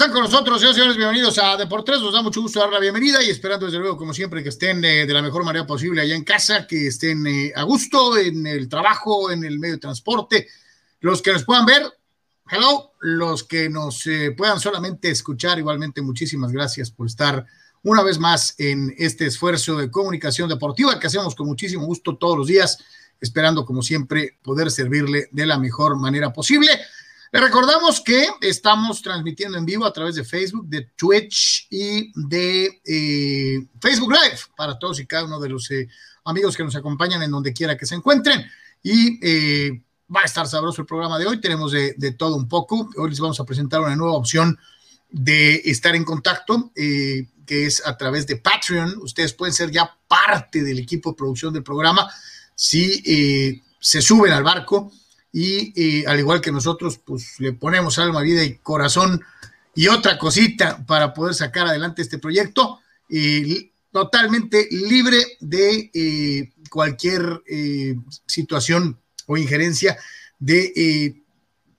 están con nosotros, señores, señores, bienvenidos a Deportes. Nos da mucho gusto dar la bienvenida y esperando desde luego, como siempre, que estén eh, de la mejor manera posible allá en casa, que estén eh, a gusto en el trabajo, en el medio de transporte. Los que nos puedan ver, hello. Los que nos eh, puedan solamente escuchar, igualmente, muchísimas gracias por estar una vez más en este esfuerzo de comunicación deportiva que hacemos con muchísimo gusto todos los días, esperando, como siempre, poder servirle de la mejor manera posible. Le recordamos que estamos transmitiendo en vivo a través de Facebook, de Twitch y de eh, Facebook Live para todos y cada uno de los eh, amigos que nos acompañan en donde quiera que se encuentren. Y eh, va a estar sabroso el programa de hoy. Tenemos de, todo un poco. Hoy les vamos a presentar una nueva opción de estar en contacto, que es a través de Patreon. Ustedes pueden ser ya parte del equipo de producción del programa si se suben al barco y al igual que nosotros, pues le ponemos alma, vida y corazón y otra cosita para poder sacar adelante este proyecto, y totalmente libre de eh, cualquier eh, situación o injerencia de eh,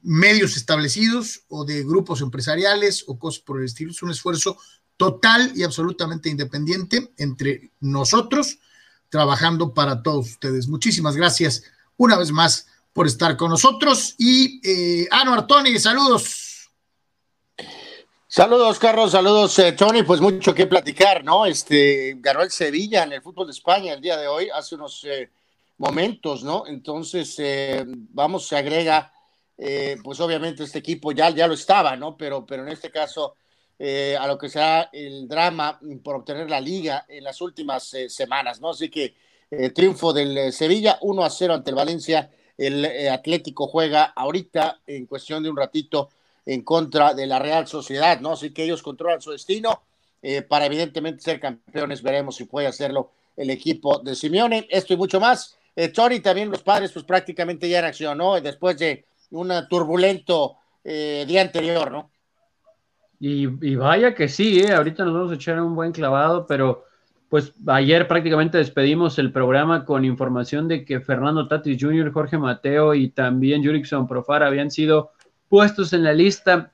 medios establecidos o de grupos empresariales o cosas por el estilo. Es un esfuerzo total y absolutamente independiente entre nosotros, trabajando para todos ustedes. Muchísimas gracias una vez más por estar con nosotros. Y eh, saludos. Saludos, Carlos, saludos, eh, Tony. Pues mucho que platicar, ¿no? Este ganó el Sevilla en el fútbol de España el día de hoy, hace unos eh, momentos, ¿no? Entonces, eh, vamos, se agrega, pues obviamente este equipo ya, ya lo estaba, ¿no? Pero, pero en este caso, a lo que sea el drama por obtener la liga en las últimas semanas, ¿no? Así que triunfo del Sevilla, 1 a 0 ante el Valencia el eh, Atlético juega ahorita en cuestión de un ratito en contra de la Real Sociedad, ¿no? Así que ellos controlan su destino eh, para evidentemente ser campeones. Veremos si puede hacerlo el equipo de Simeone. Esto y mucho más. Eh, Tony, también los padres, pues prácticamente ya en acción, ¿no? Después de un turbulento día anterior, ¿no? Y, y, vaya que sí, ¿eh? ahorita nos vamos a echar un buen clavado, pero pues ayer prácticamente despedimos el programa con información de que Fernando Tatis Jr., Jorge Mateo y también Jurickson Profar habían sido puestos en la lista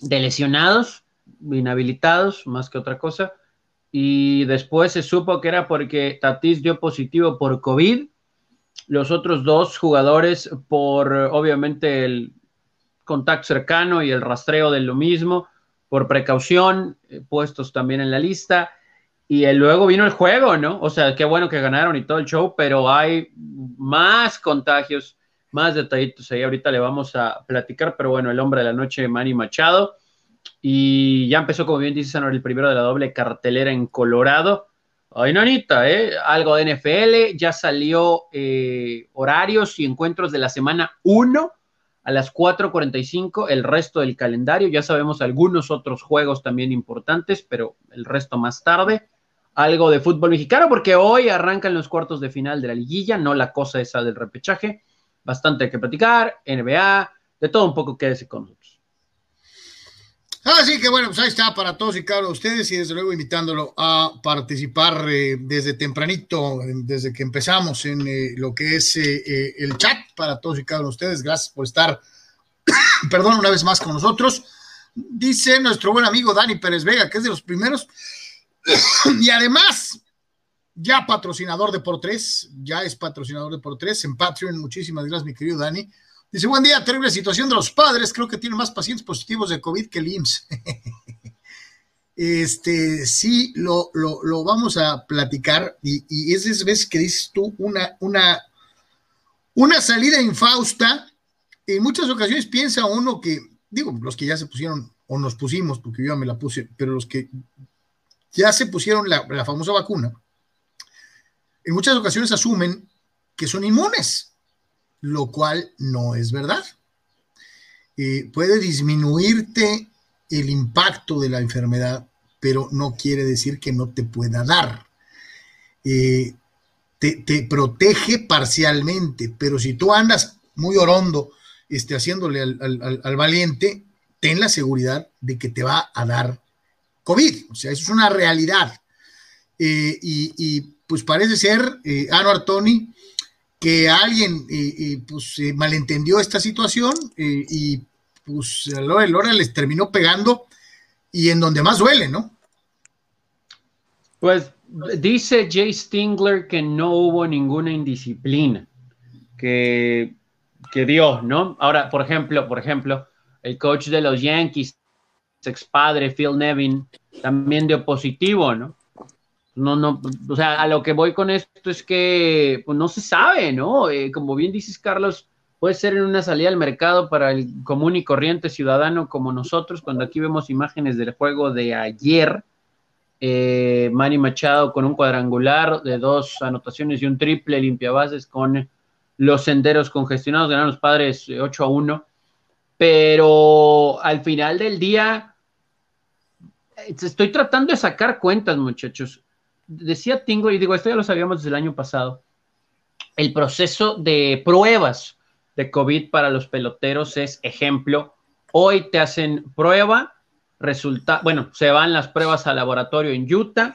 de lesionados, inhabilitados, más que otra cosa. Y después se supo que era porque Tatis dio positivo por COVID. Los otros dos jugadores por, obviamente, el contacto cercano y el rastreo de lo mismo, por precaución, eh, puestos también en la lista y luego vino el juego, ¿no? O sea, qué bueno que ganaron y todo el show, pero hay más contagios, más detallitos ahí. Ahorita le vamos a platicar, pero bueno, el hombre de la noche, Manny Machado. Y ya empezó, como bien dice el primero de la doble cartelera en Colorado. Ay, nanita, ¿eh? Algo de NFL, ya salió eh, horarios y encuentros de la semana 1 a las 4.45, el resto del calendario. Ya sabemos algunos otros juegos también importantes, pero el resto más tarde algo de fútbol mexicano, porque hoy arrancan los cuartos de final de la liguilla, no la cosa esa del repechaje. Bastante que platicar, NBA, de todo un poco quédese con nosotros. Así que bueno, pues ahí está para todos y cada uno de ustedes y desde luego invitándolo a participar eh, desde tempranito, desde que empezamos en eh, lo que es eh, el chat para todos y cada uno de ustedes. Gracias por estar, perdón, una vez más con nosotros. Dice nuestro buen amigo Dani Pérez Vega, que es de los primeros y además, ya patrocinador de por tres, ya es patrocinador de por tres en Patreon. Muchísimas gracias, mi querido Dani. Dice, buen día, terrible situación de los padres. Creo que tienen más pacientes positivos de COVID que el IMSS. este, sí, lo, lo, vamos a platicar. Y, y es veces que dices tú una, una, una salida infausta. En muchas ocasiones piensa uno que, digo, los que ya se pusieron o nos pusimos, porque yo me la puse, pero los que ya se pusieron la, famosa vacuna, en muchas ocasiones asumen que son inmunes, lo cual no es verdad. Eh, puede disminuirte el impacto de la enfermedad, pero no quiere decir que no te pueda dar. Eh, te, protege parcialmente, pero si tú andas muy orondo este, haciéndole al, valiente, ten la seguridad de que te va a dar COVID. O sea, eso es una realidad. Eh, y, pues parece ser, eh, Anuar Tony, que alguien eh, eh, pues malentendió esta situación y pues el Lora les terminó pegando y en donde más duele, ¿no? Pues dice Jay Stingler que no hubo ninguna indisciplina, que, que dio, ¿no? Ahora, por ejemplo, por ejemplo, el coach de los Yankees, ex padre Phil Nevin, también dio positivo, ¿no? No, no, o sea, a lo que voy con esto es que pues, no se sabe, ¿no? Eh, como bien dices, Carlos, puede ser en una salida al mercado para el común y corriente ciudadano como nosotros, cuando aquí vemos imágenes del juego de ayer, eh, Manny Machado con un cuadrangular de dos anotaciones y un triple limpiabases con los senderos congestionados, ganaron los padres 8 a 1, pero al final del día eh, estoy tratando de sacar cuentas, muchachos decía Tingo, y digo, esto ya lo sabíamos desde el año pasado, el proceso de pruebas de COVID para los peloteros es ejemplo. Hoy te hacen prueba, resulta, bueno, se van las pruebas al laboratorio en Utah,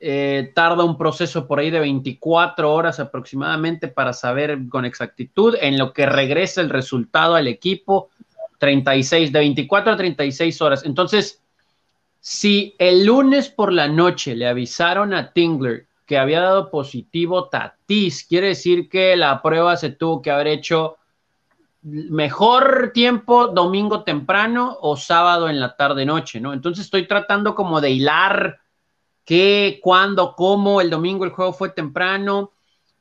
eh, tarda un proceso por ahí de 24 horas aproximadamente para saber con exactitud en lo que regresa el resultado al equipo, 36, de 24 a 36 horas. Entonces, si el lunes por la noche le avisaron a Tingler que había dado positivo Tatis, quiere decir que la prueba se tuvo que haber hecho mejor tiempo domingo temprano o sábado en la tarde noche, ¿no? Entonces estoy tratando como de hilar qué, cuándo, cómo, el domingo el juego fue temprano,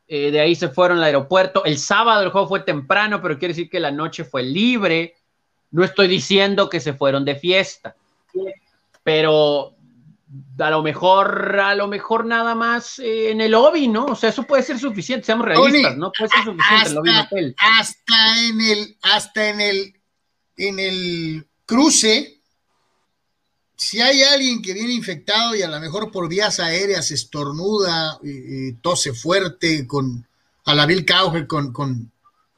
eh, de ahí se fueron al aeropuerto, el sábado el juego fue temprano, pero quiere decir que la noche fue libre, no estoy diciendo que se fueron de fiesta pero a lo mejor, a lo mejor nada más eh, en el lobby, ¿no? O sea, eso puede ser suficiente, seamos realistas, ¿no? Puede ser suficiente hasta, el lobby hotel. Hasta en el, hasta en el, en el cruce, si hay alguien que viene infectado y a lo mejor por vías aéreas estornuda, y, tose fuerte, con a la Bill Cowher, con, con,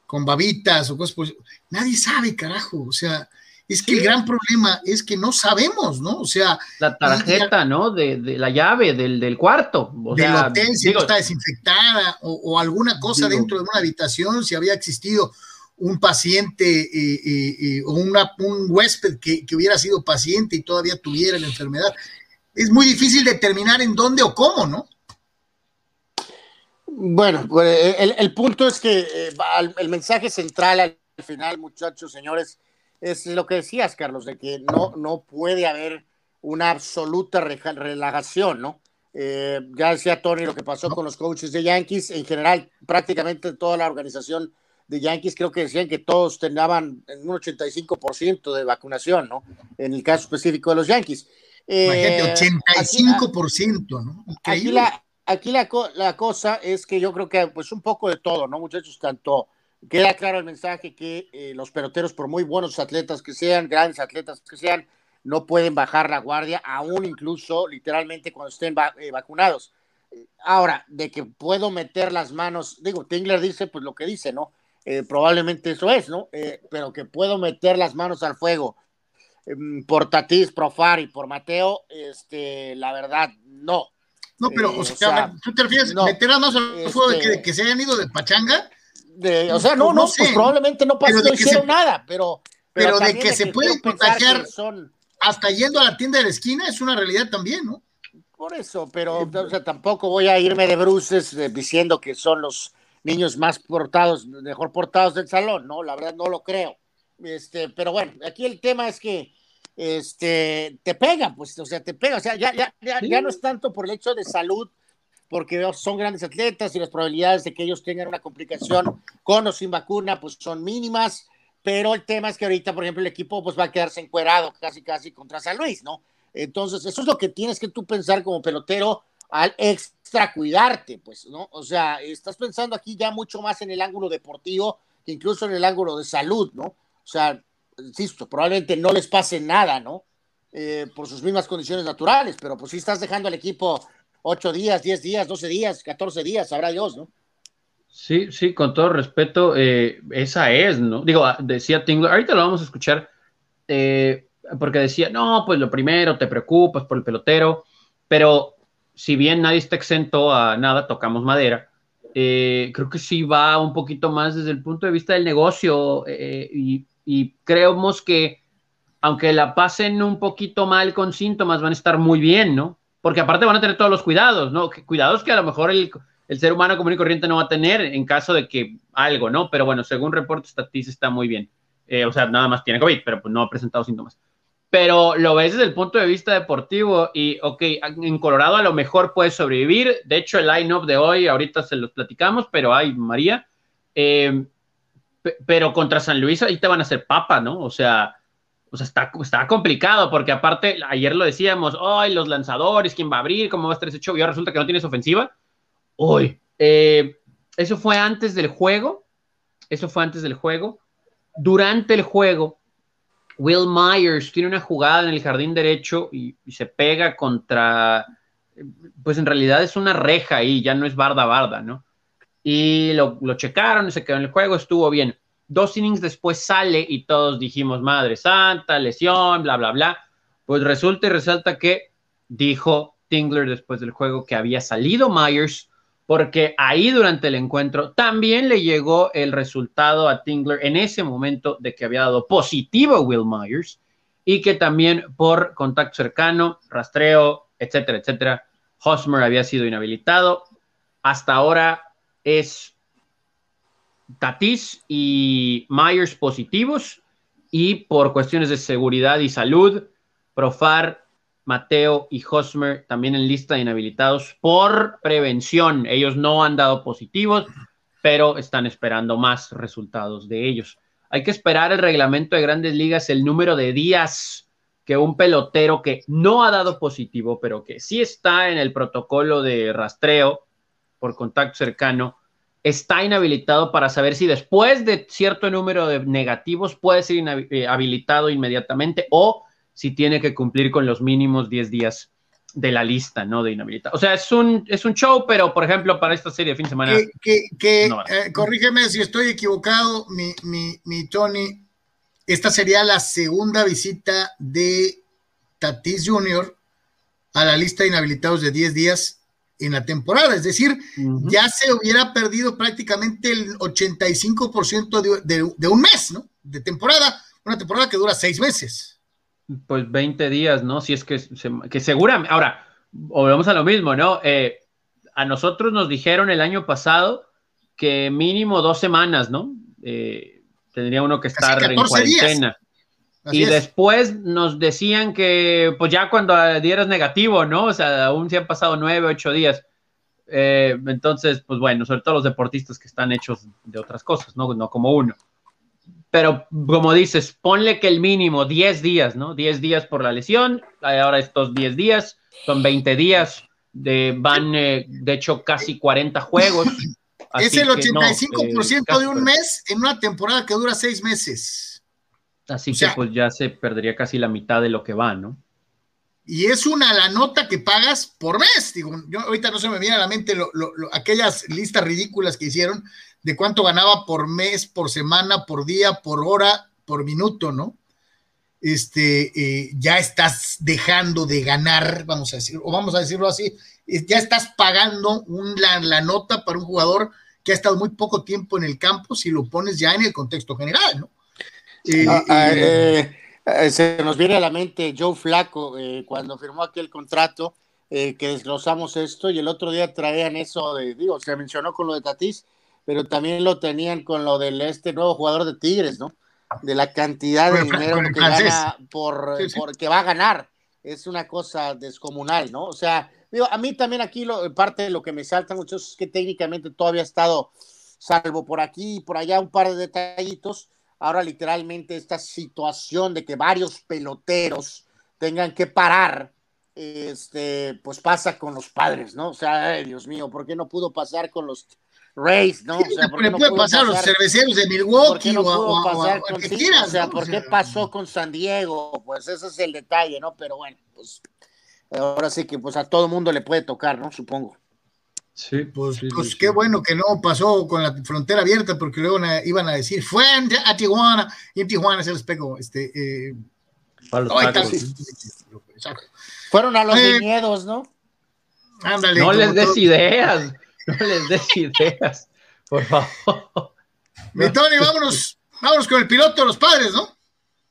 con babitas o cosas, pues nadie sabe, carajo, o sea, es que el gran problema es que no sabemos, ¿no? O sea. La tarjeta, ¿no? De, la llave del, cuarto. O del hotel, si está desinfectada o, alguna cosa dentro de una habitación, si había existido un paciente eh, eh, eh, o una, un huésped que, hubiera sido paciente y todavía tuviera la enfermedad. Es muy difícil determinar en dónde o cómo, ¿no? Bueno, pues, el, el punto es que el mensaje central al final, muchachos, señores, es lo que decías, Carlos, de que no, no puede haber una absoluta relajación, ¿no? Eh, ya decía Tony lo que pasó con los coaches de Yankees, en general, prácticamente toda la organización de Yankees creo que decían que todos tenían un 85% de vacunación, ¿no? En el caso específico de los Yankees. Eh, 85%, ¿no? Aquí, la, aquí la, la, cosa es que yo creo que pues un poco de todo, ¿no, muchachos? Tanto Queda claro el mensaje que eh, los peloteros, por muy buenos atletas que sean, grandes atletas que sean, no pueden bajar la guardia, aún incluso literalmente cuando estén eh, vacunados. Ahora, de que puedo meter las manos, digo, Tingler dice pues lo que dice, ¿no? Eh, probablemente eso es, ¿no? pero que puedo meter las manos al fuego em, por Tatis, por Far y por Mateo, este, la verdad, no. No, pero, o sea, ¿tú te refieres meter las manos al fuego de que, de que se hayan ido de pachanga? O sea, no, no, pues probablemente no pasó, no hicieron nada, pero. Pero, de que se pueden contagiar hasta yendo a la tienda de la esquina es una realidad también, ¿no? Por eso, pero o sea, tampoco voy a irme de bruces eh, diciendo que son los niños más portados, mejor portados del salón, ¿no? La verdad no lo creo. Este, pero bueno, aquí el tema es que este te pega, pues, o sea, te pega, o sea, ya, ya, ya, ya no es tanto por el hecho de salud, porque son grandes atletas y las probabilidades de que ellos tengan una complicación con o sin vacuna, pues son mínimas, pero el tema es que ahorita, por ejemplo, el equipo pues va a quedarse encuerado casi casi contra San Luis, ¿no? Entonces, eso es lo que tienes que tú pensar como pelotero al extra cuidarte, pues, ¿no? O sea, estás pensando aquí ya mucho más en el ángulo deportivo incluso en el ángulo de salud, ¿no? O sea, insisto, probablemente no les pase nada, ¿no? Eh, por sus mismas condiciones naturales, pero pues si estás dejando al equipo ocho días, diez días, doce días, catorce días, sabrá Dios, ¿no? Sí, sí, con todo respeto, eh, esa es, ¿no? Digo, ah, decía Tingler, ahorita lo vamos a escuchar, eh, porque decía, no, pues lo primero, te preocupas por el pelotero, pero si bien nadie está exento a nada, tocamos madera, eh, creo que sí va un poquito más desde el punto de vista del negocio y y creemos que aunque la pasen un poquito mal con síntomas, van a estar muy bien, ¿no? Porque aparte van a tener todos los cuidados, ¿no? Cuidados que a lo mejor el, ser humano común y corriente no va a tener en caso de que algo, ¿no? Pero bueno, según reportes, Tatis está muy bien. Eh, o sea, nada más tiene COVID, pero pues no ha presentado síntomas. Pero lo ves desde el punto de vista deportivo y, ok, en Colorado a lo mejor puede sobrevivir. De hecho, el line-up de hoy, ahorita se los platicamos, pero hay María. Eh, pero contra San Luis ahí te van a hacer papa, ¿no? O sea, sea, está, está complicado porque aparte, ayer lo decíamos, hoy los lanzadores, quién va a abrir, cómo va a estar ese show, y ahora resulta que no tienes ofensiva. Hoy, eh, eso fue antes del juego, eso fue antes del juego. Durante el juego, Will Myers tiene una jugada en el jardín derecho y, se pega contra, pues en realidad es una reja ahí, ya no es barda barda, ¿no? Y lo, lo checaron, se quedó en el juego, estuvo bien Dos innings después sale y todos dijimos, madre santa, lesión, bla, bla, bla. Pues resulta y resalta que dijo Tingler después del juego que había salido Myers porque ahí durante el encuentro también le llegó el resultado a Tingler en ese momento de que había dado positivo Will Myers y que también por contacto cercano, rastreo, etcétera, etcétera, Hosmer había sido inhabilitado. Hasta ahora es Tatis y Myers positivos y por cuestiones de seguridad y salud, Profar, Mateo y Hosmer también en lista de inhabilitados por prevención. Ellos no han dado positivos, pero están esperando más resultados de ellos. Hay que esperar el reglamento de grandes ligas, el número de días que un pelotero que no ha dado positivo, pero que sí está en el protocolo de rastreo por contacto cercano, está inhabilitado para saber si después de cierto número de negativos puede ser eh, habilitado inmediatamente o si tiene que cumplir con los mínimos 10 días de la lista, ¿no? De inhabilitado. O sea, es un, es un show, pero por ejemplo, para esta serie de fin de semana. Que, eh, corrígeme si estoy equivocado, mi, mi, mi Tony. Esta sería la segunda visita de Tatis Jr. a la lista de inhabilitados de 10 días en la temporada, es decir, ya se hubiera perdido prácticamente el 85% de, de, un mes, ¿no? De temporada, una temporada que dura seis meses. Pues 20 días, ¿no? Si es que, que seguramente, ahora, volvemos a lo mismo, ¿no? Eh, a nosotros nos dijeron el año pasado que mínimo dos semanas, ¿no? Eh, tendría uno que estar en cuarentena y después nos decían que, pues ya cuando dieras negativo, ¿no? O sea, aún se han pasado nueve, ocho días. Eh, entonces, pues bueno, sobre todo los deportistas que están hechos de otras cosas, ¿no? No como uno. Pero como dices, ponle que el mínimo 10 días, ¿no? 10 días por la lesión, ahora estos 10 días, son 20 días, de, van eh, de hecho casi 40 juegos. es el 85% de un mes en una temporada que dura 6 meses. Así que pues ya se perdería casi la mitad de lo que va, ¿no? Y es una la nota que pagas por mes. Digo, yo ahorita no se me viene a la mente aquellas listas ridículas que hicieron de cuánto ganaba por mes, por semana, por día, por hora, por minuto, ¿no? Este, eh, ya estás dejando de ganar, vamos a decir, o vamos a decirlo así, ya estás pagando la nota para un jugador que ha estado muy poco tiempo en el campo si lo pones ya en el contexto general, ¿no? Ah, ah, eh, eh, se nos viene a la mente Joe Flaco eh, cuando firmó aquel contrato que desglosamos esto y el otro día traían eso de, digo, se mencionó con lo de Tatís, pero también lo tenían con lo de este nuevo jugador de Tigres, ¿no? De la cantidad de dinero que gana por, que va a ganar. Es una cosa descomunal, ¿no? O sea, digo, a mí también aquí lo, parte de lo que me salta mucho es que técnicamente todavía ha estado, salvo por aquí y por allá, un par de detallitos, ahora literalmente esta situación de que varios peloteros tengan que parar, este, pues pasa con los padres, ¿no? O sea, Dios mío, ¿por qué no pudo pasar con los Rays, ¿no? O sea, ¿por qué no puede pasar los cerveceros de Milwaukee ¿por o, pasar con, o sea, ¿por qué pasó con San Diego? Pues ese es el detalle, ¿no? Pero bueno, pues ahora sí que pues a todo mundo le puede tocar, ¿no? Supongo. Sí, pues, pues qué bueno que no pasó con la frontera abierta, porque luego iban a decir, fue a Tijuana, y en Tijuana se les pegó. Este, eh, Fueron a los eh, viñedos, ¿no? Ándale, no les des ideas, no les des ideas, por favor. Mi Tony, vámonos, Vamos con el piloto de los padres, ¿no?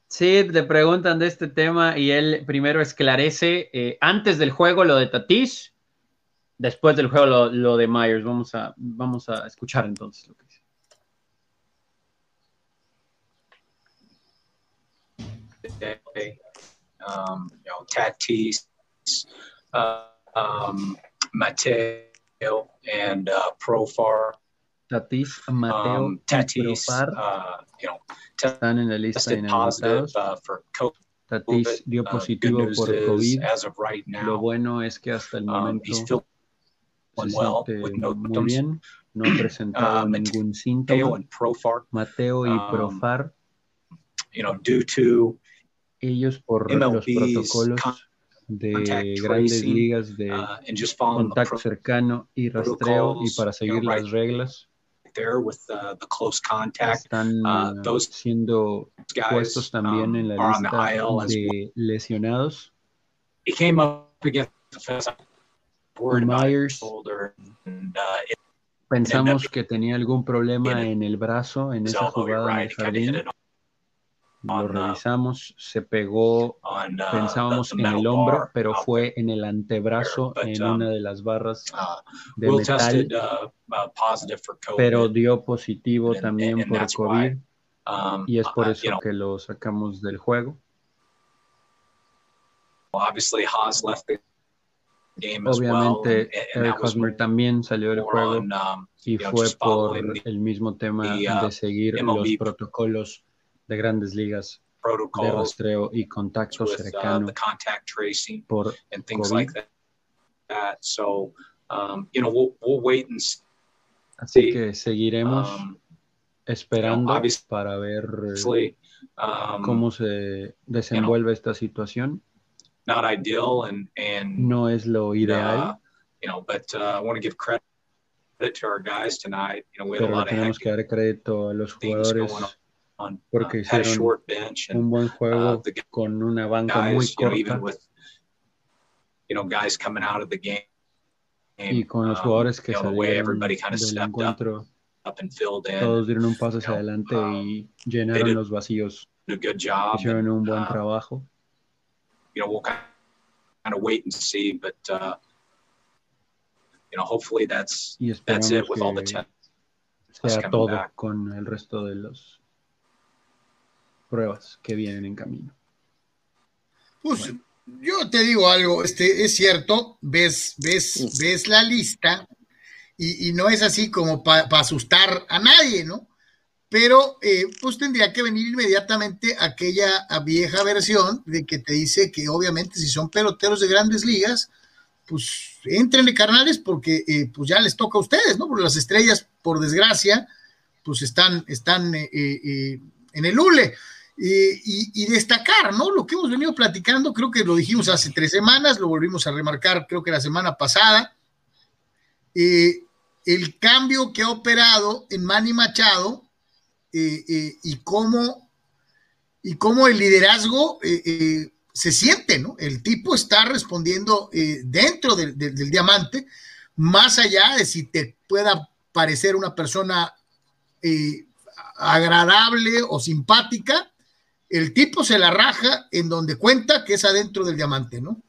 Sí, te preguntan de este tema y él primero esclarece eh, antes del juego lo de Tatis, después del juego lo, lo, de Myers. Vamos a, vamos a escuchar entonces lo que dice. Um, you know, Tatis, uh, um, Mateo, and uh, Profar. Tatis, Mateo, um, Tatis, uh, you know, están en la lista de inhabilitados. Uh, Tatis dio uh, positivo por COVID. As of right now, Lo bueno es que hasta el um, momento se siente no muy bien, no ha presentado Uh, ningún síntoma. Mateo y um, Profar, you know, due to ellos por los protocolos de grandes ligas de uh, contacto cercano y rastreo y para seguir las reglas there with the close contact. están those siendo puestos también en la lista de lesionados. Myers uh, Pensamos que tenía algún problema en el brazo en esa jugada en el jardín. Lo uh, revisamos, se pegó, uh, pensábamos en el hombro, pero fue en el antebrazo, en um, una de las barras de metal, tested positive for COVID. pero dio positivo también por COVID um, y es por eso que lo sacamos del juego. obviously Haas left the Obviamente, Eric Hosmer también salió del juego um, y fue por el mismo tema the, uh, de seguir los protocolos de grandes ligas de rastreo y contacto cercano the contact tracing por and things COVID. Así Sí. que seguiremos Um, esperando para ver um, cómo se desenvuelve esta situación. Not ideal and, and No es lo uh, ideal, you know, but uh, I want to give credit to our guys tonight. You know, we had a pero lot of que dar crédito a los jugadores on. porque uh, hicieron short bench and un buen uh, juego the con una banca muy guys, you know, even corta with you know guys coming out of the game. y con los um, jugadores que way salieron everybody kind of del up, encuentro, up and filled in, todos dieron un paso hacia adelante um, y llenaron los vacíos, hicieron un buen uh, trabajo. You know, we'll kind of wait and see, but uh, you know, hopefully that's it with all the que tests. sea todo back. con el resto de las pruebas que vienen en camino. Pues yo te digo algo, este es cierto, ves, ves, ves la lista y, y no es así como para asustar a nadie, ¿no? Pero eh, pues tendría que venir inmediatamente aquella vieja versión de que te dice que obviamente si son peloteros de grandes ligas, pues entrenle carnales porque eh, pues ya les toca a ustedes, ¿no? Porque las estrellas, por desgracia, pues están, están eh, en el hule. Y, y destacar, ¿no? Lo que hemos venido platicando, creo que lo dijimos hace tres semanas, lo volvimos a remarcar, creo que la semana pasada. El cambio que ha operado en Manny Machado y cómo y cómo el liderazgo eh, eh, se siente, ¿no? El tipo está respondiendo eh, dentro del, diamante, más allá de si te pueda parecer una persona agradable o simpática, el tipo se la raja en donde cuenta que es adentro del diamante, ¿no?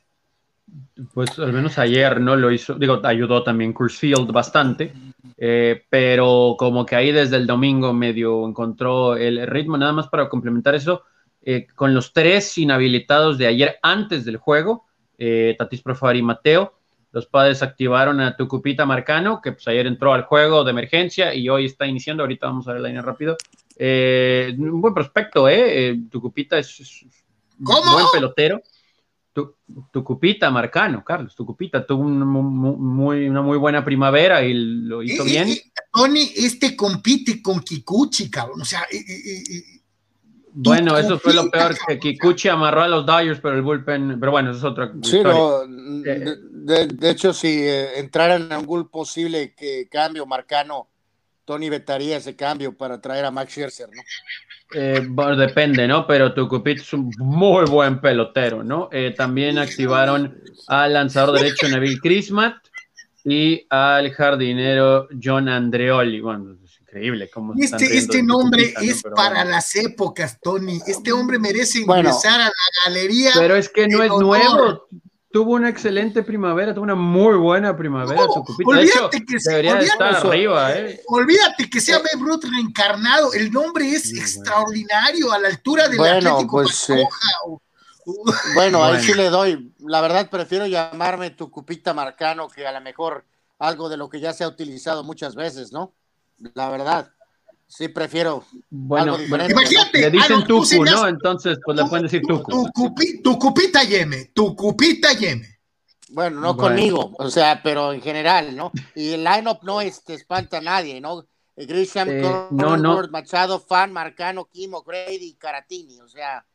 Pues al menos ayer no lo hizo, digo, ayudó también Field bastante, eh, pero como que ahí desde el domingo medio encontró el ritmo, nada más para complementar eso, eh, con los tres inhabilitados de ayer antes del juego, eh, Tatis Profar y Mateo, los padres activaron a Tucupita Marcano, que pues ayer entró al juego de emergencia y hoy está iniciando, ahorita vamos a ver la línea rápido. Eh, un buen prospecto, ¿eh? eh Tucupita es, es ¿Cómo? buen pelotero. Tu, Tucupita Marcano, Carlos, Tucupita tuvo un mu- muy, una muy buena primavera y lo hizo Eh, bien. eh, Tony, este compite con Kikuchi, cabrón. O sea, eh, eh, eh, Bueno, eso fue lo peor, que. Kikuchi amarró a los Dodgers, pero el bullpen, pero bueno, eso es otra Sí, historia. no, de, de- de hecho, si eh, entraran en algún posible que cambio marcano, Tony vetaría ese cambio para traer a Max Scherzer, ¿no? Eh, bueno, depende, ¿no? Pero Tucupita es un muy buen pelotero, ¿no? Eh, también activaron al lanzador derecho Neville Crismat y al jardinero John Andreoli. Bueno, increíble cómo Este, este nombre es para las épocas, Tony. Este hombre merece ingresar a la galería. Pero es que no es nuevo tuvo una excelente primavera, tuvo una muy buena primavera. olvídate que debería estar arriba. ¿eh? Olvídate que sea Babe Ruth reencarnado. El nombre es extraordinario, a la altura del bueno, Atlético pues, eh, bueno, ahí sí le doy. La verdad, prefiero llamarme tu cupita marcano que a lo mejor algo de lo que ya se ha utilizado muchas veces, ¿no? La verdad. Sí, prefiero. Bueno, imagínate. Le dicen tucu, ¿no? Entonces, pues le pueden decir tucu. Tu, cupita yeme, tu cupita yeme. Bueno, no conmigo, o sea, pero en general, ¿no? Y el line-up no este, espanta a nadie, ¿no? Grisham, eh, no, no. Machado, Fan, Marcano, Kimo, Grady, Caratini, o sea.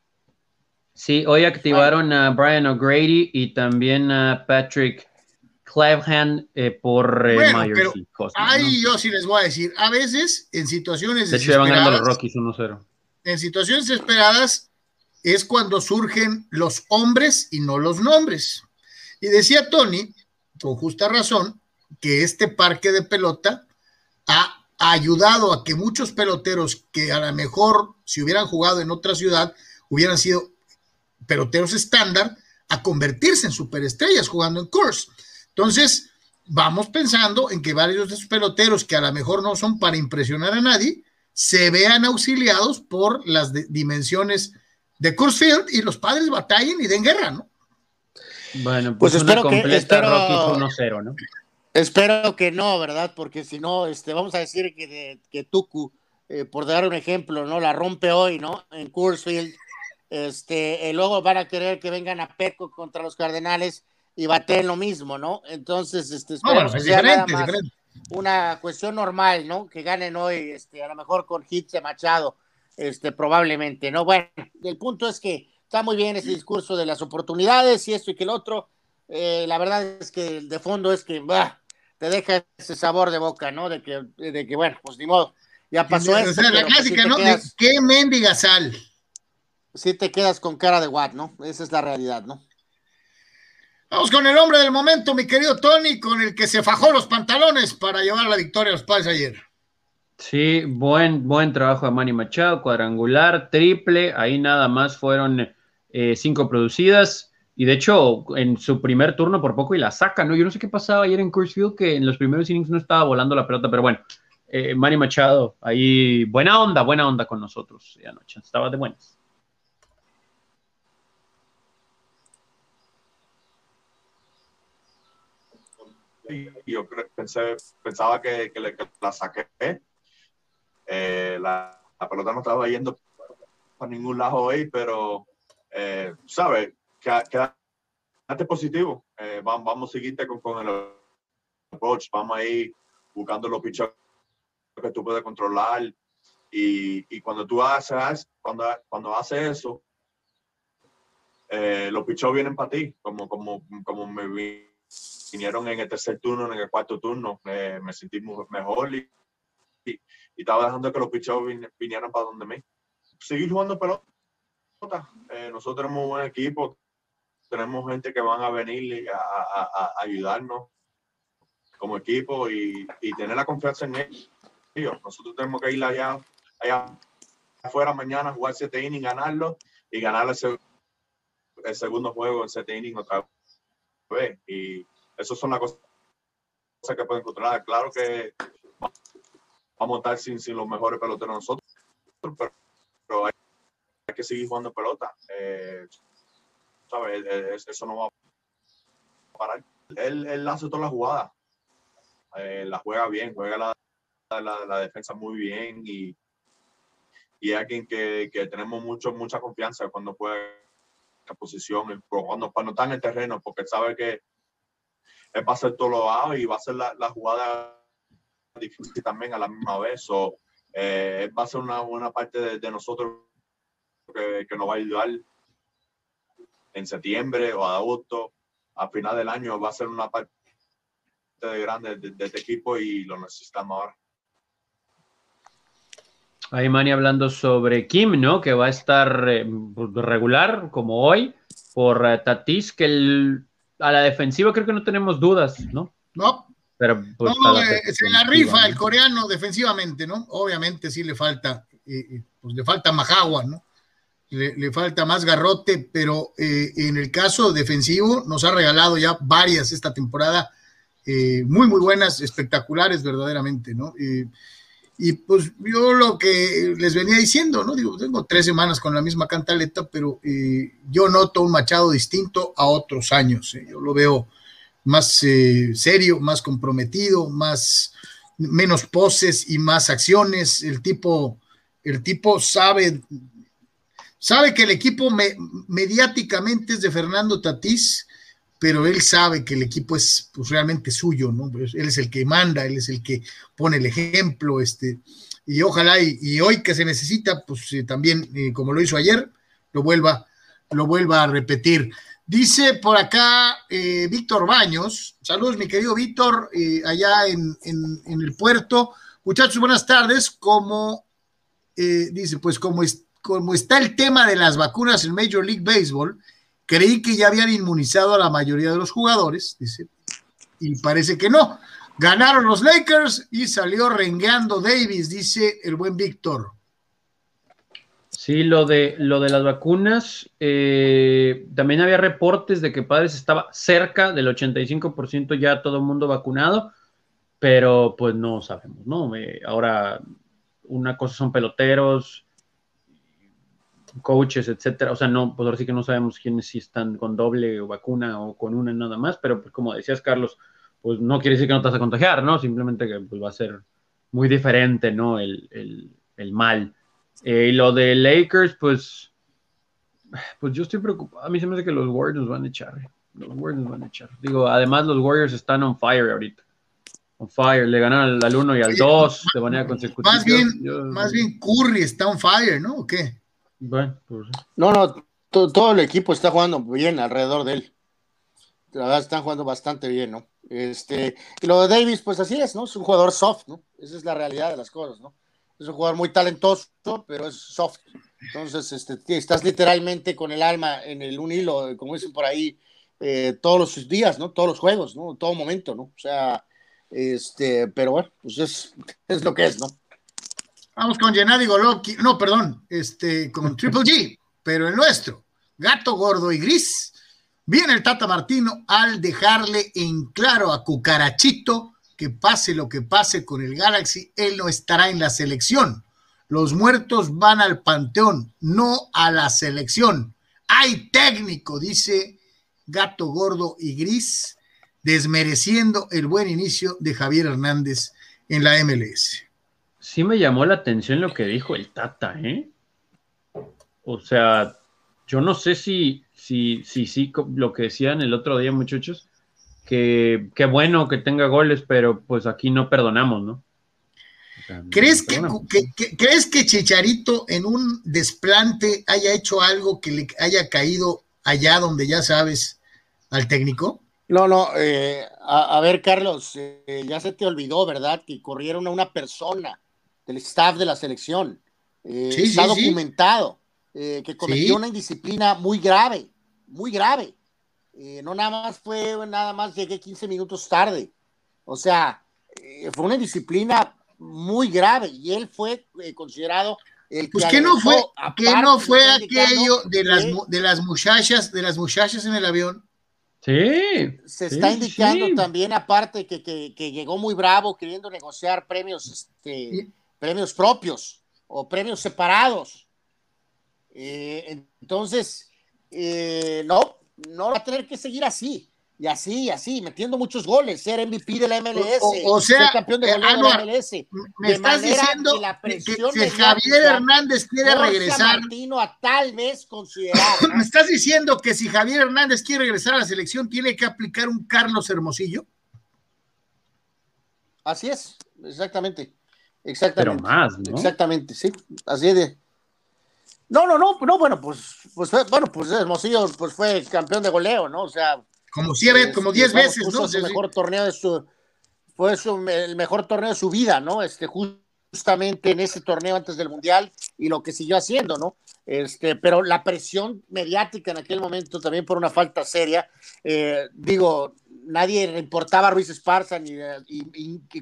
Sí, hoy activaron a Brian O'Grady y también a Patrick Clevhan eh, por eh, Myers y Ahí yo sí les voy a decir, a veces en situaciones de hecho, van ganando los Rockies 1-0. En situaciones esperadas es cuando surgen los hombres y no los nombres. Y decía Tony, con justa razón, que este parque de pelota ha ayudado a que muchos peloteros que a lo mejor si hubieran jugado en otra ciudad hubieran sido peloteros estándar a convertirse en superestrellas jugando en Course. Entonces, vamos pensando en que varios de esos peloteros que a lo mejor no son para impresionar a nadie, se vean auxiliados por las dimensiones de Field y los padres batallen y den guerra, ¿no? Bueno, pues, pues espero que espero, 1-0, ¿no? Espero que no, ¿verdad? Porque si no, este, vamos a decir que, de, que Tuku, eh, por dar un ejemplo, ¿no? La rompe hoy, ¿no? En Field, este, y luego van a querer que vengan a Peco contra los Cardenales y baten lo mismo, ¿no? Entonces, este, es una cuestión normal, ¿no? Que ganen hoy, este, a lo mejor con hits de Machado, este, probablemente, ¿no? Bueno, el punto es que está muy bien ese discurso de las oportunidades y esto y que el otro, eh, la verdad es que de fondo es que, bah, te deja ese sabor de boca, ¿no? De que, de que bueno, pues ni modo, ya pasó eso. O sea, la pues, clásica, ¿no? ¿Qué mendiga sal? Si te quedas con cara de what, ¿no? Esa es la realidad, ¿no? Vamos con el hombre del momento, mi querido Tony, con el que se fajó los pantalones para llevar la victoria a los padres ayer. Sí, buen, buen trabajo de Manny Machado, cuadrangular, triple, ahí nada más fueron eh, cinco producidas. Y de hecho, en su primer turno por poco y la saca, ¿no? Yo no sé qué pasaba ayer en Field, que en los primeros innings no estaba volando la pelota, pero bueno, eh, Manny Machado, ahí buena onda, buena onda con nosotros anoche, estaba de buenas. Y yo pensé, pensaba que, que, la saqué. Eh, la, la, pelota no estaba yendo por ningún lado hoy, pero, eh, ¿sabes? Quédate positivo. Eh, vamos, vamos a seguirte con, con, el approach. Vamos a ir buscando los pichos que tú puedes controlar. Y, y cuando tú haces, cuando, cuando haces eso, eh, los pichos vienen para ti, como, como, como me vi vinieron en el tercer turno, en el cuarto turno, me sentí mejor y, y, estaba dejando que los pichados vinieran para donde me. Seguir jugando pelota. Eh, nosotros tenemos un buen equipo, tenemos gente que van a venir a, a, ayudarnos como equipo y, tener la confianza en ellos. Nosotros tenemos que ir allá, allá afuera mañana, jugar siete innings, ganarlo y ganar el, segundo juego en siete innings otra vez. Y, esas son las cosas que pueden controlar. Claro que vamos a estar sin, sin los mejores peloteros nosotros, pero, hay, que seguir jugando pelota. Eh, ¿sabes? Eso no va a parar. Él, él hace todas las jugadas. Eh, la juega bien, juega la, la, la, defensa muy bien y, y es alguien que, que tenemos mucho, mucha confianza cuando juega la posición, cuando, cuando está en el terreno, porque sabe que él va a hacer todo lo bajo y va a ser la, la jugada difícil también a la misma vez. o eh, va a ser una, buena parte de, nosotros que, que, nos va a ayudar en septiembre o agosto, a final del año, va a ser una parte grande de, este equipo y lo necesitamos ahora. Ahí Manny hablando sobre Kim, ¿no? Que va a estar eh, regular como hoy por eh, Tatis, que el a la defensiva creo que no tenemos dudas, ¿no? No, Pero pues, No, para eh, la se la rifa el coreano defensivamente, ¿no? Obviamente sí le falta, eh, eh, pues le falta Majagua, ¿no? Le, le falta más garrote, pero eh, en el caso defensivo nos ha regalado ya varias esta temporada, muy, muy buenas, espectaculares verdaderamente, ¿no? Y pues yo lo que les venía diciendo, ¿no? Digo, tengo tres semanas con la misma cantaleta, pero eh, yo noto un Machado distinto a otros años. ¿eh? Yo lo veo más eh, serio, más comprometido, más menos poses y más acciones. El tipo, el tipo sabe, sabe que el equipo me- mediáticamente es de Fernando Tatís, pero él sabe que el equipo es pues, realmente suyo, ¿no? Pues, él es el que manda, él es el que pone el ejemplo, este, y ojalá y, hoy que se necesita, pues eh, también, eh, como lo hizo ayer, lo vuelva, lo vuelva a repetir. Dice por acá eh, Víctor Baños, saludos mi querido Víctor, allá en, en- en el puerto. Muchachos, buenas tardes. Como dice, pues como, es- como está el tema de las vacunas en Major League Baseball, creí que ya habían inmunizado a la mayoría de los jugadores, dice, y parece que no. Ganaron los Lakers y salió rengueando Davis, dice el buen Víctor. Sí, lo de, lo de las vacunas, eh, también había reportes de que Padres estaba cerca del 85% ya todo el mundo vacunado, pero pues no sabemos, ¿no? Eh, ahora, una cosa son peloteros, coaches, etcétera, o sea, no, pues ahora sí que no sabemos quiénes sí están con doble vacuna o con una nada más, pero pues como decías, Carlos, pues no quiere decir que no te vas a contagiar, ¿no? Simplemente que pues, va a ser muy diferente, ¿no? El, el, el mal. Eh, y lo de Lakers, pues, pues yo estoy preocupado. A mí se me hace que los Warriors nos van a echar. eh. Los Warriors nos van a echar. Digo, además los Warriors están on fire ahorita. On fire. Le ganaron al 1 y al Oye, 2 de manera consecutiva. Más bien, Yo- más bien Curry está on fire, ¿no? ¿O qué? Bueno, pues, No, no, to- todo el equipo está jugando bien alrededor de él. La verdad, están jugando bastante bien, ¿no? Este, y lo de Davis, pues así es, ¿no? Es un jugador soft, ¿no? Esa es la realidad de las cosas, ¿no? Es un jugador muy talentoso, pero es soft. Entonces, este, estás literalmente con el alma en el un hilo, como dicen por ahí, eh, todos los días, ¿no? Todos los juegos, ¿no? Todo momento, ¿no? O sea, este, pero bueno, pues es, es lo que es, ¿no? Vamos con Gennady Golovkin, no, perdón, este, con Triple G, pero el nuestro, gato gordo y gris. Viene el Tata Martino al dejarle en claro a Cucarachito que pase lo que pase con el Galaxy, él no estará en la selección. Los muertos van al panteón, no a la selección. Hay técnico, dice Gato Gordo y Gris, desmereciendo el buen inicio de Javier Hernández en la MLS. Sí me llamó la atención lo que dijo el Tata, ¿eh? O sea, yo no sé si, si, si, sí, co- lo que decían el otro día, muchachos, que qué bueno que tenga goles, pero pues aquí no perdonamos, ¿no? O sea, no ¿Crees que, perdonamos. que- que- ¿Crees que Chicharito en un desplante haya hecho algo que le haya caído allá donde ya sabes al técnico? No, no, eh, a, a ver, Carlos, eh, ya se te olvidó, ¿verdad? Que corrieron a una persona del staff de la selección. Eh, Sí, está sí, sí. documentado eh, que cometió Sí. una indisciplina muy grave, muy grave. Eh, no nada más fue, nada más llegué 15 minutos tarde. O sea, eh, fue una indisciplina muy grave y él fue eh, considerado el Pues que que no fue, que no fue aquello de las, de las muchachas, de las muchachas en el avión. Sí. se sí, está indicando sí. también, aparte, que, que- que llegó muy bravo queriendo negociar premios, este, Sí. Premios propios o premios separados. Eh, entonces, eh, no, no va a tener que seguir así, y así, y así, metiendo muchos goles, ser MVP de la MLS, O- o sea, ser campeón de eh, goleo de la MLS. Me De estás diciendo que la que, presión que mediática Javier Hernández quiere regresar. Martino a tal vez considerar, ¿no? ¿Me estás diciendo que si Javier Hernández quiere regresar a la selección, tiene que aplicar un Carlos Hermosillo? Así es, exactamente. Pero Exactamente. más, ¿no? Exactamente, sí. Así de. No, no, no, no, bueno, pues, pues fue- bueno, pues Hermosillo pues fue campeón de goleo, ¿no? O sea, Como siete, como este, diez vamos, veces, ¿no? su Sí, sí. mejor torneo de su, fue su- el mejor torneo de su vida, ¿no? Este, justamente en ese torneo antes del Mundial y lo que siguió haciendo, ¿no? Este, pero la presión mediática en aquel momento también por una falta seria, eh, digo, nadie reportaba a Ruiz Esparza ni,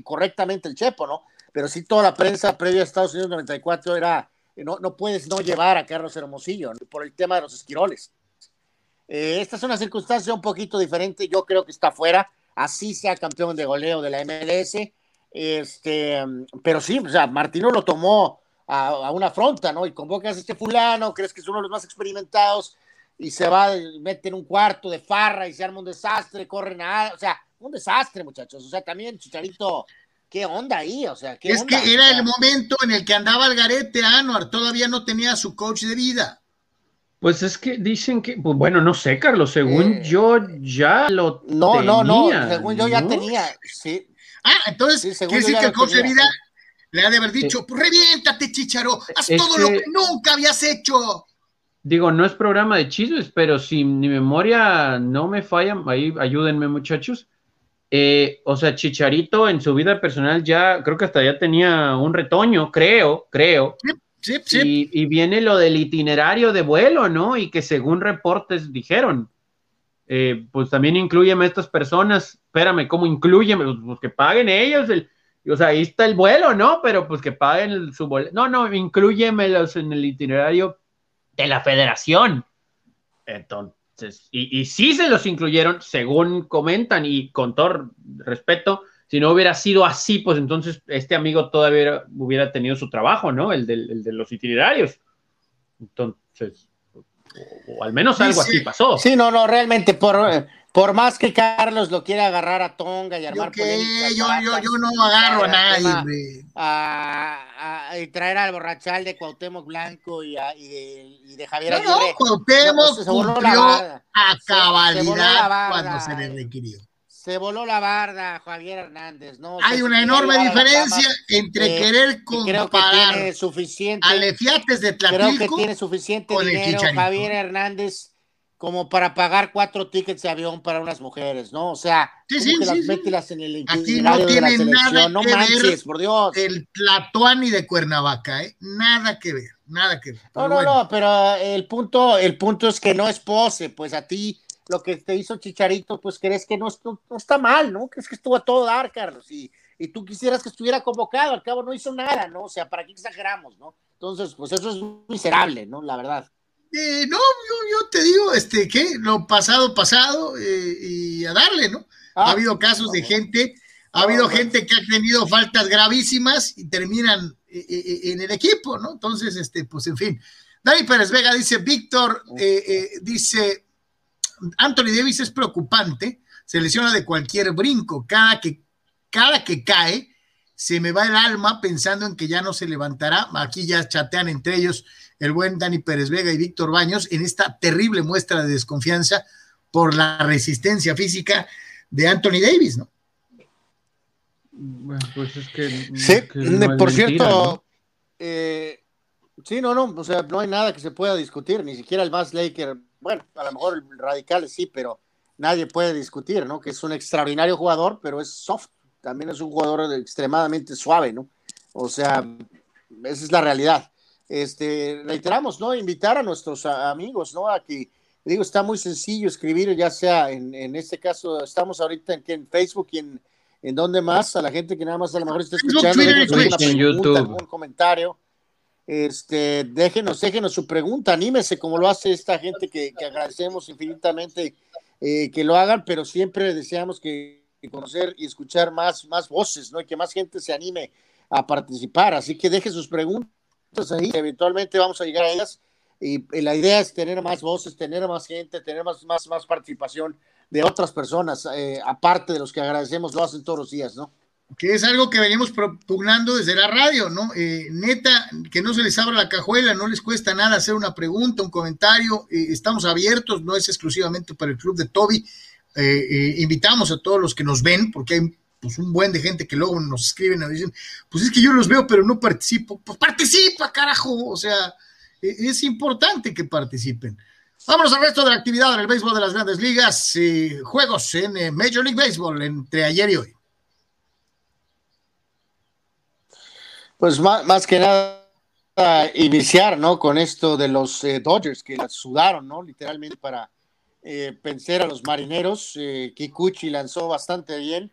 correctamente el Chepo, ¿no? Pero sí toda la prensa previa a Estados Unidos 94 era, no, no puedes no llevar a Carlos Hermosillo por el tema de los esquiroles. Eh, esta es una circunstancia un poquito diferente, yo creo que está fuera, así sea campeón de goleo de la MLS, este, pero sí, o sea, Martino lo tomó a, una afronta, ¿no? Y convocas a este fulano, crees que es uno de los más experimentados, y se va, mete en un cuarto de farra y se arma un desastre, corren a, o sea, un desastre, muchachos, o sea, también Chicharito, ¿qué onda ahí? O sea, ¿qué es que era el momento en el que andaba el garete Anuar, todavía no tenía su coach de vida. Pues es que dicen que, pues bueno, no sé, Carlos, según eh, yo ya lo no, tenía. No, no, no, según yo ya tenía, sí. Ah, entonces, quiere decir que el coach de vida le ha de haber dicho, pues reviéntate, Chicharo, haz todo lo que nunca habías hecho. Digo, no es programa de chismes, pero si mi memoria no me falla, ahí ayúdenme muchachos. Eh, o sea, Chicharito en su vida personal ya, creo que hasta ya tenía un retoño, creo, creo. Sí, sí, Y, viene lo del itinerario de vuelo, ¿no? Y que según reportes dijeron, eh, pues también incluyeme a estas personas, espérame, ¿cómo incluyeme? Pues, pues, que paguen ellos, el, o sea, ahí está el vuelo, ¿no? Pero pues que paguen su vuelo. No, no, incluyemelos en el itinerario de la federación. Entonces, y, y sí se los incluyeron, según comentan y con todo respeto, si no hubiera sido así, pues entonces este amigo todavía hubiera tenido su trabajo, ¿no? El, de los itinerarios. Entonces, o, al menos algo así pasó. Sí, no, no, realmente por, por más que Carlos lo quiera agarrar a Tonga y armar yo, yo, yo, yo, no agarro a nadie, a, a, y traer al borrachal de Cuauhtémoc Blanco y, y, de, Javier no, No, Cuauhtémoc cumplió a cabalidad cuando se le requirió. Se voló la barda, Javier Hernández, ¿no? Hay una enorme diferencia entre eh, querer comparar creo que tiene suficiente, Alefiates de Tlatilco Creo que tiene suficiente dinero Javier Hernández como para pagar cuatro tickets de avión para unas mujeres, ¿no? O sea, sí, sí, las sí, en el Aquí no tiene nada no que manches, ver por Dios. El Tlatuani de Cuernavaca, ¿eh? Nada que ver, nada que ver. No, no, no, pero el punto, el punto es que no es pose, pues a ti lo que te hizo Chicharito, pues crees que no, no, está mal, ¿no? Crees que estuvo a todo dar, Carlos, y, y tú quisieras que estuviera convocado, al cabo no hizo nada, ¿no? O sea, ¿para qué exageramos, no? Entonces, pues eso es miserable, ¿no? La verdad. Eh, no, yo, te digo, este, ¿qué? Lo pasado, pasado, eh, y a darle, ¿no? ha ah, habido casos de gente, ha habido gente que ha tenido faltas gravísimas y terminan eh, en el equipo, ¿no? Entonces, este, pues en fin. Dani Pérez Vega dice, Víctor, dice, Anthony Davis es preocupante, se lesiona de cualquier brinco, cada que, cada que cae, se me va el alma pensando en que ya no se levantará. Aquí ya chatean entre ellos el buen Dani Pérez Vega y Víctor Baños en esta terrible muestra de desconfianza por la resistencia física de Anthony Davis, ¿no? Bueno, pues es que. Sí, por cierto, eh, sí, no, no, o sea, no hay nada que se pueda discutir, ni siquiera el más Laker, bueno, a lo mejor el radical sí, pero nadie puede discutir, ¿no? Que es un extraordinario jugador, pero es soft, también es un jugador extremadamente suave, ¿no? O sea, esa es la realidad este, reiteramos, ¿no? Invitar a nuestros amigos, ¿no? A que, digo, está muy sencillo escribir, ya sea en, en este caso, estamos ahorita en, en Facebook y en, en donde más, a la gente que nada más a lo mejor está escuchando, en YouTube. algún comentario, este, déjenos, déjenos su pregunta, anímese como lo hace esta gente que, que agradecemos infinitamente eh, que lo hagan, pero siempre deseamos que, que, conocer y escuchar más, más voces, ¿no? Y que más gente se anime a participar, así que deje sus preguntas ahí, eventualmente vamos a llegar a ellas. Y, la idea es tener más voces, tener más gente, tener más, más, más participación de otras personas, eh, aparte de los que agradecemos, lo hacen todos los días, ¿no? Que es algo que venimos propugnando desde la radio, ¿no? Eh, neta, que no se les abra la cajuela, no les cuesta nada hacer una pregunta, un comentario, eh, estamos abiertos, no es exclusivamente para el club de Toby, invitamos a todos los que nos ven, porque hay pues un buen de gente que luego nos escriben y dicen, pues es que yo los veo, pero no participo. Pues participa, carajo. O sea, e, es importante que participen. Vámonos al resto de la actividad en el béisbol de las grandes ligas. y juegos en eh, Major League Baseball entre ayer y hoy. Pues más, que nada iniciar, ¿no? Con esto de los eh, Dodgers que la sudaron, ¿no? Literalmente para eh, vencer a los marineros. Eh, Kikuchi lanzó bastante bien.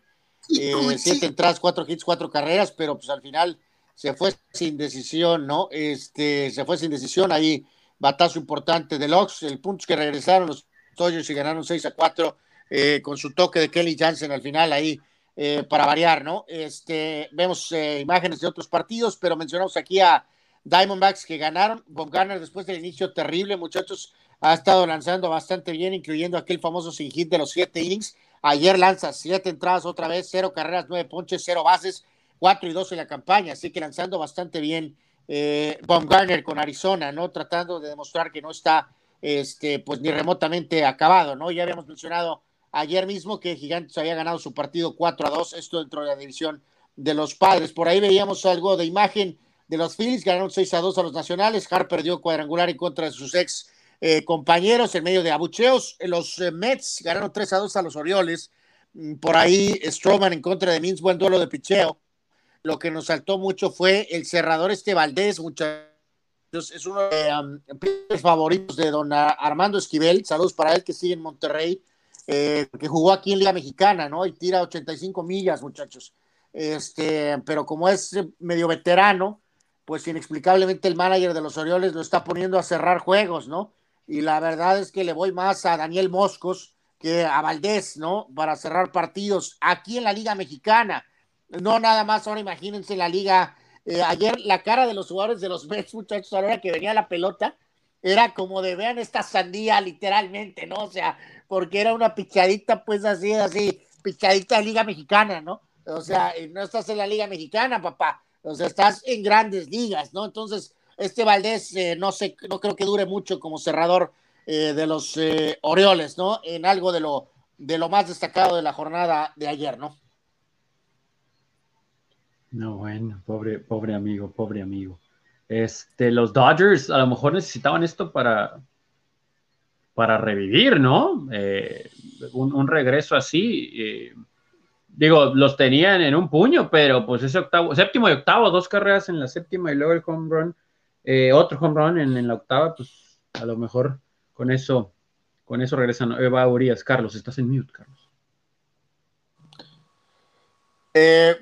Eh, siete entradas, cuatro hits, cuatro carreras, pero pues al final se fue sin decisión, ¿no? Este, se fue sin decisión. Ahí, batazo importante de Locks, el punto es que regresaron los Dodgers y ganaron 6 a 4 eh, con su toque de Kelly Jansen al final ahí eh, para variar, ¿no? Este, vemos imágenes de otros partidos, pero mencionamos aquí a Diamondbacks que ganaron, Bob Garner después del inicio terrible, muchachos, ha estado lanzando bastante bien, incluyendo aquel famoso sin hit de los siete innings, Ayer lanza siete entradas otra vez, cero carreras, nueve ponches, cero bases, cuatro y dos en la campaña, así que lanzando bastante bien eh, Baumgartner con Arizona, ¿no? Tratando de demostrar que no está, este, pues ni remotamente acabado, ¿no? Ya habíamos mencionado ayer mismo que Gigantes había ganado su partido 4 a 2, esto dentro de la división de los padres. Por ahí veíamos algo de imagen de los Phillies, ganaron 6 a 2 a los nacionales, Harper dio cuadrangular en contra de sus ex eh, compañeros en medio de abucheos. Los eh, Mets ganaron 3 a 2 a los Orioles. Mm, por ahí Stroman en contra de Mins, buen duelo de picheo. Lo que nos saltó mucho fue el cerrador este Valdés, muchachos. Es uno de los favoritos de don Armando Esquivel. Saludos para él que sigue en Monterrey, eh, que jugó aquí en Liga Mexicana, ¿no? Y tira 85 millas, muchachos. Este, pero como es medio veterano, pues inexplicablemente el manager de los Orioles lo está poniendo a cerrar juegos, ¿no? Y la verdad es que le voy más a Daniel Moscos que a Valdés, ¿no? Para cerrar partidos aquí en la Liga Mexicana. No nada más, ahora imagínense la Liga. Eh, ayer la cara de los jugadores de los Mets, muchachos, a la hora que venía la pelota, era como de vean esta sandía literalmente, ¿no? O sea, porque era una pichadita, pues así, así, pichadita de Liga Mexicana, ¿no? O sea, no estás en la Liga Mexicana, papá. O sea, estás en grandes ligas, ¿no? Entonces, este Valdés eh, no sé, no creo que dure mucho como cerrador eh, de los eh, Orioles, ¿no? En algo de lo, de lo más destacado de la jornada de ayer, ¿no? No, bueno, pobre, pobre amigo, pobre amigo. Este, los Dodgers a lo mejor necesitaban esto para, para revivir, ¿no? un, regreso así. digo, los tenían en un puño, pero pues ese octavo, séptimo y octavo, dos carreras en la séptima y luego el home run eh, otro home run en, la octava, pues a lo mejor con eso, con eso regresan Eva Urias. Carlos, estás en mute, Carlos. Eh,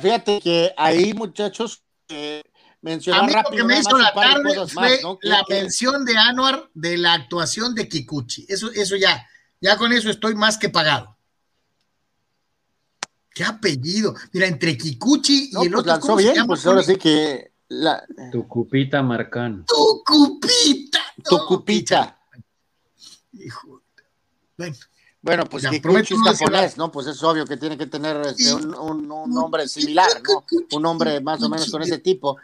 fíjate que ahí, muchachos, eh, mencionar rápido. que me hizo la tarde fue la mención de Anuar de la actuación de Kikuchi. Eso, eso ya, ya con eso estoy más que pagado. ¿Qué apellido? Mira, entre Kikuchi y el pues otro. Lanzó bien, pues ahora sí que la... Tu cupita marcán. Tu cupita. Tu cupita. Hijo. Bueno. Bueno, pues que es japonés, ¿no? Pues es obvio que tiene que tener este, un, nombre similar, ¿no? Un nombre más o menos con ese tipo.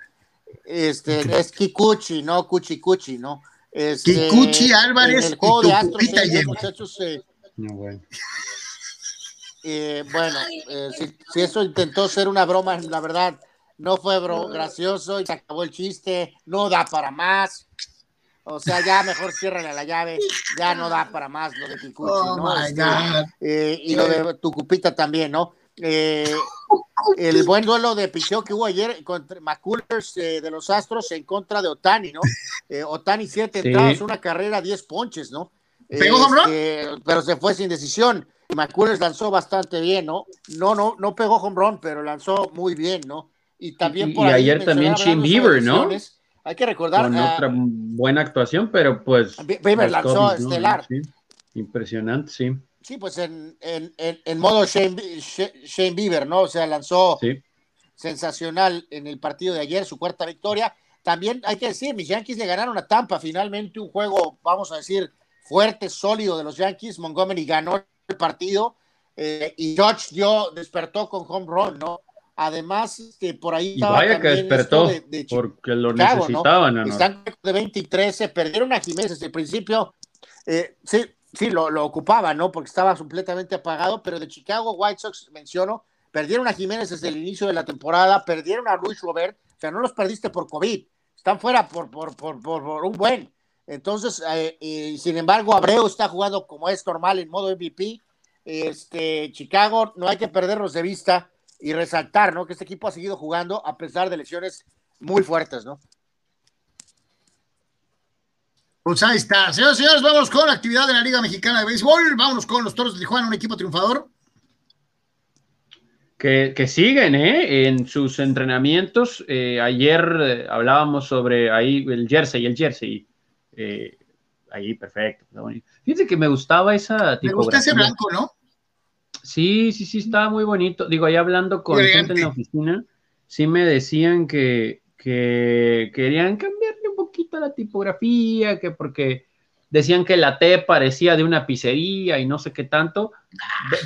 Este, es Kikuchi, no Kuchi Kuchi, ¿no? Este, Kikuchi Álvarez. el juego de Astros, muchachos. Eh, no, bueno. Eh, bueno, eh, si, si, eso intentó ser una broma, la verdad, no fue bro, gracioso y se acabó el chiste, no da para más. O sea, ya mejor ciérrale la llave, ya no da para más lo de Kikuchi, oh ¿no? Este, eh, y lo de Tucupita también, ¿no? Eh, el buen duelo de picheo que hubo ayer contra McCullers eh, de los Astros en contra de Otani, ¿no? Otani siete entradas, una carrera, diez ponches, ¿no? Este, pero se fue sin decisión. McCullers lanzó bastante bien, ¿no? No, no, no pegó home run, pero lanzó muy bien, ¿no? Y también por y ayer también Shane Bieber, ¿no? Hay que recordar. Con otra buena actuación, pero pues. Bieber lanzó estelar. Impresionante, sí. Sí, pues en, en, en, modo Shane, Shane, Bieber, ¿no? O sea, lanzó sensacional en el partido de ayer, su cuarta victoria. También hay que decir, mis Yankees le ganaron a Tampa, finalmente un juego, vamos a decir, fuerte, sólido de los Yankees. Montgomery ganó el partido eh, y George dio, despertó con home run, ¿no? Además, que por ahí. Y vaya que despertó, porque lo necesitaban. Están de 23, se perdieron a Jiménez desde el principio. Eh, sí, sí, lo, lo ocupaba, ¿no? Porque estaba completamente apagado, pero de Chicago White Sox, menciono, perdieron a Jiménez desde el inicio de la temporada, perdieron a Luis Robert, o sea, no los perdiste por COVID, están fuera por, por, por, por un buen. Entonces, eh, sin embargo, Abreu está jugando como es normal en modo MVP. Este, Chicago, no hay que perderlos de vista y resaltar, ¿no? Que este equipo ha seguido jugando a pesar de lesiones muy fuertes, ¿no? Pues ahí está. Señoras y señores, vamos con la actividad de la Liga Mexicana de Béisbol. Vámonos con los Toros de Tijuana, un equipo triunfador. Que, que siguen ¿eh? en sus entrenamientos. Eh, ayer eh, hablábamos sobre ahí el jersey, el jersey. Eh, ahí, perfecto. Fíjense que me gustaba esa Me gusta ese blanco, ¿no? Sí, sí, sí, estaba muy bonito. Digo, ahí hablando con gente en la oficina, sí me decían que, que querían cambiarle un poquito la tipografía, que porque decían que la T parecía de una pizzería y no sé qué tanto,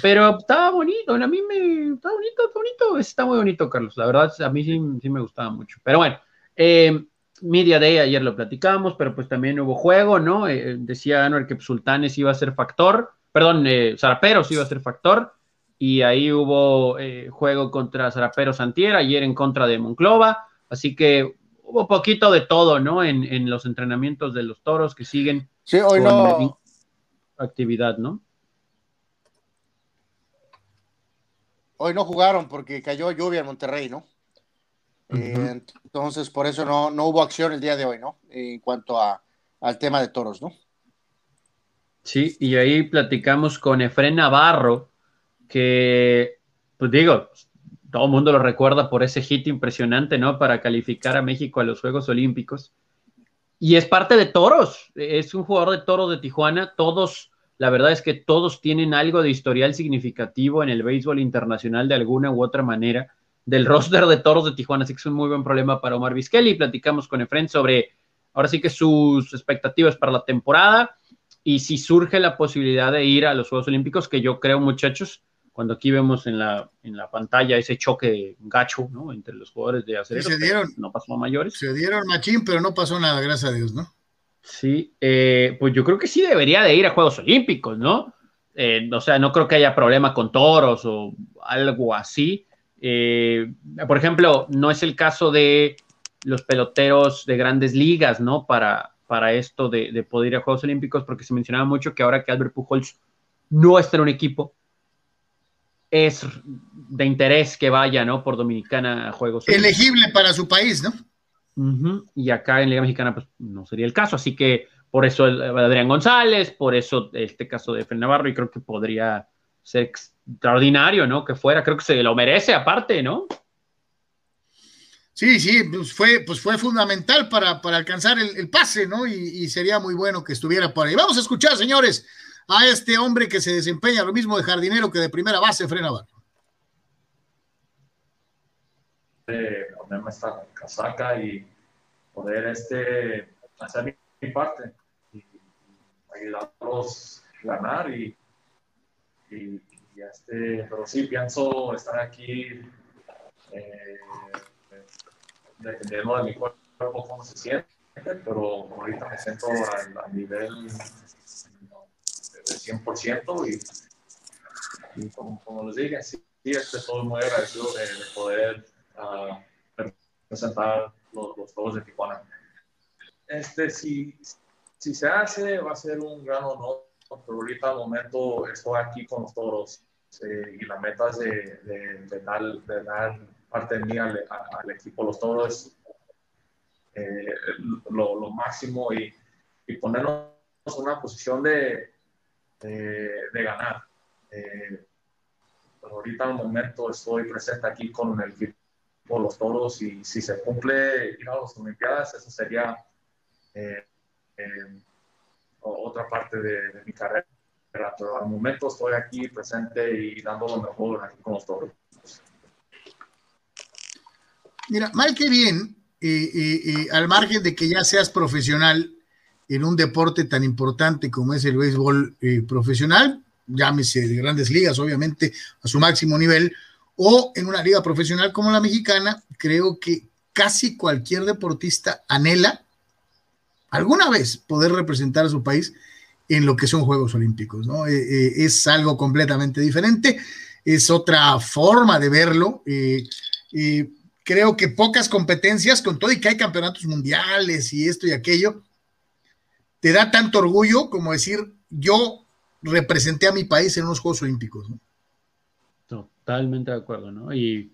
pero estaba bonito, a mí me, está bonito, está bonito, está muy bonito, Carlos, la verdad, a mí sí, sí me gustaba mucho, pero bueno, eh, Media Day ayer lo platicamos, pero pues también hubo juego, ¿no? Eh, decía Anuel que Sultanes iba a ser factor, perdón, eh, Zaraperos iba a ser factor, y ahí hubo eh, juego contra Zaraperos Antier, ayer en contra de Monclova, así que hubo poquito de todo, ¿no? En, en los entrenamientos de los toros que siguen Sí, hoy no. actividad, ¿no? Hoy no jugaron porque cayó lluvia en Monterrey, ¿no? Eh, entonces, por eso no, no hubo acción el día de hoy, ¿no? En cuanto a, al tema de toros, ¿no? Sí, y ahí platicamos con Efren Navarro, que, pues digo, todo el mundo lo recuerda por ese hit impresionante, ¿no? Para calificar a México a los Juegos Olímpicos. Y es parte de Toros, es un jugador de Toros de Tijuana, todos, la verdad es que todos tienen algo de historial significativo en el béisbol internacional de alguna u otra manera del roster de Toros de Tijuana, así que es un muy buen problema para Omar Vizquel y platicamos con Efren sobre ahora sí que sus expectativas para la temporada y si surge la posibilidad de ir a los Juegos Olímpicos, que yo creo, muchachos, cuando aquí vemos en la, en la pantalla ese choque gacho, ¿no? Entre los jugadores de acereros, se dieron. no pasó a mayores. Se dieron machín, pero no pasó nada, gracias a Dios, ¿no? Sí, eh, pues yo creo que sí debería de ir a Juegos Olímpicos, ¿no? Eh, o sea, no creo que haya problema con toros o algo así. Eh, por ejemplo, no es el caso de los peloteros de grandes ligas, ¿no? Para, para esto de, de poder ir a Juegos Olímpicos, porque se mencionaba mucho que ahora que Albert Pujols no está en un equipo, es de interés que vaya, ¿no? Por Dominicana a Juegos Olímpicos. Elegible para su país, ¿no? Y acá en Liga Mexicana, pues no sería el caso. Así que por eso el- Adrián González, por eso este caso de Efren Navarro, y creo que podría ser extraordinario, ¿no? Que fuera, creo que se lo merece aparte, ¿no? Sí, sí, pues fue, pues fue fundamental para, para alcanzar el, pase, ¿no? Y, sería muy bueno que estuviera por ahí. Vamos a escuchar, señores, a este hombre que se desempeña lo mismo de jardinero que de primera base, Frena ponerme esta casaca y poder este, hacer mi, parte y, ayudarlos a ganar y, y, y, este, pero sí pienso estar aquí eh, dependiendo de mi cuerpo cómo se siente pero ahorita me siento al, al nivel de 100% y, y como, como les dije sí, estoy muy agradecido de, de poder a presentar los, los Toros de Tijuana. Este, si, si se hace, va a ser un gran honor, pero ahorita al momento estoy aquí con los Toros eh, y la meta es de, de, de, dar, de dar parte de mí al, equipo Los Toros eh, lo, máximo y, y, ponernos en una posición de, de, ganar. Eh, pero ahorita al momento estoy presente aquí con el equipo los toros y si se cumple ir a las Olimpiadas, eso sería eh, eh, otra parte de, de, mi carrera. Pero al momento estoy aquí presente y dando lo mejor aquí con los toros. Mira, mal que bien, eh, eh, al margen de que ya seas profesional en un deporte tan importante como es el béisbol eh, profesional, llámese de grandes ligas, obviamente, a su máximo nivel, o en una liga profesional como la mexicana, creo que casi cualquier deportista anhela alguna vez poder representar a su país en lo que son Juegos Olímpicos, ¿no? Eh, eh, es algo completamente diferente, es otra forma de verlo. Eh, creo que pocas competencias, con todo y que hay campeonatos mundiales y esto y aquello, te da tanto orgullo como decir, yo representé a mi país en unos Juegos Olímpicos, ¿no? Totalmente de acuerdo, ¿no? Y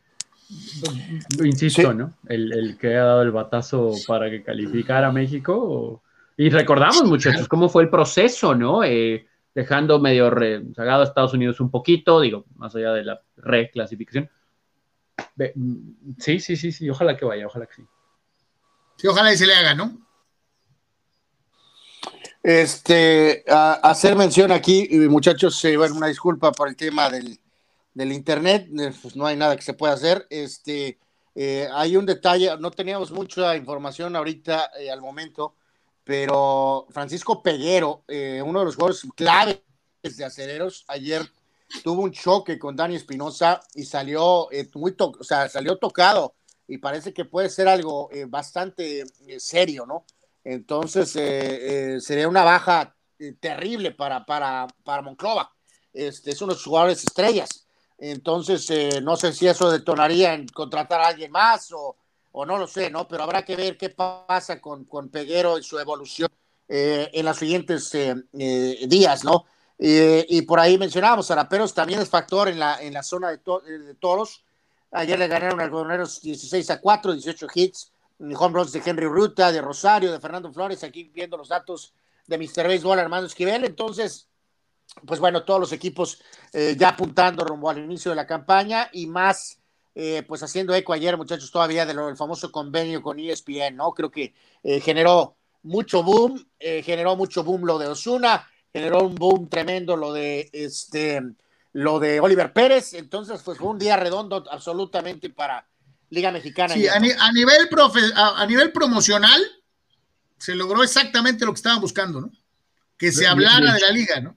insisto, sí. ¿no? El, el, que ha dado el batazo para que calificara a México Y recordamos, muchachos, cómo fue el proceso, ¿no? Eh, dejando medio rezagado a Estados Unidos un poquito, digo, más allá de la reclasificación. Mm, sí, sí, sí, sí, ojalá que vaya, ojalá que sí. Sí, ojalá y se le haga, ¿no? Este, hacer mención aquí, muchachos, eh, bueno, una disculpa por el tema del, internet, eh, pues no hay nada que se pueda hacer. Este, eh, hay un detalle, no teníamos mucha información ahorita al momento, pero Francisco Peguero, uno de los jugadores claves de Acereros, ayer tuvo un choque con Dani Espinosa y salió muy, o sea, salió tocado y parece que puede ser algo bastante serio, ¿no? Entonces, eh, eh, sería una baja eh, terrible para, para, para Monclova. Este, es uno de sus jugadores estrellas. Entonces, no sé si eso detonaría en contratar a alguien más o, o, no lo sé, ¿no? Pero habrá que ver qué pasa con, con Peguero y su evolución en los siguientes días, ¿no? Y por ahí mencionábamos, Araperos también es factor en la, en la zona de, de toros. Ayer le ganaron a Algodoneros 16 a 4, 18 hits home runs de Henry Ruta, de Rosario, de Fernando Flores, aquí viendo los datos de Mr. Baseball Armando Esquivel. Entonces, pues bueno, todos los equipos eh, ya apuntando rumbo al inicio de la campaña y más, eh, pues haciendo eco ayer, muchachos, todavía del famoso convenio con ESPN, ¿no? Creo que eh, generó mucho boom, generó mucho boom lo de Osuna, generó un boom tremendo lo de este, lo de Oliver Pérez. Entonces, pues fue un día redondo absolutamente para Liga Mexicana. Sí, a, nivel a, nivel promocional se logró exactamente lo que estaban buscando, ¿no? Que se hablara de la liga, ¿no?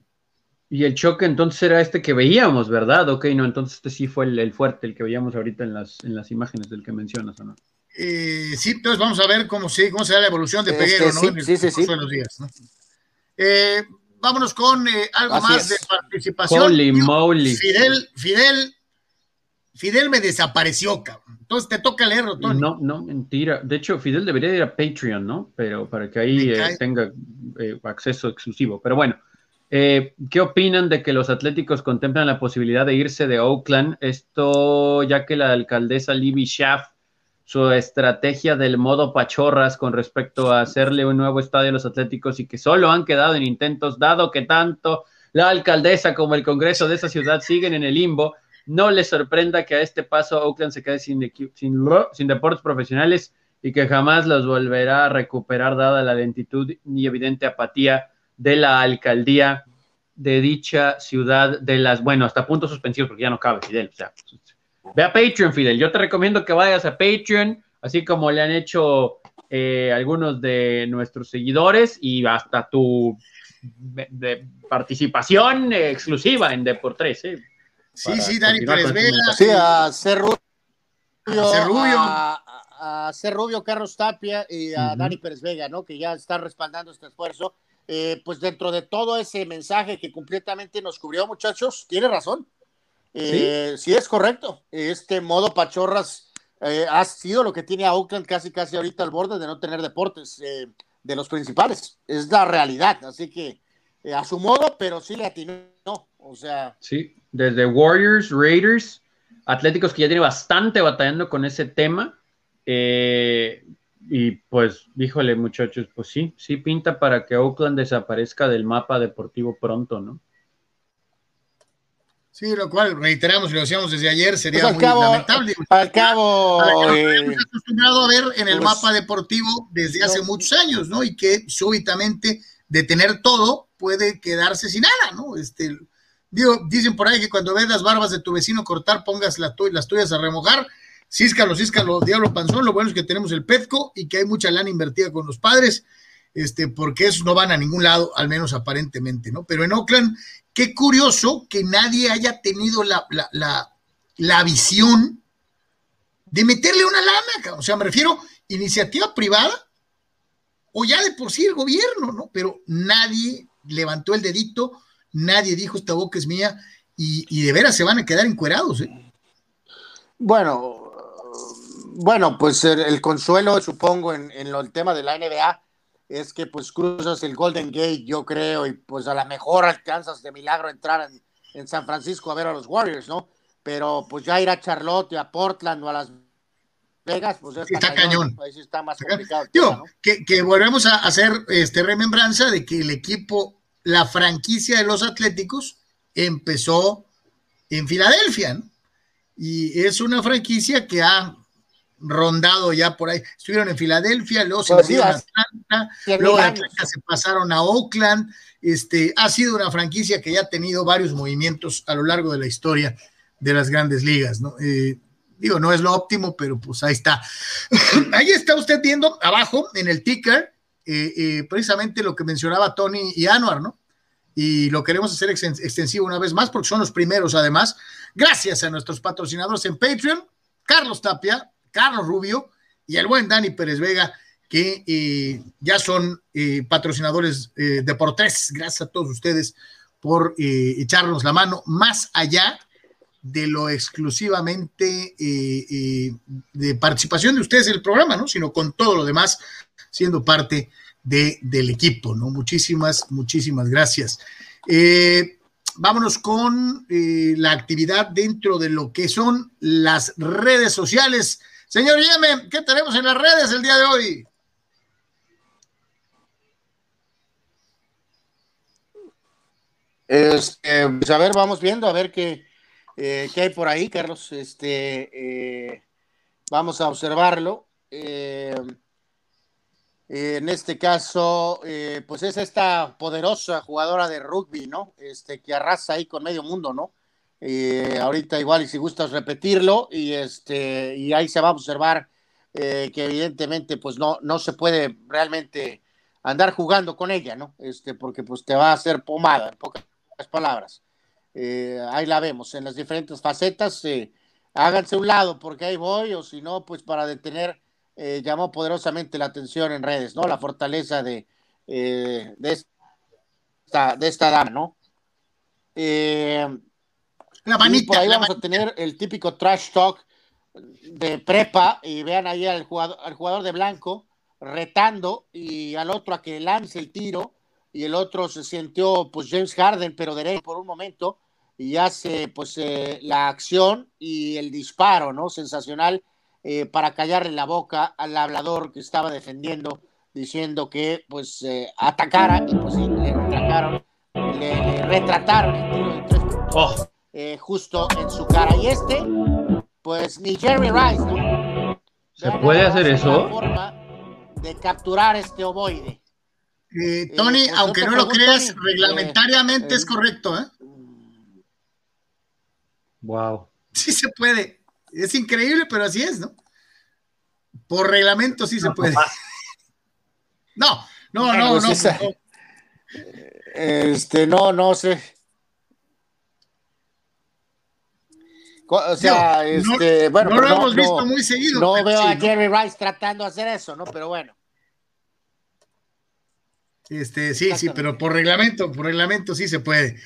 Y el choque entonces era este que veíamos, ¿verdad? Ok, no, entonces este sí fue el, fuerte, el que veíamos ahorita en las, en las imágenes del que mencionas, ¿o no? Eh, sí, entonces vamos a ver cómo, sí, cómo se da la evolución de este, Peguero, ¿no? Sí, sí, sí. días, ¿no? Eh, vámonos con eh, algo más de participación. Holy moly. Fidel, Fidel, Fidel me desapareció, cabrón. Entonces te toca leerlo, Tony. No, no, mentira. De hecho, Fidel debería ir a Patreon, ¿no? Pero para que ahí eh, tenga eh, acceso exclusivo. Pero bueno, eh, ¿qué opinan de que los atléticos contemplan la posibilidad de irse de Oakland? Esto, ya que la alcaldesa Libby Schaff, su estrategia del modo pachorras con respecto a hacerle un nuevo estadio a los atléticos y que solo han quedado en intentos, dado que tanto la alcaldesa como el Congreso de esa ciudad siguen en el limbo no les sorprenda que a este paso Oakland se quede sin, sin, deportes profesionales y que jamás los volverá a recuperar dada la lentitud y evidente apatía de la alcaldía de dicha ciudad de las, bueno, hasta puntos suspensivos porque ya no cabe, Fidel. O sea, ve a Patreon, Fidel. Yo te recomiendo que vayas a Patreon, así como le han hecho eh, algunos de nuestros seguidores y hasta tu participación exclusiva en Deportes. ¿eh? Sí, sí, Dani Pérez Vega. Sí, a Ser Rubio. A, Ser Rubio, Carlos Tapia y a Dani Pérez Vega, ¿no? Que ya están respaldando este esfuerzo. Eh, pues dentro de todo ese mensaje que completamente nos cubrió, muchachos, tiene razón. Eh, ¿Sí? es correcto. Este modo pachorras eh, ha sido lo que tiene a Oakland casi casi ahorita al borde de no tener deportes de los principales. Es la realidad. Así que a su modo, pero sí le atinó. O sea. Sí, desde Warriors, Raiders, Atléticos que ya tiene bastante batallando con ese tema. Eh, y pues, híjole, muchachos, pues sí, sí pinta para que Oakland desaparezca del mapa deportivo pronto, ¿no? Sí, lo cual reiteramos y lo decíamos desde ayer, sería pues muy lamentable. Al cabo, eh, acostumbrado a ver en el pues, mapa deportivo desde hace muchos años, ¿no? Y que súbitamente de tener todo puede quedarse sin nada, ¿no? Este, Digo, dicen por ahí que cuando ves las barbas de tu vecino cortar, pongas las, tuyas a remojar. Císcalo, císcalo, diablo panzón. Lo bueno es que tenemos el Petco y que hay mucha lana invertida con los padres, este, porque esos no van a ningún lado, al menos aparentemente, ¿no? Pero en Oakland, qué curioso que nadie haya tenido la, la, la, visión de meterle una lana, o sea, me refiero iniciativa privada o ya de por sí el gobierno, ¿no? Pero nadie levantó el dedito nadie dijo esta boca es mía y, de veras se van a quedar encuerados. ¿eh? Bueno, bueno, pues el, consuelo, supongo, en, el tema de la NBA es que pues cruzas el Golden Gate, yo creo, y pues a lo mejor alcanzas de milagro entrar en, en San Francisco a ver a los Warriors, ¿no? Pero pues ya ir a Charlotte, a Portland o a Las Vegas, pues está, está cañón. Ahí sí está más complicado. Digo, que, que, volvemos a hacer este remembranza de que el equipo, la franquicia de los Atléticos, empezó en Filadelfia, ¿no? Y es una franquicia que ha rondado ya por ahí. Estuvieron en Filadelfia, luego se pues a Atlanta, luego de Atlanta se pasaron a Oakland. Este, ha sido una franquicia que ya ha tenido varios movimientos a lo largo de la historia de las grandes ligas, ¿no? Eh, digo, no es lo óptimo, pero pues ahí está. ahí está usted viendo abajo en el ticker eh, eh, precisamente lo que mencionaba Tony y Anuar, ¿no? Y lo queremos hacer extensivo una vez más porque son los primeros, además, gracias a nuestros patrocinadores en Patreon, Carlos Tapia, Carlos Rubio y el buen Dani Pérez Vega, que eh, ya son patrocinadores de por tres. Gracias a todos ustedes por echarnos la mano más allá de lo exclusivamente eh, eh, de participación de ustedes en el programa, ¿no? Sino con todo lo demás, siendo parte de, del equipo, ¿no? Muchísimas, muchísimas gracias. Eh, vámonos con la actividad dentro de lo que son las redes sociales. Señor Yeme, ¿qué tenemos en las redes el día de hoy? Este, pues a ver, vamos viendo, a ver qué, eh, ¿Qué hay por ahí, Carlos? Este, eh, vamos a observarlo. Eh, en este caso, pues es esta poderosa jugadora de rugby, ¿no? Este, que arrasa ahí con medio mundo, ¿no? Ahorita igual, y si gustas repetirlo, y este, y ahí se va a observar que evidentemente, pues no, no se puede realmente andar jugando con ella, ¿no? Este, porque pues te va a hacer pomada, en pocas palabras. Eh, ahí la vemos en las diferentes facetas. Eh, háganse un lado porque ahí voy, o si no, pues para detener, eh, llamó poderosamente la atención en redes, ¿no? La fortaleza de, de, esta, de esta dama, ¿no? La manita, por ahí vamos a tener el típico trash talk de prepa y vean ahí al jugador, al jugador de blanco retando y al otro a que lance el tiro y el otro se sintió pues James Harden, pero de por un momento y hace pues eh, la acción y el disparo, ¿no? Sensacional eh, para callarle la boca al hablador que estaba defendiendo, diciendo que pues eh, atacara y pues le retrataron, le, retrataron el tiro de tres puntos, oh. Justo en su cara. Y este, pues ni Jerry Rice, ¿no? ¿Se puede hacer eso? forma de capturar este ovoide. Tony, pues, aunque no, lo creas, reglamentariamente es correcto, ¿eh? Wow. Sí se puede. Es increíble, pero así es, ¿no? Por reglamento sí se puede. No, no, no, pues no, Este, no, no sé. O sea, este, bueno, no lo hemos visto muy seguido. No veo a Jerry Rice tratando de hacer eso, ¿no? Pero bueno. Este, sí, sí, pero por reglamento, por reglamento sí se puede.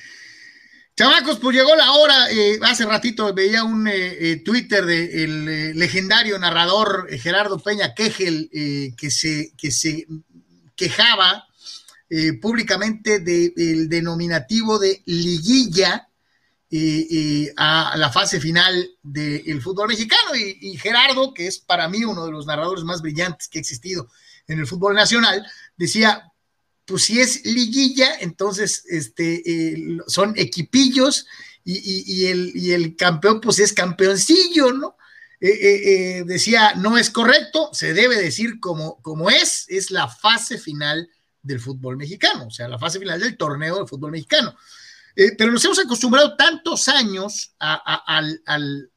Chamacos, pues llegó la hora. Eh, hace ratito veía un eh, eh, Twitter del legendario narrador Gerardo Peña Quejel que, se, que se quejaba públicamente del denominativo de liguilla a la fase final del fútbol mexicano. Y, y, Gerardo, que es para mí uno de los narradores más brillantes que ha existido en el fútbol nacional, decía, pues si es liguilla, entonces este, eh, son equipillos y, el, campeón pues es campeoncillo, ¿no? Eh, eh, decía, no es correcto, se debe decir como, como es, es la fase final del fútbol mexicano, o sea, la fase final del torneo del fútbol mexicano. Pero nos hemos acostumbrado tantos años al,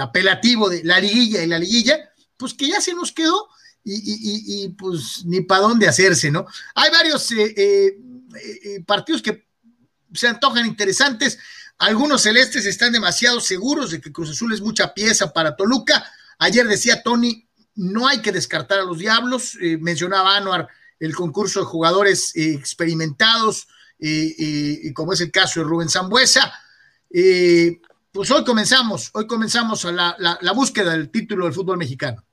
apelativo de la liguilla y la liguilla, pues que ya se nos quedó y, pues ni para dónde hacerse, ¿no? Hay varios eh, eh, eh, partidos que se antojan interesantes. Algunos celestes están demasiado seguros de que Cruz Azul es mucha pieza para Toluca. Ayer decía Tony, no hay que descartar a los diablos. mencionaba Anuar el concurso de jugadores experimentados, como es el caso de Rubén Zambuesa. pues hoy comenzamos, hoy comenzamos la, la búsqueda del título del fútbol mexicano.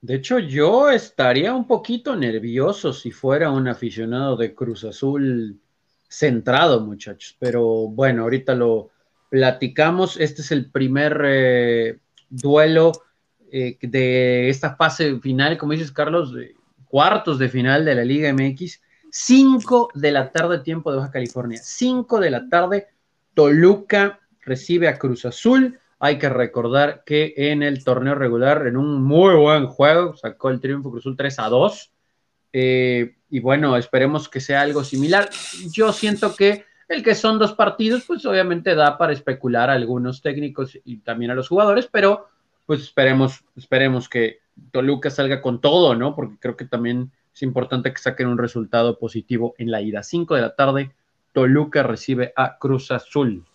De hecho, yo estaría un poquito nervioso si fuera un aficionado de Cruz Azul centrado, muchachos. Pero bueno, ahorita lo platicamos. Este es el primer eh, duelo eh, de esta fase final, como dices Carlos, cuartos de final de la Liga MX, 5 de la tarde tiempo de Baja California, 5 de la tarde, Toluca recibe a Cruz Azul. Hay que recordar que en el torneo regular, en un muy buen juego, sacó el triunfo Cruz Azul 3 a 2. Eh, y bueno, esperemos que sea algo similar. Yo siento que el que son dos partidos, pues obviamente da para especular a algunos técnicos y también a los jugadores, pero pues esperemos, esperemos que Toluca salga con todo, ¿no? Porque creo que también es importante que saquen un resultado positivo en la ida. 5 de la tarde, Toluca recibe a Cruz Azul.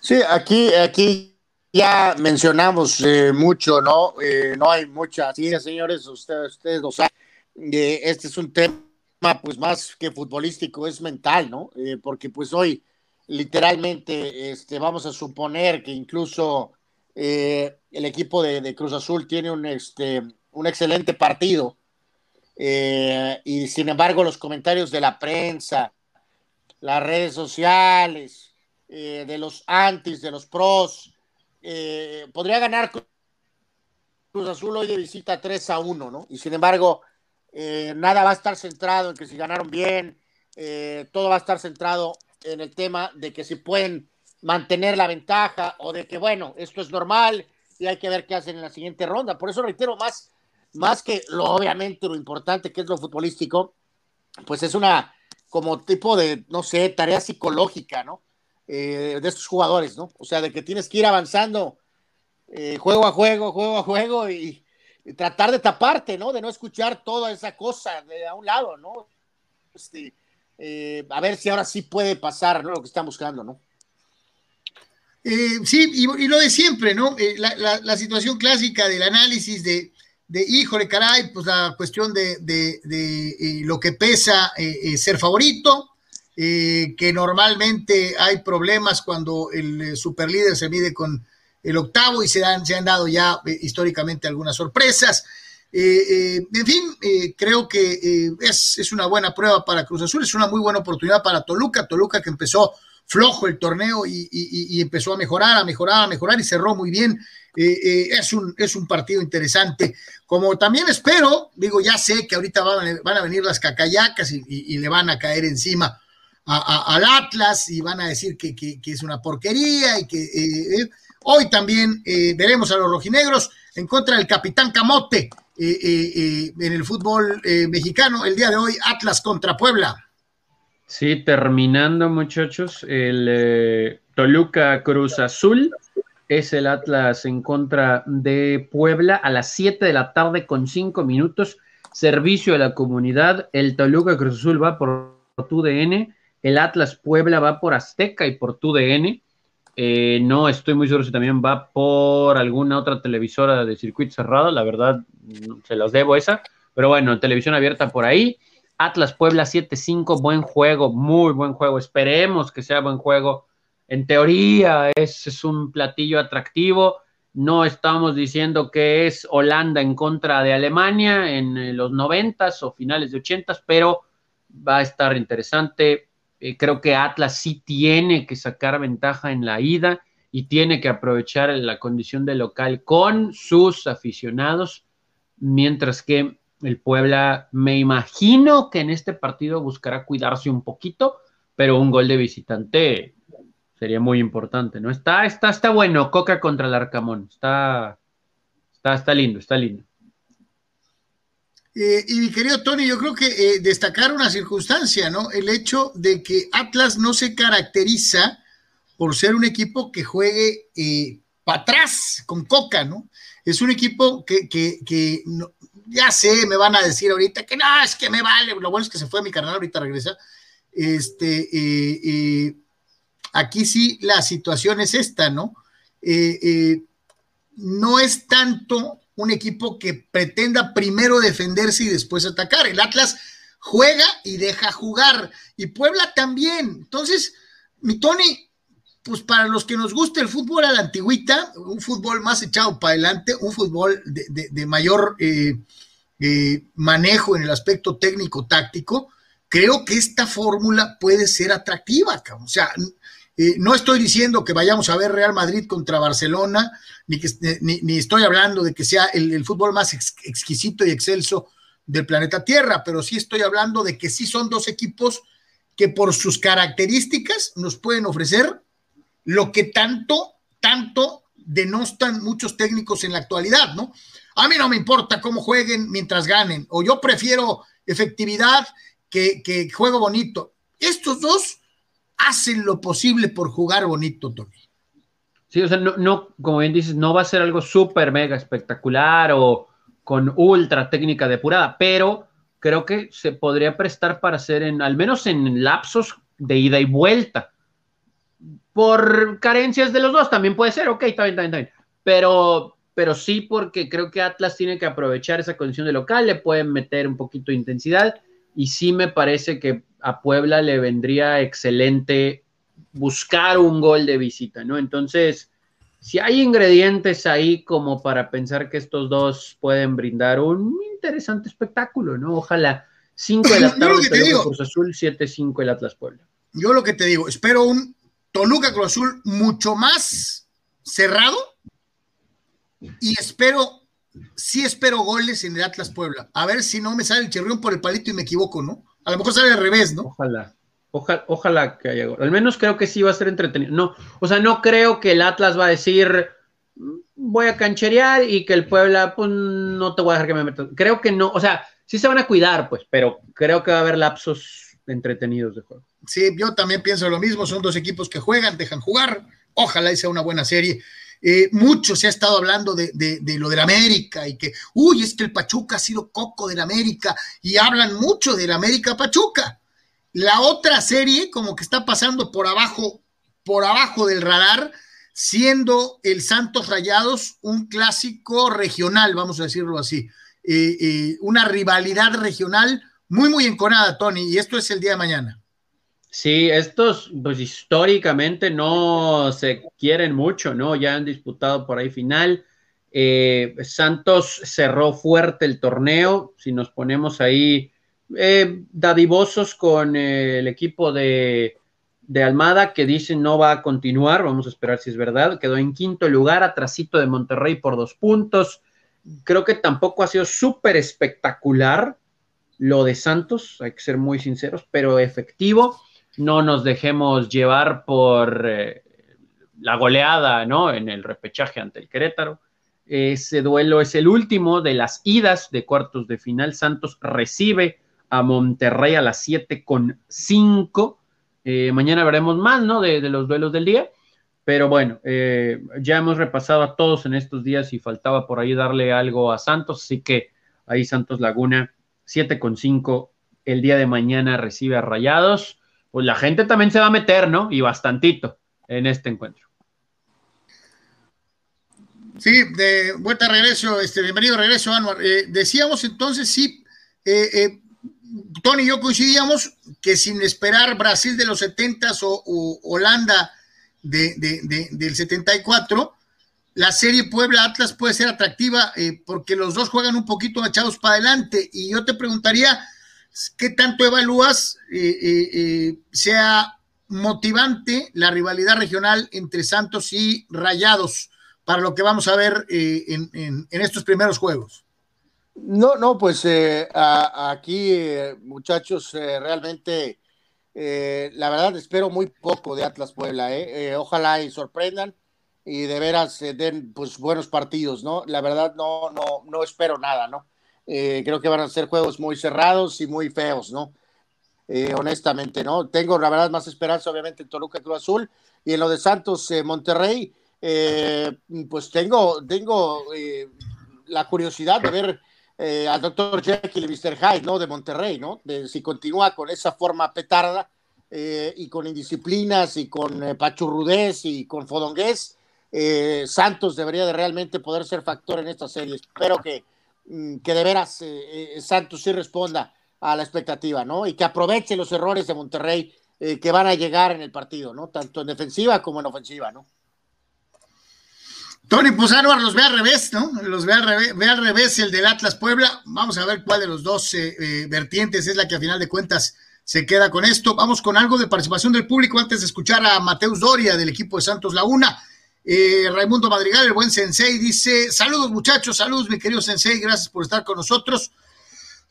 Sí, aquí, aquí ya mencionamos eh, mucho, ¿no? Eh, no hay mucha sí, señores, ustedes, ustedes lo saben. Eh, este es un tema, pues, más que futbolístico, es mental, ¿no? porque, pues, hoy, literalmente, este, vamos a suponer que incluso el equipo de, Cruz Azul tiene un, este, un excelente partido. y sin embargo, los comentarios de la prensa, las redes sociales, eh, de los antis, de los pros. Eh, podría ganar Cruz Azul hoy de visita 3 a 1, ¿no? Y sin embargo, eh, nada va a estar centrado en que si ganaron bien, todo va a estar centrado en el tema de que si pueden mantener la ventaja o de que, bueno, esto es normal y hay que ver qué hacen en la siguiente ronda. Por eso reitero, más, más que lo obviamente lo importante que es lo futbolístico, pues es una como tipo de, no sé, tarea psicológica, ¿no? Eh, de estos jugadores, ¿no? O sea, de que tienes que ir avanzando eh, juego a juego, juego a juego y, tratar de taparte, ¿no? De no escuchar toda esa cosa de a un lado, ¿no? Este, eh, a ver si ahora sí puede pasar, ¿no? Lo que están buscando, ¿no? sí, y, lo de siempre, ¿no? La, situación clásica del análisis de, de, híjole, caray, pues la cuestión de, de lo que pesa ser favorito, eh, que normalmente hay problemas cuando el eh, superlíder se mide con el octavo y se, se han dado ya eh, históricamente algunas sorpresas. en fin, creo que es, es, una buena prueba para Cruz Azul, es una muy buena oportunidad para Toluca, Toluca que empezó flojo el torneo y, y, empezó a mejorar, a mejorar, a mejorar y cerró muy bien. Es, un, es un partido interesante. Como también espero, digo, ya sé que ahorita van, a venir las cacayacas y le van a caer encima al Atlas y van a decir que, es una porquería y que eh, eh, hoy también eh, veremos a los rojinegros en contra del capitán Camote en el fútbol mexicano. El día de hoy, Atlas contra Puebla. Sí, terminando muchachos, el Toluca Cruz Azul es el Atlas en contra de Puebla a las 7 de la tarde con 5 minutos. Servicio a la comunidad. El Toluca Cruz Azul va por tu DN el Atlas Puebla va por Azteca y por TUDN. Eh, no estoy muy seguro si también va por alguna otra televisora de circuito cerrado. La verdad, se los debo esa. Pero bueno, televisión abierta por ahí. Atlas Puebla 7-5, buen juego, muy buen juego. Esperemos que sea buen juego. En teoría es, es un platillo atractivo. No estamos diciendo que es Holanda en contra de Alemania en los noventas o finales de ochentas, pero va a estar interesante. Eh, creo que Atlas sí tiene que sacar ventaja en la ida y tiene que aprovechar la condición de local con sus aficionados, mientras que el Puebla me imagino que en este partido buscará cuidarse un poquito, pero un gol de visitante sería muy importante, ¿no? Está, está, está bueno, Coca contra el Arcamón, está, está, está lindo, está lindo. Eh, y mi querido Tony, yo creo que eh, destacar una circunstancia, ¿no? El hecho de que Atlas no se caracteriza por ser un equipo que juegue eh, para atrás con Coca, ¿no? Es un equipo que, que, ya sé, me van a decir ahorita que no, es que me vale, lo bueno es que se fue mi carnal, ahorita regresa. Este, aquí sí la situación es esta, ¿no? no es tanto un equipo que pretenda primero defenderse y después atacar. El Atlas juega y deja jugar. Y Puebla también. Entonces, mi Tony, pues para los que nos gusta el fútbol a la antigüita, un fútbol más echado para adelante, un fútbol de, mayor eh, eh, manejo en el aspecto técnico-táctico, creo que esta fórmula puede ser atractiva. O sea, Eh, no estoy diciendo que vayamos a ver Real Madrid contra Barcelona, ni, que, ni, estoy hablando de que sea el, fútbol más exquisito y excelso del planeta Tierra, pero sí estoy hablando de que sí son dos equipos que por sus características nos pueden ofrecer lo que tanto, tanto denostan muchos técnicos en la actualidad, ¿no? A mí no me importa cómo jueguen mientras ganen, o yo prefiero efectividad que, que juego bonito. Estos dos hacen lo posible por jugar bonito, Tony. Sí, o sea, no, no como bien dices, no va a ser algo súper mega espectacular o con ultra técnica depurada, pero creo que se podría prestar para hacer en, al menos en lapsos de ida y vuelta. Por carencias de los dos, también puede ser, ok, está bien, está Pero, pero sí, porque creo que Atlas tiene que aprovechar esa condición de local, le pueden meter un poquito de intensidad, y sí me parece que a Puebla le vendría excelente buscar un gol de visita, ¿no? Entonces, si hay ingredientes ahí como para pensar que estos dos pueden brindar un interesante espectáculo, ¿no? Ojalá 5 de la tarde Cruz Azul, 7-5 el Atlas Puebla. Yo lo que te digo, espero un Toluca Cruz Azul mucho más cerrado y espero, sí espero goles en el Atlas Puebla. A ver si no me sale el chirrión por el palito y me equivoco, ¿no? A lo mejor sale al revés, ¿no? Ojalá. Ojalá, ojalá que haya gol. Al menos creo que sí va a ser entretenido. No, o sea, no creo que el Atlas va a decir mm, voy a cancherear y que el Puebla, pues no te voy a dejar que me meta. Creo que no, o sea, sí se van a cuidar, pues, pero creo que va a haber lapsos entretenidos de juego. Sí, yo también pienso lo mismo. Son dos equipos que juegan, dejan jugar. Ojalá y sea una buena serie. Eh, mucho se ha estado hablando de, de, de, lo del América y que, uy, es que el Pachuca ha sido coco del América y hablan mucho del América Pachuca. La otra serie, como que está pasando por abajo, por abajo del radar, siendo el Santos Rayados un clásico regional, vamos a decirlo así, eh, eh, una rivalidad regional muy, muy enconada, Tony, y esto es el día de mañana. Sí, estos, pues históricamente no se quieren mucho, ¿no? Ya han disputado por ahí final. Eh, Santos cerró fuerte el torneo, si nos ponemos ahí eh, dadivosos con eh, el equipo de, de, Almada que dicen no va a continuar, vamos a esperar si es verdad, quedó en quinto lugar, atrasito de Monterrey por dos puntos, creo que tampoco ha sido súper espectacular lo de Santos, hay que ser muy sinceros, pero efectivo, no nos dejemos llevar por eh, la goleada, ¿no? En el repechaje ante el Querétaro. Ese duelo es el último de las idas de cuartos de final. Santos recibe a Monterrey a las 7 con 5. Eh, mañana veremos más, ¿no? De, los duelos del día. Pero bueno, eh, ya hemos repasado a todos en estos días y faltaba por ahí darle algo a Santos. Así que ahí Santos Laguna, 7 con 5. El día de mañana recibe a Rayados. Pues la gente también se va a meter, ¿no? Y bastantito en este encuentro. Sí, de vuelta regreso, este, bienvenido regreso, Anuar. Eh, decíamos entonces, sí, eh, Tony y yo coincidíamos que sin esperar Brasil de los 70 o, Holanda del 74, la serie Puebla-Atlas puede ser atractiva eh, porque los dos juegan un poquito echados para adelante. Y yo te preguntaría, ¿qué tanto evalúas eh, eh, sea motivante la rivalidad regional entre Santos y Rayados para lo que vamos a ver en estos primeros juegos? No, no, pues eh, aquí, eh, muchachos, eh, realmente, la verdad, espero muy poco de Atlas Puebla. ojalá y sorprendan y de veras den pues buenos partidos, ¿no? La verdad, no, no, no espero nada, ¿no? Creo que van a ser juegos muy cerrados y muy feos, ¿no? honestamente, ¿no? Tengo, la verdad, más esperanza, obviamente, en Toluca Cruz Azul y en lo de Santos Monterrey, pues tengo, tengo la curiosidad de ver eh, al doctor Jekyll y Mr. Hyde, ¿no? De Monterrey, ¿no? De, si continúa con esa forma petarda eh, y con indisciplinas y con eh, pachurrudez y con fodongués, Santos debería de realmente poder ser factor en esta serie. Espero que, que de veras Santos sí responda a la expectativa, ¿no? Y que aproveche los errores de Monterrey que van a llegar en el partido, ¿no? Tanto en defensiva como en ofensiva, ¿no? Tony, pues los ve al revés, ¿no? Los ve al revés, ve al revés el del Atlas Puebla. Vamos a ver cuál de los dos eh, eh, vertientes es la que a final de cuentas se queda con esto. Vamos con algo de participación del público antes de escuchar a Mateus Doria del equipo de Santos Laguna. Eh, Raimundo Madrigal, el buen sensei, dice, saludos muchachos, saludos mi querido sensei, gracias por estar con nosotros.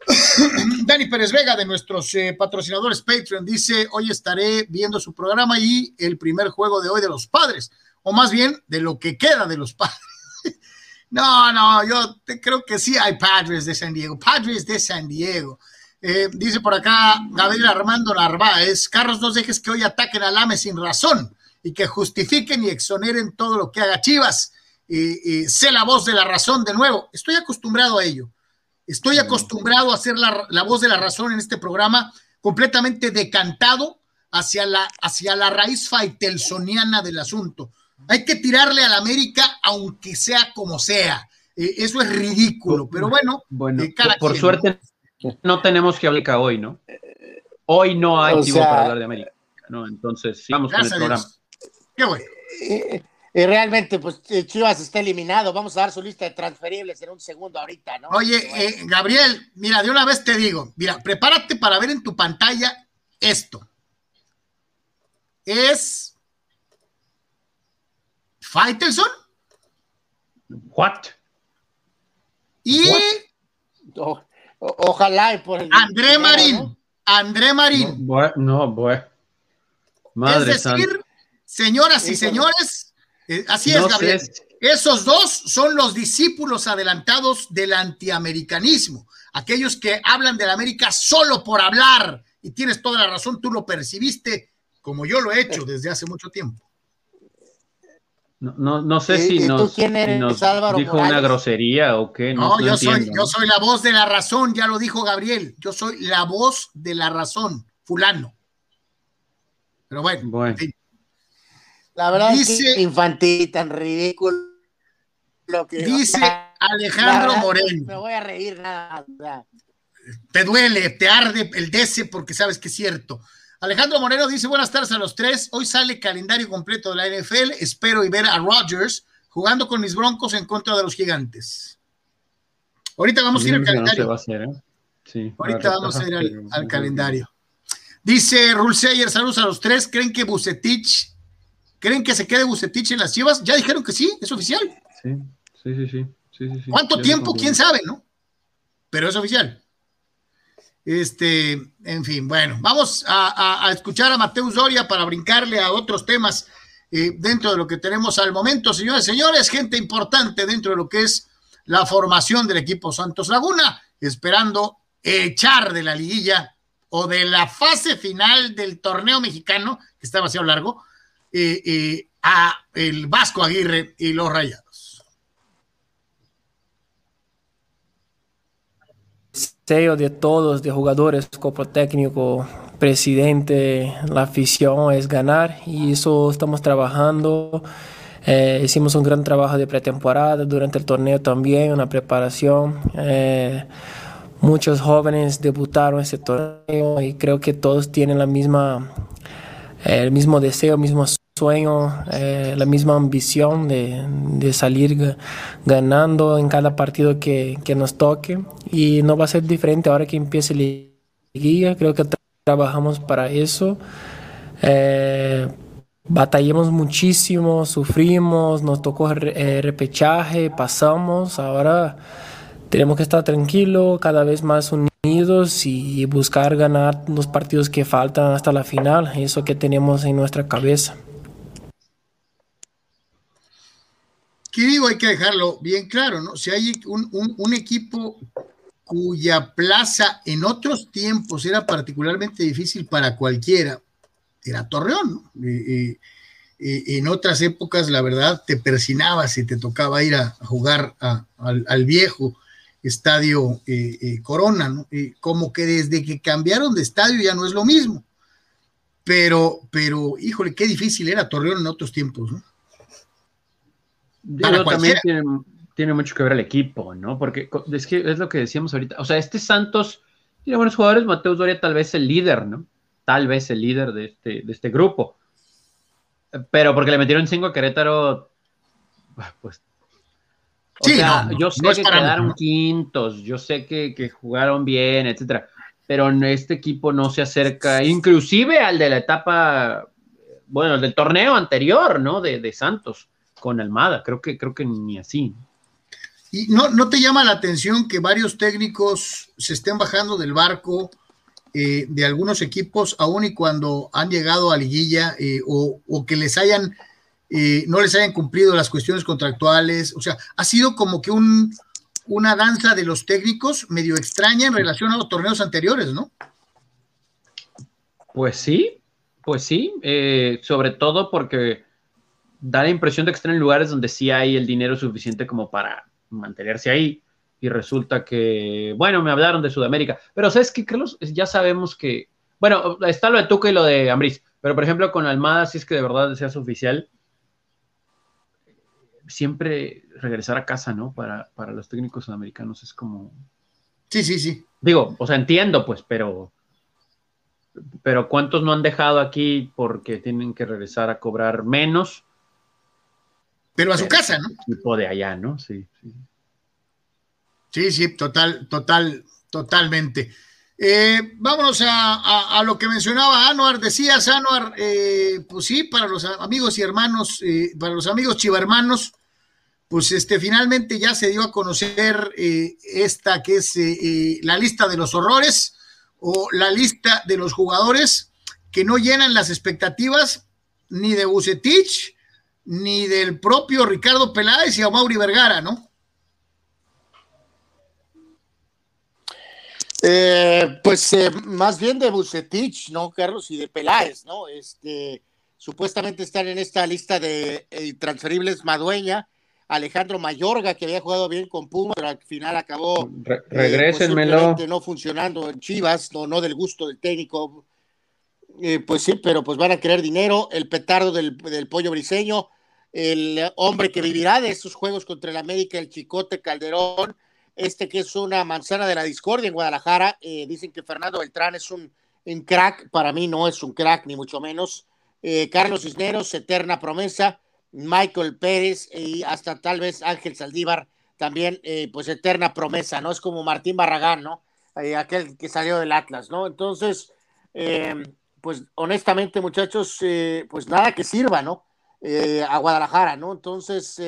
Dani Pérez Vega de nuestros eh, patrocinadores Patreon dice, hoy estaré viendo su programa y el primer juego de hoy de los padres, o más bien de lo que queda de los padres. no, no, yo te, creo que sí hay padres de San Diego, padres de San Diego. Eh, dice por acá Gabriel Armando Narváez, Carlos, no dejes que hoy ataquen al AME sin razón y que justifiquen y exoneren todo lo que haga Chivas. Y, sé la voz de la razón de nuevo. Estoy acostumbrado a ello. Estoy acostumbrado a ser la, la, voz de la razón en este programa, completamente decantado hacia la, hacia la raíz faitelsoniana del asunto. Hay que tirarle a la América, aunque sea como sea. Eh, eso es ridículo, pero bueno, bueno eh, por, quien, suerte no tenemos que hablar hoy, ¿no? Hoy no hay tiempo para hablar de América, ¿no? Entonces, sigamos con el programa. Qué bueno. Y, realmente, pues Chivas está eliminado. Vamos a dar su lista de transferibles en un segundo ahorita, ¿no? Oye, eh, Gabriel, mira, de una vez te digo, mira, prepárate para ver en tu pantalla esto. Es Faitelson. What? Y ojalá por el André Marín. André Marín. No, bueno. Madre es decir, Señoras y señores, eh, así es, Gabriel. Esos dos son los discípulos adelantados del antiamericanismo, aquellos que hablan de la América solo por hablar. Y tienes toda la razón, tú lo percibiste como yo lo he hecho desde hace mucho tiempo. No, no, sé si nos, dijo una grosería o qué. No, yo, soy, yo soy la voz de la razón, ya lo dijo Gabriel. Yo soy la voz de la razón, fulano. Pero bueno, bueno. La verdad dice, es infantil, tan ridículo. que, dice Alejandro Moreno. Me voy a reír nada. Te duele, te arde el DC porque sabes que es cierto. Alejandro Moreno dice: Buenas tardes a los tres. Hoy sale calendario completo de la NFL. Espero y ver a Rodgers jugando con mis broncos en contra de los gigantes. Ahorita vamos a ir al calendario. Ahorita vamos a ir al, calendario. Dice Rulseyer, saludos a los tres. ¿Creen que Bucetich ¿Creen que se quede Bucetich en las Chivas? Ya dijeron que sí, es oficial. Sí, sí, sí, sí. ¿Cuánto tiempo? ¿Quién sabe, no? Pero es oficial. Este, en fin, bueno, vamos a, escuchar a Mateus Doria para brincarle a otros temas eh, dentro de lo que tenemos al momento, señores, señores, gente importante dentro de lo que es la formación del equipo Santos Laguna, esperando echar de la liguilla o de la fase final del torneo mexicano, que está demasiado largo, a el Vasco Aguirre y los Rayados. Deseo de todos, de jugadores, cuerpo técnico, presidente, la afición es ganar y eso estamos trabajando. Eh, hicimos un gran trabajo de pretemporada durante el torneo también, una preparación. Eh, muchos jóvenes debutaron ese torneo y creo que todos tienen la misma, el mismo deseo, mismo sueño, eh, la misma ambición de, salir ganando en cada partido que, que, nos toque y no va a ser diferente ahora que empiece la liguilla, creo que trabajamos para eso. Eh, batallamos muchísimo, sufrimos, nos tocó eh, repechaje, pasamos, ahora tenemos que estar tranquilos, cada vez más unidos y buscar ganar los partidos que faltan hasta la final, eso que tenemos en nuestra cabeza. ¿Qué digo? Hay que dejarlo bien claro, ¿no? Si hay un, equipo cuya plaza en otros tiempos era particularmente difícil para cualquiera, era Torreón. ¿no? en otras épocas, la verdad, te persinabas y te tocaba ir a, jugar al, viejo estadio eh, eh, Corona, ¿no? como que desde que cambiaron de estadio ya no es lo mismo. Pero, pero, híjole, qué difícil era Torreón en otros tiempos, ¿no? También tiene, mucho que ver el equipo, ¿no? Porque es que es lo que decíamos ahorita. O sea, este Santos tiene buenos jugadores. Mateus Doria tal vez el líder, ¿no? Tal vez el líder de este, de este grupo. Pero porque le metieron cinco a Querétaro, pues. O sea, yo sé que quedaron quintos, yo sé que, que, jugaron bien, etcétera. pero este equipo no se acerca, inclusive al de la etapa, bueno, el del torneo anterior, ¿no? De, de Santos con Almada, creo que, creo que ni así. ¿Y no, no te llama la atención que varios técnicos se estén bajando del barco eh, de algunos equipos, aun y cuando han llegado a liguilla eh, o, o, que les hayan, eh, no les hayan cumplido las cuestiones contractuales? O sea, ha sido como que un, una danza de los técnicos medio extraña en relación a los torneos anteriores, ¿no? Pues sí, pues sí, sobre todo porque da la impresión de que están en lugares donde sí hay el dinero suficiente como para mantenerse ahí. Y resulta que, bueno, me hablaron de Sudamérica. Pero ¿sabes qué, Carlos? Ya sabemos que, bueno, está lo de Tuca y lo de Ambris. Pero, por ejemplo, con Almada, si es que de verdad deseas oficial, siempre regresar a casa, ¿no? Para, para los técnicos sudamericanos es como... Sí, sí, sí. Digo, o sea, entiendo, pues, pero... Pero ¿cuántos no han dejado aquí porque tienen que regresar a cobrar menos? Pero a su casa, ¿no? Tipo de allá, ¿no? Sí, sí. Sí, sí, total, total, totalmente. Eh, vámonos a, a, a, lo que mencionaba Anuar. Decías, Anuar, eh, pues sí, para los amigos y hermanos, eh, para los amigos chivarmanos, pues este, finalmente ya se dio a conocer eh, esta que es la lista de los horrores o la lista de los jugadores que no llenan las expectativas ni de Bucetich ni del propio Ricardo Peláez y a Mauri Vergara, ¿no? Eh, pues eh, más bien de Bucetich, ¿no, Carlos? Y de Peláez, ¿no? Este, supuestamente están en esta lista de eh, transferibles Madueña, Alejandro Mayorga, que había jugado bien con Puma, pero al final acabó Re regrésenmelo. Pues, no funcionando en Chivas, no, no del gusto del técnico. pues sí, pero pues van a querer dinero. El petardo del, del pollo briseño, el hombre que vivirá de estos juegos contra el América, el Chicote Calderón, este que es una manzana de la discordia en Guadalajara. Eh, dicen que Fernando Beltrán es un, crack, para mí no es un crack, ni mucho menos. Eh, Carlos Cisneros, eterna promesa. Michael Pérez y hasta tal vez Ángel Saldívar, también, eh, pues eterna promesa, ¿no? Es como Martín Barragán, ¿no? Aquel que salió del Atlas, ¿no? Entonces, pues honestamente, muchachos, pues nada que sirva, ¿no? A Guadalajara, ¿no? Entonces,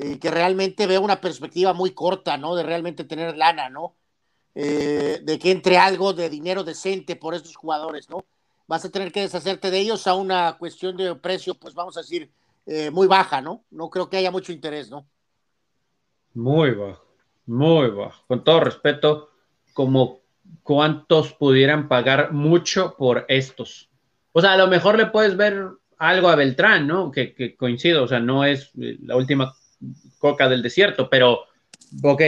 eh, que realmente veo una perspectiva muy corta, ¿no? De realmente tener lana, ¿no? Eh, de que entre algo de dinero decente por estos jugadores, ¿no? Vas a tener que deshacerte de ellos a una cuestión de precio, pues vamos a decir, eh, muy baja, ¿no? No creo que haya mucho interés, ¿no? Muy bajo, muy bajo. Con todo respeto, como cuántos pudieran pagar mucho por estos. O sea, a lo mejor le puedes ver algo a Beltrán, ¿no? Que, que coincido, o sea, no es la última coca del desierto, pero, ok,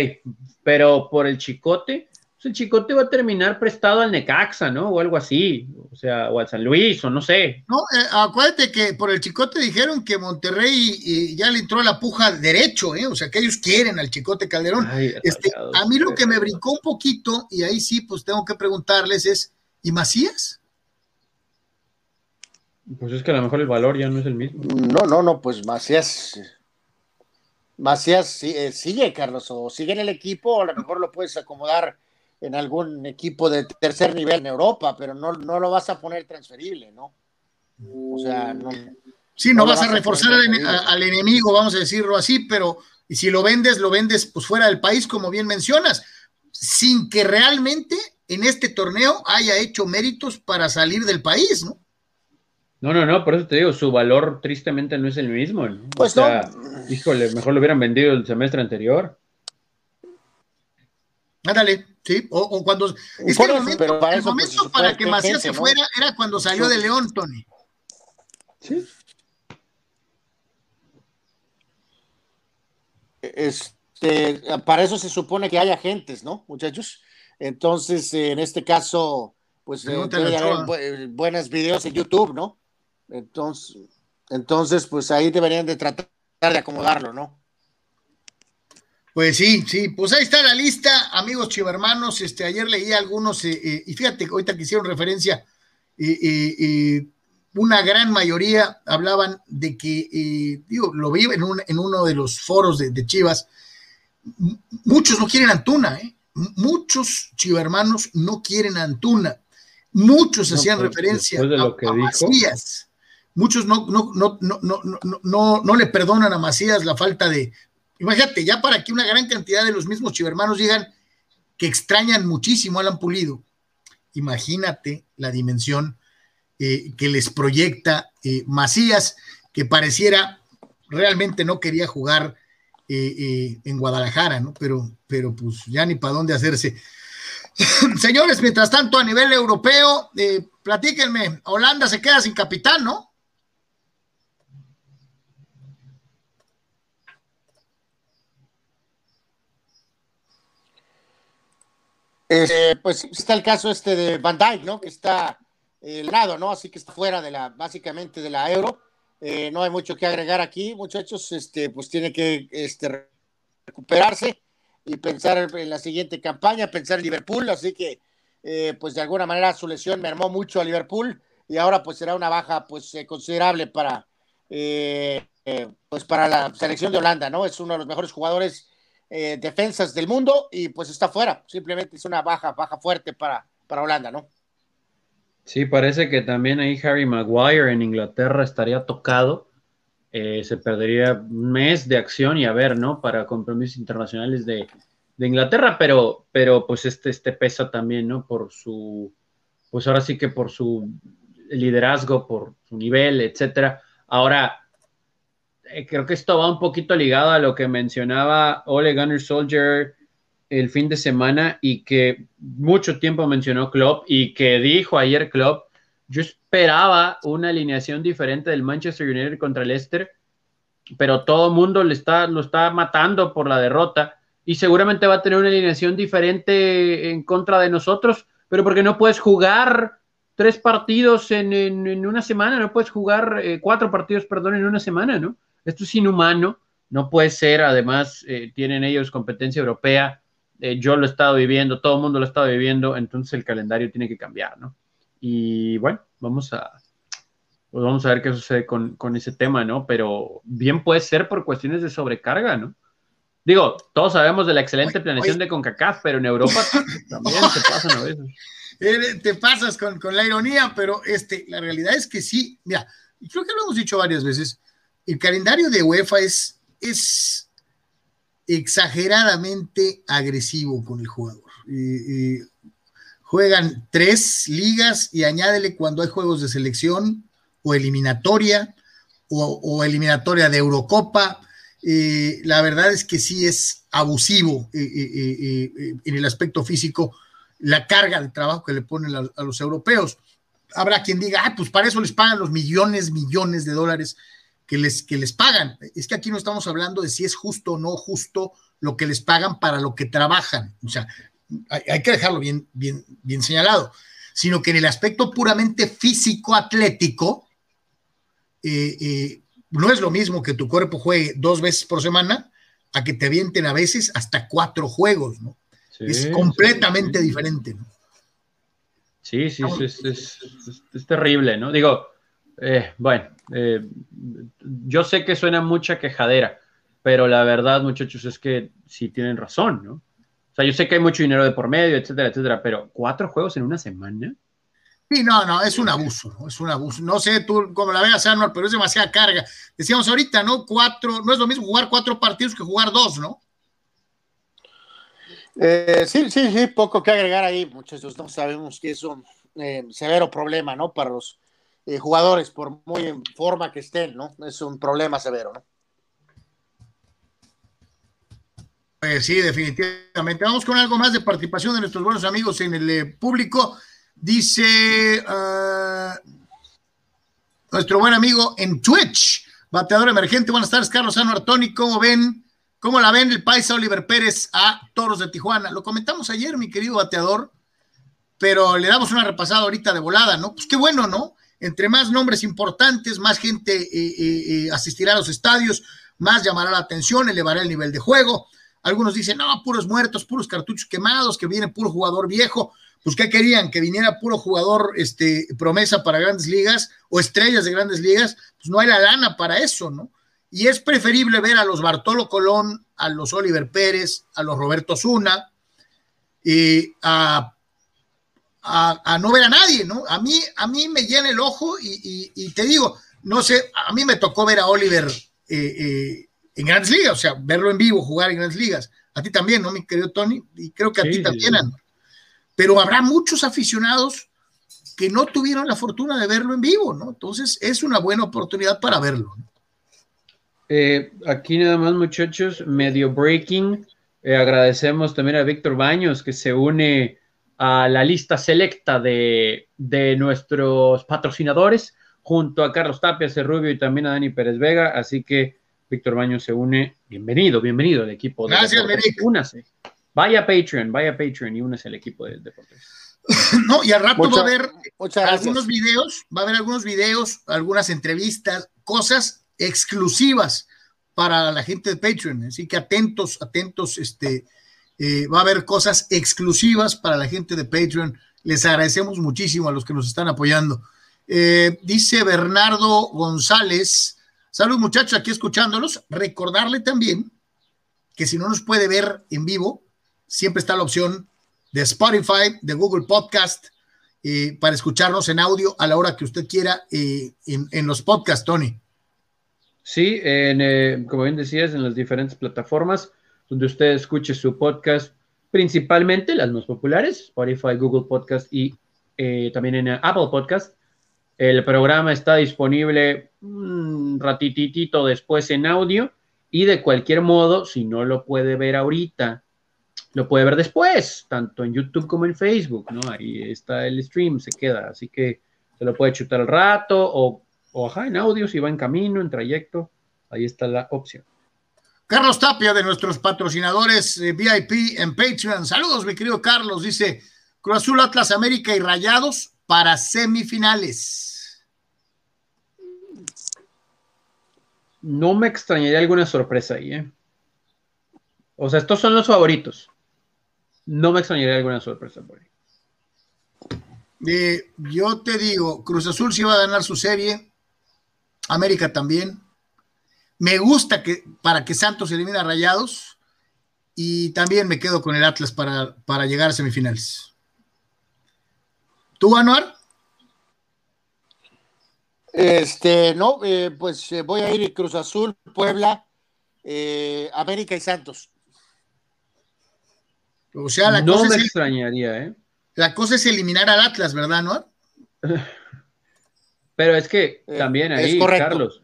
pero por el chicote, pues el chicote va a terminar prestado al Necaxa, ¿no? O algo así, o sea, o al San Luis, o no sé. No, eh, acuérdate que por el chicote dijeron que Monterrey eh, ya le entró a la puja derecho, ¿eh? O sea, que ellos quieren al chicote Calderón. Ay, este, a mí lo que me brincó un poquito, y ahí sí, pues tengo que preguntarles es, ¿y Macías? Pues es que a lo mejor el valor ya no es el mismo. No, no, no, pues Macías Macías eh, sigue, Carlos, o sigue en el equipo, o a lo mejor lo puedes acomodar en algún equipo de tercer nivel en Europa, pero no, no lo vas a poner transferible, ¿no? O sea, no. Sí, no, no vas, vas, a reforzar al, al, enemigo, vamos a decirlo así, pero y si lo vendes, lo vendes pues fuera del país, como bien mencionas, sin que realmente en este torneo haya hecho méritos para salir del país, ¿no? No, no, no, por eso te digo, su valor tristemente no es el mismo. ¿no? Pues o sea, no. Híjole, mejor lo hubieran vendido el semestre anterior. Ándale, sí, o, o cuando. Es que el momento, pero para, el eso, momento pues, para que Macías se ¿no? fuera era cuando salió de León, Tony. Sí. Este, para eso se supone que hay agentes, ¿no, muchachos? Entonces, en este caso, pues eh, haber buenos videos en YouTube, ¿no? Entonces, entonces, pues ahí deberían de tratar de acomodarlo, ¿no? Pues sí, sí, pues ahí está la lista, amigos chivermanos. Este, ayer leí algunos, eh, eh, y fíjate, ahorita que hicieron referencia, eh, una gran mayoría hablaban de que, digo, lo vi en, un, en, uno de los foros de, de Chivas, muchos no quieren Antuna, ¿eh? muchos chivermanos no quieren Antuna. Muchos hacían referencia de lo a, que a dijo. Macías. Muchos no, no, no, no, no, le perdonan a Macías la falta de. Imagínate, ya para que una gran cantidad de los mismos chivermanos digan que extrañan muchísimo a Alan Pulido. Imagínate la dimensión eh, que les proyecta eh, Macías, que pareciera realmente no quería jugar eh, en Guadalajara, ¿no? Pero, pero pues ya ni para dónde hacerse. Señores, mientras tanto, a nivel europeo, platíquenme, Holanda se queda sin capitán, ¿no? Eh, pues está el caso este de Van Dijk, ¿no? Que está el lado, ¿no? Así que está fuera de la, básicamente de la euro. Eh, no hay mucho que agregar aquí, muchachos. Este, pues tiene que este, recuperarse y pensar en la siguiente campaña, pensar en Liverpool. Así que, eh, pues de alguna manera su lesión mermó mucho a Liverpool y ahora pues será una baja pues eh, considerable para, eh, eh, pues para la selección de Holanda, ¿no? Es uno de los mejores jugadores eh, defensas del mundo y pues está fuera. Simplemente es una baja, baja fuerte para, para Holanda, ¿no? Sí, parece que también ahí Harry Maguire en Inglaterra estaría tocado. Eh, se perdería un mes de acción y a ver, ¿no? Para compromisos internacionales de, de Inglaterra, pero, pero pues este, este pesa también, ¿no? Por su, pues ahora sí que por su liderazgo, por su nivel, etcétera. Ahora, eh, creo que esto va un poquito ligado a lo que mencionaba Ole Gunnar Soldier el fin de semana y que mucho tiempo mencionó Klopp y que dijo ayer Klopp, yo esperaba una alineación diferente del Manchester United contra el Leicester, pero todo el mundo le está, lo está matando por la derrota y seguramente va a tener una alineación diferente en contra de nosotros, pero porque no puedes jugar tres partidos en, en, en una semana, no puedes jugar eh, cuatro partidos, perdón, en una semana, ¿no? Esto es inhumano, no puede ser, además eh, tienen ellos competencia europea, eh, yo lo he estado viviendo, todo el mundo lo ha estado viviendo, entonces el calendario tiene que cambiar, ¿no? Y bueno, vamos a, pues vamos a ver qué sucede con, con, ese tema, ¿no? Pero bien puede ser por cuestiones de sobrecarga, ¿no? Digo, todos sabemos de la excelente planeación de CONCACAF, pero en Europa también se pasan a veces. Te pasas con, con, la ironía, pero este, la realidad es que sí, mira, creo que lo hemos dicho varias veces, el calendario de UEFA es, exageradamente agresivo con el jugador. Juegan tres ligas y añádele cuando hay juegos de selección o eliminatoria o, o eliminatoria de Eurocopa. Eh, la verdad es que sí es abusivo eh, eh, en el aspecto físico la carga de trabajo que le ponen a, a, los europeos. Habrá quien diga, ah, pues para eso les pagan los millones, millones de dólares que les, que les pagan. Es que aquí no estamos hablando de si es justo o no justo lo que les pagan para lo que trabajan. O sea, hay, hay que dejarlo bien, bien, bien señalado. Sino que en el aspecto puramente físico-atlético, eh, eh, no es lo mismo que tu cuerpo juegue dos veces por semana a que te avienten a veces hasta cuatro juegos, ¿no? Sí, es completamente sí, sí. diferente, ¿no? Sí, sí, es, es, es, terrible, ¿no? Digo, eh, bueno, eh, yo sé que suena mucha quejadera, pero la verdad, muchachos, es que sí tienen razón, ¿no? O sea, yo sé que hay mucho dinero de por medio, etcétera, etcétera, pero cuatro juegos en una semana. Sí, no, no, es un abuso, ¿no? es un abuso. No sé tú cómo la veas, Anual, pero es demasiada carga. Decíamos ahorita, ¿no? Cuatro, no es lo mismo jugar cuatro partidos que jugar dos, ¿no? Eh, sí, sí, sí, poco que agregar ahí, muchachos. No sabemos que es un eh, severo problema, ¿no? Para los eh, jugadores, por muy en forma que estén, ¿no? Es un problema severo, ¿no? Eh, sí, definitivamente. Vamos con algo más de participación de nuestros buenos amigos en el eh, público. Dice uh, nuestro buen amigo en Twitch, bateador emergente. Buenas tardes, Carlos Sano Artoni. ¿Cómo ven? ¿Cómo la ven el paisa Oliver Pérez a Toros de Tijuana? Lo comentamos ayer, mi querido bateador, pero le damos una repasada ahorita de volada, ¿no? Pues qué bueno, ¿no? Entre más nombres importantes, más gente eh, eh, eh, asistirá a los estadios, más llamará la atención, elevará el nivel de juego. Algunos dicen, no, puros muertos, puros cartuchos quemados, que viene puro jugador viejo. Pues, ¿qué querían? ¿Que viniera puro jugador este, promesa para grandes ligas o estrellas de grandes ligas? Pues no hay la lana para eso, ¿no? Y es preferible ver a los Bartolo Colón, a los Oliver Pérez, a los Roberto Zuna, eh, a, a, no ver a nadie, ¿no? A mí, a mí me llena el ojo y, te digo, no sé, a mí me tocó ver a Oliver eh, eh, en Grandes Ligas, o sea, verlo en vivo, jugar en Grandes Ligas. A ti también, ¿no, mi querido Tony? Y creo que a ti también, Pero habrá muchos aficionados que no tuvieron la fortuna de verlo en vivo, ¿no? Entonces es una buena oportunidad para verlo. Eh, aquí nada más, muchachos, medio breaking. Agradecemos también a Víctor Baños que se une a la lista selecta de, nuestros patrocinadores, junto a Carlos Tapia, Rubio y también a Dani Pérez Vega. Así que Víctor Baños se une. Bienvenido, bienvenido al equipo de Gracias, Únase. Vaya Patreon, vaya Patreon y únase al equipo de Deportes. no, y al rato va a haber algunos videos, va a haber algunos videos, algunas entrevistas, cosas exclusivas para la gente de Patreon. Así que atentos, atentos, este, eh, va a haber cosas exclusivas para la gente de Patreon. Les agradecemos muchísimo a los que nos están apoyando. Eh, dice Bernardo González, salud muchachos, aquí escuchándolos. Recordarle también que si no nos puede ver en vivo, siempre está la opción de Spotify, de Google Podcast, eh, para escucharnos en audio a la hora que usted quiera en, los podcasts, Tony. Sí, eh, como bien decías, en las diferentes plataformas donde usted escuche su podcast, principalmente las más populares, Spotify, Google Podcast y también en Apple Podcast. El programa está disponible un ratitito después en audio y de cualquier modo, si no lo puede ver ahorita lo puede ver después, tanto en YouTube como en Facebook, ¿no? Ahí está el stream, se queda, así que se lo puede chutar al rato o, o ajá, en audio si va en camino, en trayecto, ahí está la opción. Carlos Tapia, de nuestros patrocinadores eh, VIP en Patreon. Saludos, mi querido Carlos. Dice Cruz Azul, Atlas América y Rayados para semifinales. No me extrañaría alguna sorpresa ahí, ¿eh? O sea, estos son los favoritos. No me extrañaría alguna sorpresa por ahí. Eh, yo te digo, Cruz Azul sí va a ganar su serie, América también. Me gusta que para que Santos elimine a Rayados y también me quedo con el Atlas para, para llegar a semifinales. ¿Tú, Anuar? Este, no, eh, pues eh, voy a ir Cruz Azul, Puebla, América y Santos. O sea, la no cosa me es extrañaría, ¿eh? La cosa es eliminar al Atlas, ¿verdad, no? Pero es que eh, también ahí, Carlos,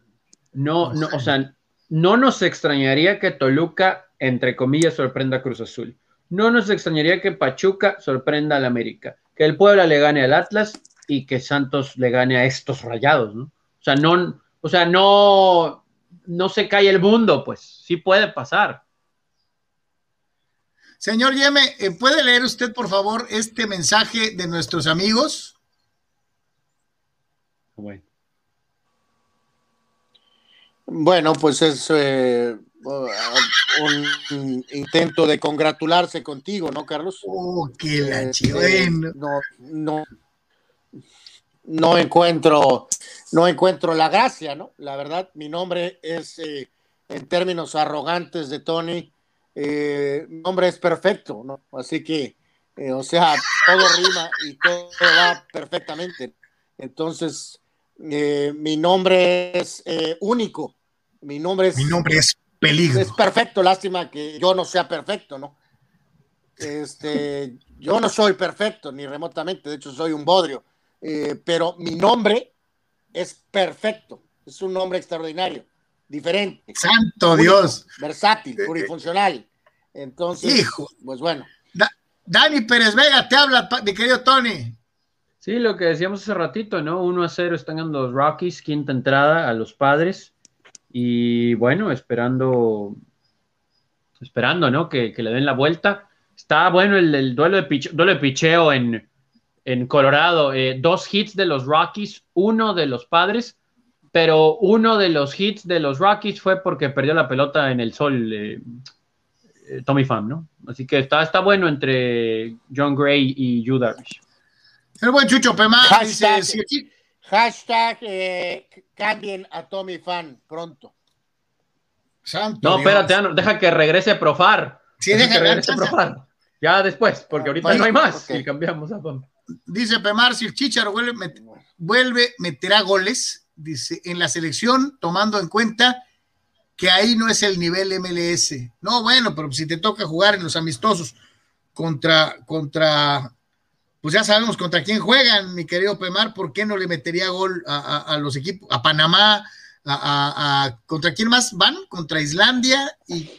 no, no, o sea, no nos extrañaría que Toluca, entre comillas, sorprenda a Cruz Azul. No nos extrañaría que Pachuca sorprenda al América, que el Puebla le gane al Atlas y que Santos le gane a estos rayados, ¿no? O sea, no, o sea, no, no se cae el mundo, pues sí puede pasar. Señor Yeme, eh, ¿puede leer usted, por favor, este mensaje de nuestros amigos? Bueno. Bueno, pues es eh, un intento de congratularse contigo, ¿no, Carlos? Oh, qué la este, no, no, no encuentro, no encuentro la gracia, ¿no? La verdad, mi nombre es, eh, en términos arrogantes de Tony, eh, nombre es perfecto, ¿no? Así que, o sea, todo rima y todo va perfectamente. Entonces, eh, mi nombre es eh, único. Mi nombre es. Mi nombre es peligro. Es perfecto, lástima que yo no sea perfecto, ¿no? Este, yo no soy perfecto, ni remotamente, de hecho soy un bodrio, pero mi nombre es perfecto, es un nombre extraordinario diferente. Santo Dios. Versátil, plurifuncional. Entonces, Hijo. pues bueno. Dani Pérez Vega, te habla, mi querido Tony. Sí, lo que decíamos hace ratito, ¿no? 1 a 0 están en los Rockies, quinta entrada a los padres. Y bueno, esperando, esperando, ¿no? Que, le den la vuelta. Está bueno el, duelo, de duelo de picheo en, en Colorado. Eh, dos hits de los Rockies, uno de los padres pero uno de los hits de los Rockies fue porque perdió la pelota en el sol eh, eh, Tommy Pham, ¿no? Así que está, está bueno entre John Gray y Yu. El buen Chucho Pema hashtag, hashtag eh, cambien a Tommy Pham pronto. Santo no, espérate, deja que regrese Profar. Sí, deja, que regrese Profar. Ya después, porque ahorita no hay más. Y cambiamos a Pam. Dice Pemar, si el Chicharo vuelve, met- vuelve, meterá goles, dice, en la selección, tomando en cuenta que ahí no es el nivel MLS. No, bueno, pero si te toca jugar en los amistosos contra, contra, pues ya sabemos contra quién juegan, mi querido Pemar, ¿por qué no le metería gol a, los equipos, a Panamá, a, contra quién más van? Contra Islandia y,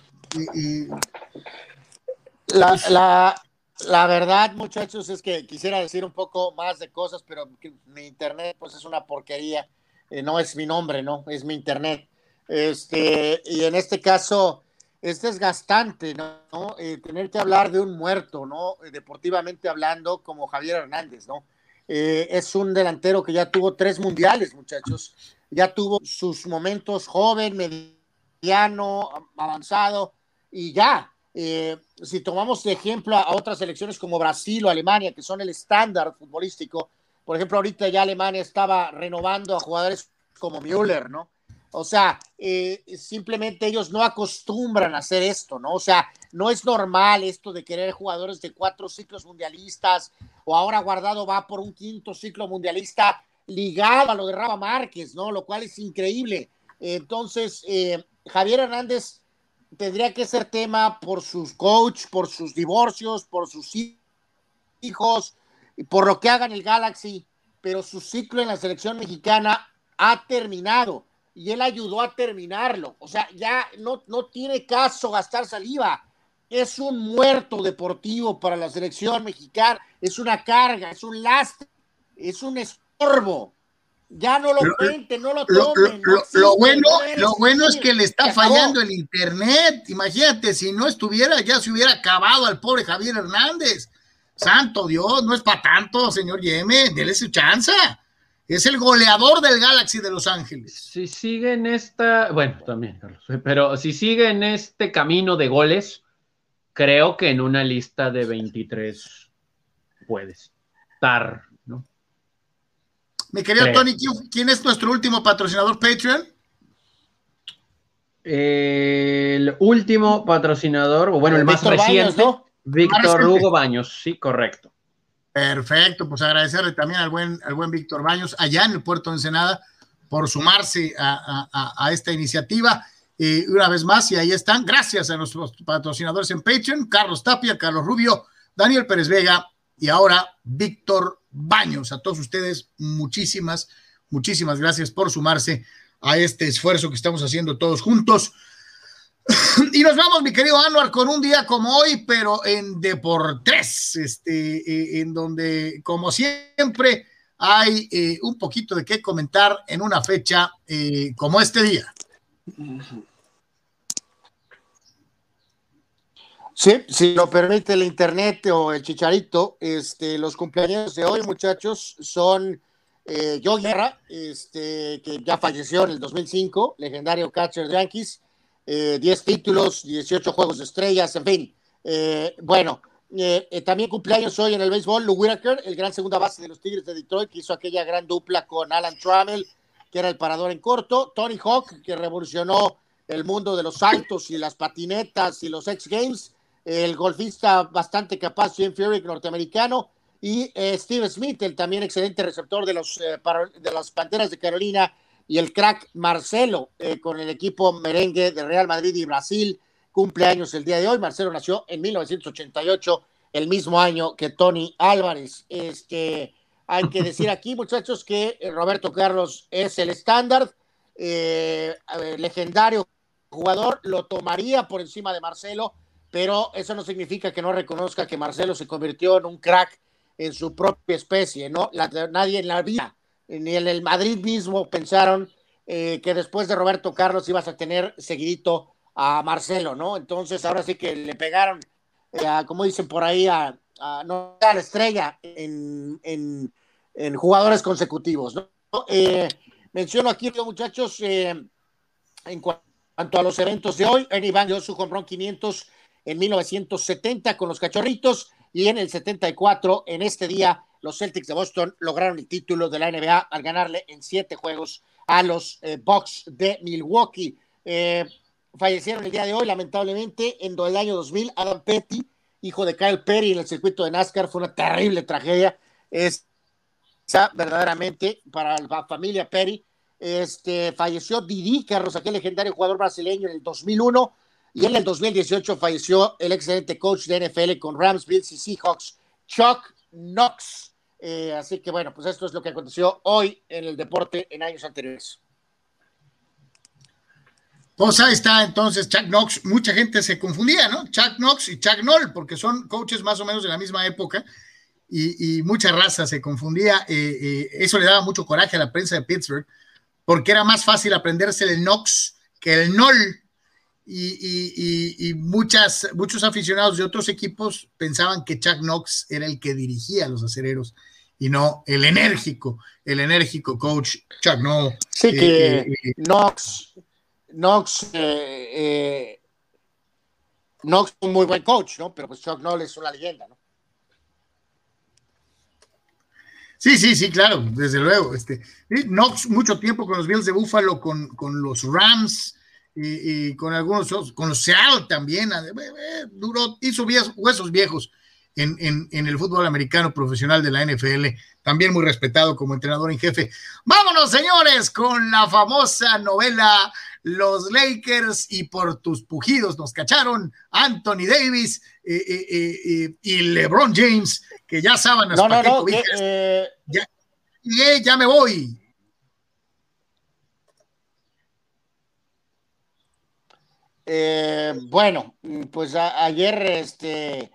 La, la, verdad, muchachos, es que quisiera decir un poco más de cosas, pero mi internet pues es una porquería. Eh, no es mi nombre, ¿no? Es mi internet. Este, y en este caso es desgastante, ¿no? Eh, tener que hablar de un muerto, ¿no? Eh, Deportivamente hablando, como Javier Hernández, ¿no? Eh, es un delantero que ya tuvo tres mundiales, muchachos. Ya tuvo sus momentos joven, mediano, avanzado, y ya. Eh, si tomamos de ejemplo a, otras selecciones como Brasil o Alemania, que son el estándar futbolístico, por ejemplo, ahorita ya Alemania estaba renovando a jugadores como Müller, ¿no? O sea, eh, simplemente ellos no acostumbran a hacer esto, ¿no? O sea, no es normal esto de querer jugadores de cuatro ciclos mundialistas o ahora Guardado va por un quinto ciclo mundialista ligado a lo de Rafa Márquez, ¿no? Lo cual es increíble. Entonces, eh, Javier Hernández tendría que ser tema por sus coach, por sus divorcios, por sus hijos, por lo que haga en el Galaxy, pero su ciclo en la selección mexicana ha terminado y él ayudó a terminarlo. O sea, ya no, no tiene caso gastar saliva. Es un muerto deportivo para la selección mexicana, es una carga, es un lastre, es un estorbo. Ya no lo Lo- cuenten, no lo Lo, lo- tomen. no lo- existe, lo bueno, no lo bueno es que le está fallando el internet. Imagínate, si no estuviera, ya se hubiera acabado al pobre Javier Hernández. Santo Dios, no es para tanto, señor Yeme, déle su chanza. Es el goleador del Galaxy de Los Ángeles. Si sigue en esta, bueno, también, Carlos, pero si sigue en este camino de goles, creo que en una lista de 23 puede estar, ¿no? Mi querido Creo. Tony, ¿quién, quién es nuestro último patrocinador Patreon? El último patrocinador, o bueno, el más Víctor Baños, reciente, ¿no? Víctor. Hugo Baños, sí, correcto. Perfecto, pues agradecerle también al buen, al buen Víctor Baños allá en el puerto de Ensenada por sumarse a, a- esta iniciativa. Eh, una vez más, y ahí están, gracias a nuestros patrocinadores en Patreon, Carlos Tapia, Carlos Rubio, Daniel Pérez Vega y ahora Víctor Baños. A todos ustedes, muchísimas, muchísimas gracias por sumarse a este esfuerzo que estamos haciendo todos juntos. Y nos vamos, mi querido Anuar, con un día como hoy, pero en Deportes, este, eh, en donde, como siempre, hay eh, un poquito de qué comentar en una fecha eh, como este día. Sí, si lo permite el internet o el chicharito, este, los cumpleaños de hoy, muchachos, son Joe Guerra, este, que ya falleció en el 2005, legendario catcher de Yankees, eh, 10 títulos, 18 juegos estrellas, en fin. Eh, bueno, eh, eh, también cumpleaños hoy en el béisbol, Lou Whitaker, el gran segunda base de los Tigres de Detroit, que hizo aquella gran dupla con Alan Trammell, que era el parador en corto, Tony Hawk, que revolucionó el mundo de los saltos y las patinetas y los X Games, el golfista bastante capaz, Jim Furyk, norteamericano, y Steve Smith, el también excelente receptor de, los, de las Panteras de Carolina, y el crack Marcelo, eh, con el equipo merengue de Real Madrid y Brasil, cumpleaños el día de hoy. Marcelo nació en 1988, el mismo año que Tony Álvarez. Este, hay que decir aquí, muchachos, que eh, Roberto Carlos es el estándar, eh, legendario jugador, lo tomaría por encima de Marcelo, pero eso no significa que no reconozca que Marcelo se convirtió en un crack en su propia especie, ¿no? La- nadie en la vida, ni en el Madrid mismo pensaron eh, que después de Roberto Carlos ibas a tener seguidito a Marcelo, ¿no? Entonces ahora sí que le pegaron, eh, como dicen por ahí, a, no a la estrella en, en- en jugadores consecutivos, ¿no? Eh, menciono aquí, muchachos, eh, en cua- cuanto a los eventos de hoy, Ernie Van dio su home run 500 en 1970 con los Cachorritos y en el 74, en este día, los Celtics de Boston lograron el título de la NBA al ganarle en siete juegos a los eh, Bucks de Milwaukee. Eh, fallecieron el día de hoy, lamentablemente, en el año 2000, Adam Petty hijo de Kyle Perry en el circuito de NASCAR, fue una terrible tragedia. Es verdaderamente para la familia Perry. Este, falleció Didi Carlos, aquel legendario jugador brasileño en el 2001 y en el 2018 falleció el excelente coach de NFL con Rams, Bills y Seahawks, Chuck Knox. Eh, así que bueno, pues esto es lo que aconteció hoy en el deporte en años anteriores. Pues ahí está entonces Chuck Knox. Mucha gente se confundía, ¿no? Chuck Knox y Chuck Noll, porque son coaches más o menos de la misma época y, mucha raza se confundía. Eh, eh, eso le daba mucho coraje a la prensa de Pittsburgh, porque era más fácil aprenderse el Knox que el Noll. Y, muchas, muchos aficionados de otros equipos pensaban que Chuck Knox era el que dirigía a los acereros y no el enérgico, el enérgico coach Chuck No. Sí, que eh, Knox Knox, eh, eh, Knox un muy buen coach, ¿no? Pero pues Chuck Noll es una leyenda, ¿no? Sí, sí, sí, claro, desde luego. Este, Knox mucho tiempo con los Bills de Buffalo, con, con los Rams y, con algunos con los Seattle también. Duró, hizo huesos viejos en, en, en, el fútbol americano profesional de la NFL, también muy respetado como entrenador en jefe. Vámonos, señores, con la famosa novela los Lakers y por tus pujidos nos cacharon Anthony Davis eh, eh, eh, y LeBron James, que ya saben no, no, no, ya, ya me voy. Bueno, pues ayer este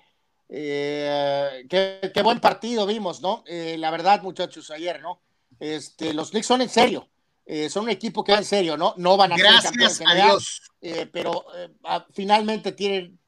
qué, qué, buen partido vimos, ¿no? la verdad, muchachos, ayer, ¿no? Este, los Knicks son en serio. Eh, son un equipo que va en serio, ¿no? No van a Gracias ser. Eh, pero eh, finalmente tienen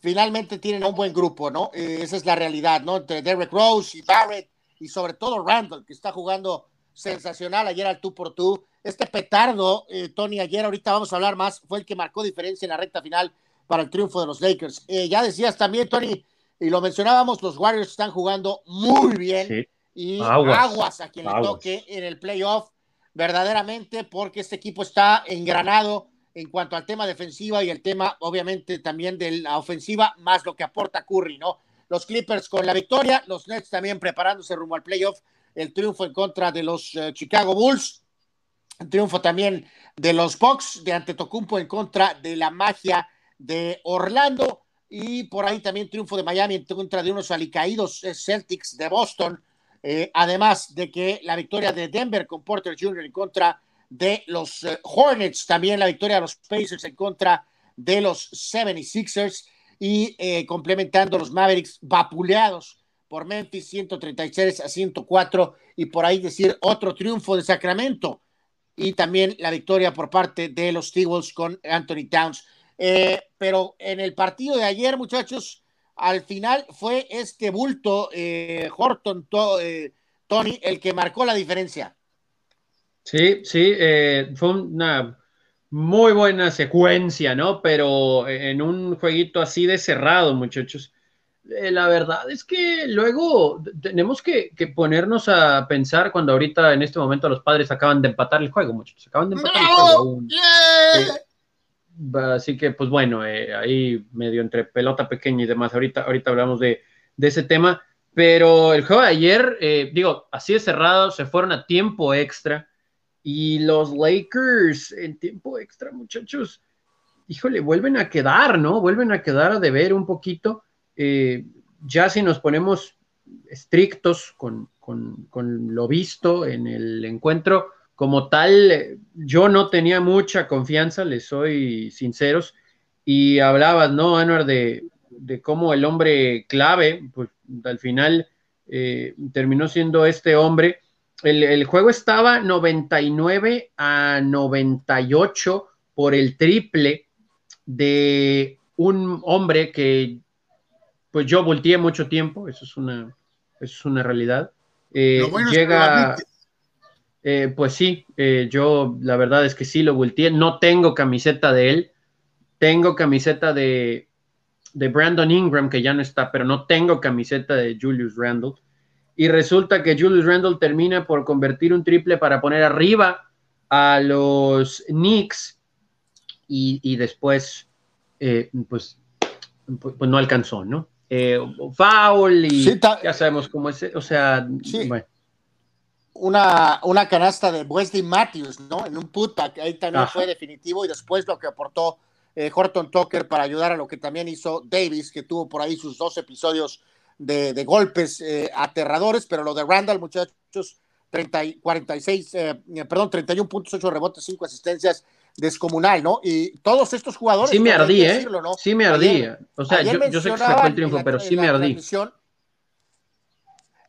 finalmente tienen un buen grupo, ¿no? esa es la realidad, ¿no? Entre Derek Rose y Barrett y sobre todo Randall, que está jugando sensacional ayer al tú por tú. Este petardo, Tony, ayer ahorita vamos a hablar más, fue el que marcó diferencia en la recta final para el triunfo de los Lakers. ya decías también, Tony, y lo mencionábamos, los Warriors están jugando muy bien y aguas. a quien le toque en el playoff verdaderamente porque este equipo está engranado en cuanto al tema defensiva y el tema, obviamente, también de la ofensiva, más lo que aporta Curry, ¿no? Los Clippers con la victoria, los Nets también preparándose rumbo al playoff, el triunfo en contra de los eh, Chicago Bulls, triunfo también de los Bucks de Antetokounmpo en contra de la magia de Orlando. Y por ahí también triunfo de Miami en contra de unos alicaídos eh, Celtics de Boston. Eh, además de que la victoria de Denver con Porter Jr. en contra de los eh, Hornets, también la victoria de los Pacers en contra de los 76ers y complementando los Mavericks vapuleados por Memphis 136 a 104 y por ahí decir otro triunfo de Sacramento y también la victoria por parte de los t con Anthony Towns. pero en el partido de ayer, muchachos, al final fue este bulto, eh, Horton, eh, Tony, el que marcó la diferencia. Sí, sí, eh, fue una muy buena secuencia, ¿no? Pero en un jueguito así de cerrado, muchachos. La verdad es que luego tenemos que, ponernos a pensar cuando ahorita en este momento los padres acaban de empatar el juego, muchachos. Acaban de empatar el juego. Así que, pues bueno, eh, ahí medio entre pelota pequeña y demás. Ahorita, ahorita hablamos de, ese tema. Pero el juego de ayer, eh, digo, así de cerrado, se fueron a tiempo extra. Y los Lakers en tiempo extra, muchachos, híjole, vuelven a quedar, ¿no? Vuelven a quedar a deber un poquito. Eh, ya si nos ponemos estrictos con, con, lo visto en el encuentro, como tal, yo no tenía mucha confianza, les soy sinceros, y hablabas, ¿no, Anuar, de, cómo el hombre clave, pues al final eh, terminó siendo este hombre. El, juego estaba 99 a 98 por el triple de un hombre que, pues yo volteé mucho tiempo, eso es una, es una realidad. Eh, llega... Eh, pues sí, eh, yo la verdad es que sí lo volteé. No tengo camiseta de él. Tengo camiseta de, de Brandon Ingram, que ya no está, pero no tengo camiseta de Julius Randle. Y resulta que Julius Randle termina por convertir un triple para poner arriba a los Knicks y, después, eh, pues, pues, no alcanzó, ¿no? Eh, foul y Sí, ya sabemos cómo es, o sea, Sí. bueno, una, una canasta de Wesley Matthews, ¿no? En un putback, ahí también Ajá. fue definitivo y después lo que aportó eh, Horton Tucker para ayudar a lo que también hizo Davis, que tuvo por ahí sus dos episodios de, de golpes eh, aterradores, pero lo de Randall, muchachos, 30, y 46, eh, eh, perdón, 31 puntos, 8 rebotes, 5 asistencias, descomunal, ¿no? Y todos estos jugadores... sí me ardí, ¿eh? decirlo, ¿no? Sí me Ayer- ardí. O sea, yo, yo sé que se fue el triunfo, la- pero sí me ardí.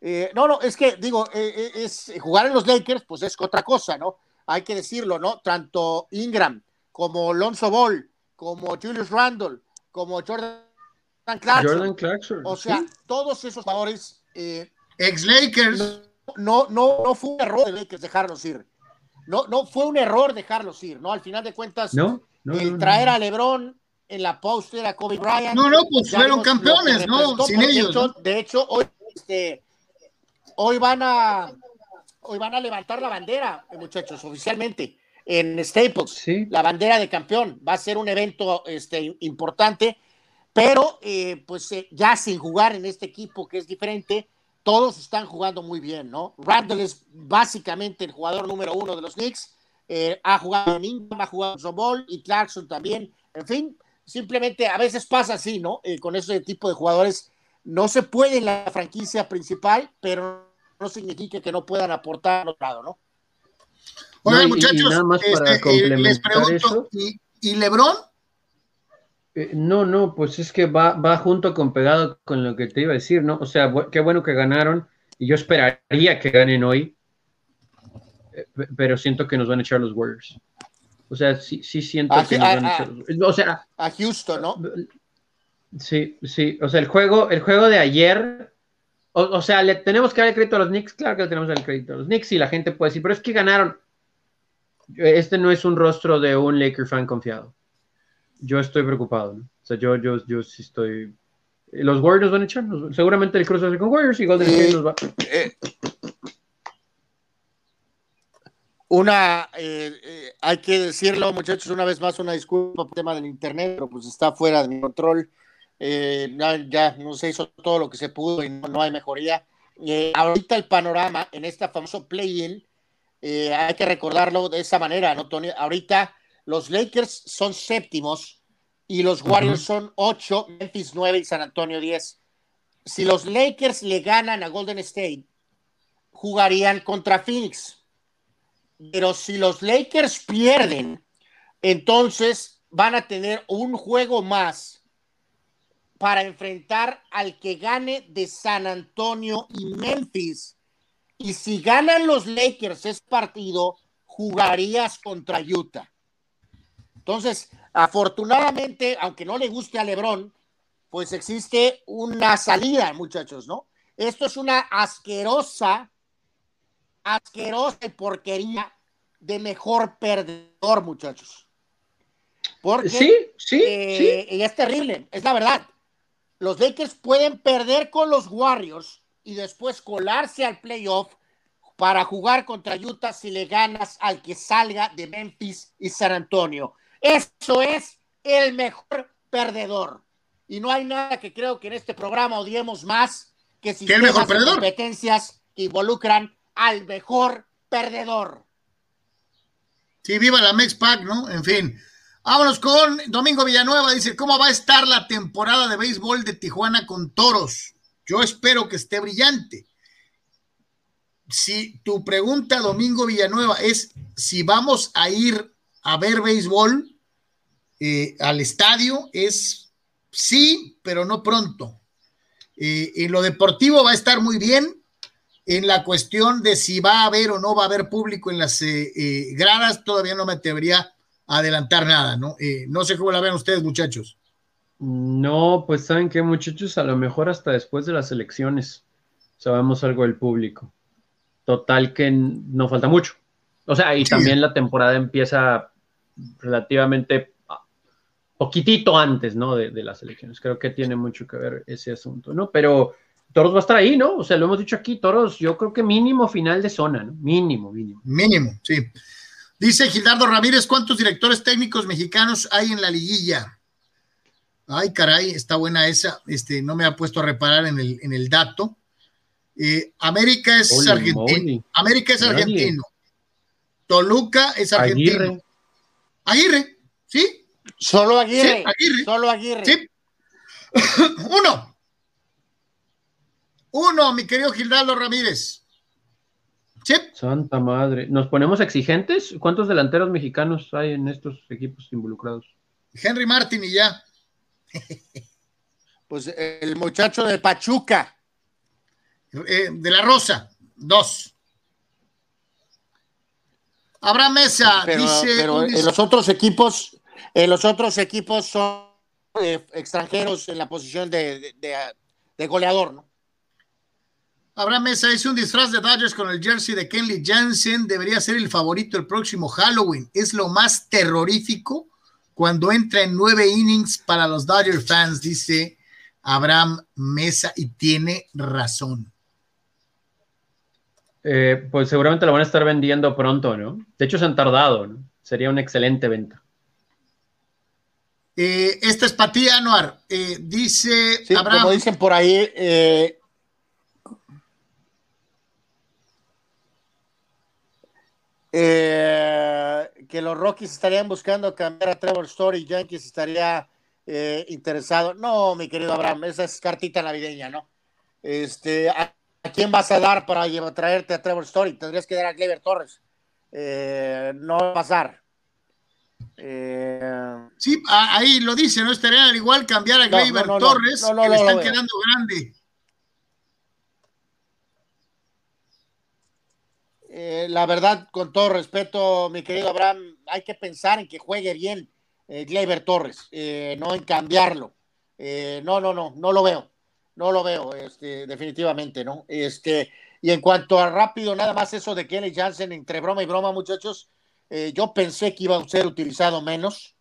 eh, no, no, es que digo, eh, eh, es jugar en los Lakers, pues es otra cosa, ¿no? Hay que decirlo, ¿no? Tanto Ingram como Lonzo Ball, como Julius Randle, como Jordan Clarkson, Jordan Clarkson. o sea, sí. todos esos jugadores, eh, Ex Lakers. no, no, no fue un error de Lakers dejarlos ir. No, no fue un error dejarlos ir, ¿no? Al final de cuentas, No, no, el no, traer no. a LeBron en la poster a Kobe Bryant. No, no, pues fueron campeones, ¿no? Sin ellos. hecho- ¿no? De hecho, hoy, este, hoy van a hoy van a levantar la bandera, muchachos, oficialmente en Staples. Sí. La bandera de campeón va a ser un evento este, importante, pero eh, pues eh, ya sin jugar en este equipo que es diferente, todos están jugando muy bien, ¿no? Randall es básicamente el jugador número uno de los Knicks. eh, ha jugado en Ingram, ha jugado en Zobol y Clarkson también. En fin, simplemente a veces pasa así, ¿no? Eh, con ese tipo de jugadores no se puede en la franquicia principal, pero no significa que no puedan aportar al otro lado, ¿no? Oigan, No, y- y muchachos, nada más para este, les pregunto, eso. ¿y, y LeBron? Eh, no, no, pues es que va, va junto con pegado con lo que te iba a decir, ¿no? O sea, bu- qué bueno que ganaron y yo esperaría que ganen hoy, eh, pe- pero siento que nos van a echar los Warriors. O sea, sí, sí siento que nos van a echar los O sea, A Houston, ¿no? sí, sí, o sea, el juego, el juego de ayer, o, o sea, le tenemos que dar el crédito a los Knicks, claro que le tenemos que dar el crédito a los Knicks y la gente puede decir, pero es que ganaron. Este no es un rostro de un Laker fan confiado. Yo estoy preocupado, ¿no? O sea, yo, yo, yo sí estoy. Los Warriors van a echar. seguramente el ser con Warriors y Golden. State nos va. Eh, una, eh, eh, hay que decirlo, muchachos, una vez más, una disculpa por el tema del internet, pero pues está fuera de mi control. Eh, ya, no se hizo todo lo que se pudo y no, no hay mejoría. Eh, ahorita el panorama en este famoso play-in, eh, hay que recordarlo de esa manera, ¿no, Tony? Ahorita los Lakers son séptimos y los Warriors son ocho, Memphis nueve y San Antonio diez. Si los Lakers le ganan a Golden State, jugarían contra Phoenix. Pero si los Lakers pierden, entonces van a tener un juego más para enfrentar al que gane de San Antonio y Memphis. Y si ganan los Lakers ese partido, jugarías contra Utah. Entonces, afortunadamente, aunque no le guste a LeBron, pues existe una salida, muchachos, ¿no? Esto es una asquerosa, asquerosa porquería de mejor perdedor, muchachos. Porque Sí, sí, eh, y es terrible, es la verdad. Los Lakers pueden perder con los Warriors y después colarse al playoff para jugar contra Utah si le ganas al que salga de Memphis y San Antonio. Eso es el mejor perdedor. Y no hay nada que creo que en este programa odiemos más que ¿Qué el mejor perdedor? competencias que involucran al mejor perdedor. Sí, viva la Mex Pack, ¿no? En fin. Vámonos con Domingo Villanueva. Dice, ¿cómo va a estar la temporada de béisbol de Tijuana con toros? Yo espero que esté brillante. Si tu pregunta, Domingo Villanueva, es si vamos a ir a ver béisbol eh, al estadio, es sí, pero no pronto. Eh, en lo deportivo va a estar muy bien. En la cuestión de si va a haber o no va a haber público en las eh, eh, gradas, todavía no me atrevería a adelantar nada, ¿no? No sé cómo la ven ustedes, muchachos. No, pues saben qué, muchachos, a lo mejor hasta después de las elecciones sabemos algo del público. Total que no falta mucho. O sea, y Sí. también la temporada empieza relativamente poquitito antes, ¿no? De, de las elecciones. Creo que tiene mucho que ver ese asunto, ¿no? Pero Toros va a estar ahí, ¿no? O sea, lo hemos dicho aquí, Toros, yo creo que mínimo final de zona, ¿no? Mínimo, mínimo. Mínimo, sí. Dice Gildardo Ramírez, ¿cuántos directores técnicos mexicanos hay en la liguilla? Ay, caray, está buena esa. Este, no me ha puesto a reparar en el, en el dato. Eh, América es Holy argentino. moly. América es argentino. Toluca es argentino. Aguirre. Aguirre, ¿sí? Solo Aguirre. Sí, Aguirre. Solo Aguirre. Sí. Uno. Uno, mi querido Gildardo Ramírez. Sí. Santa madre. ¿Nos ponemos exigentes? ¿Cuántos delanteros mexicanos hay en estos equipos involucrados? Henry Martin y ya. Pues el muchacho de Pachuca. Eh, de la Rosa, dos. Abraham Mesa Pero, dice. pero en los otros equipos, en los otros equipos son eh, extranjeros en la posición de, de- de- de goleador, ¿no? Abraham Mesa dice un disfraz de Dodgers con el jersey de Kenley Jansen debería ser el favorito el próximo Halloween. Es lo más terrorífico cuando entra en nueve innings para los Dodger fans, dice Abraham Mesa, y tiene razón. Eh, pues seguramente lo van a estar vendiendo pronto, ¿no? De hecho, se han tardado, ¿no? Sería una excelente venta. Eh, esta es para ti, Anuar. Eh, dice Sí, Abraham. como dicen por ahí, eh, eh, que los Rockies estarían buscando cambiar a Trevor Story y Yankees estaría interesado. No, mi querido Abraham, esa es cartita navideña, ¿no? Este, ¿a, quién vas a dar para llevar, traerte a Trevor Story? Tendrías que dar a Gleyber Torres. No va a pasar. Eh, Sí, ahí lo dice, ¿no? Estaría al igual cambiar a Gleyber no, no, no. Torres, que le están quedando grande. Eh, la verdad, con todo respeto, mi querido Abraham, hay que pensar en que juegue bien eh, Gleyber Torres, eh, no en cambiarlo. No, no, no, no lo veo. No lo veo, este, definitivamente, ¿no? Este, y en cuanto a rápido, nada más eso de Kelly Jansen, entre broma y broma, muchachos, eh, yo pensé que iba a ser utilizado menos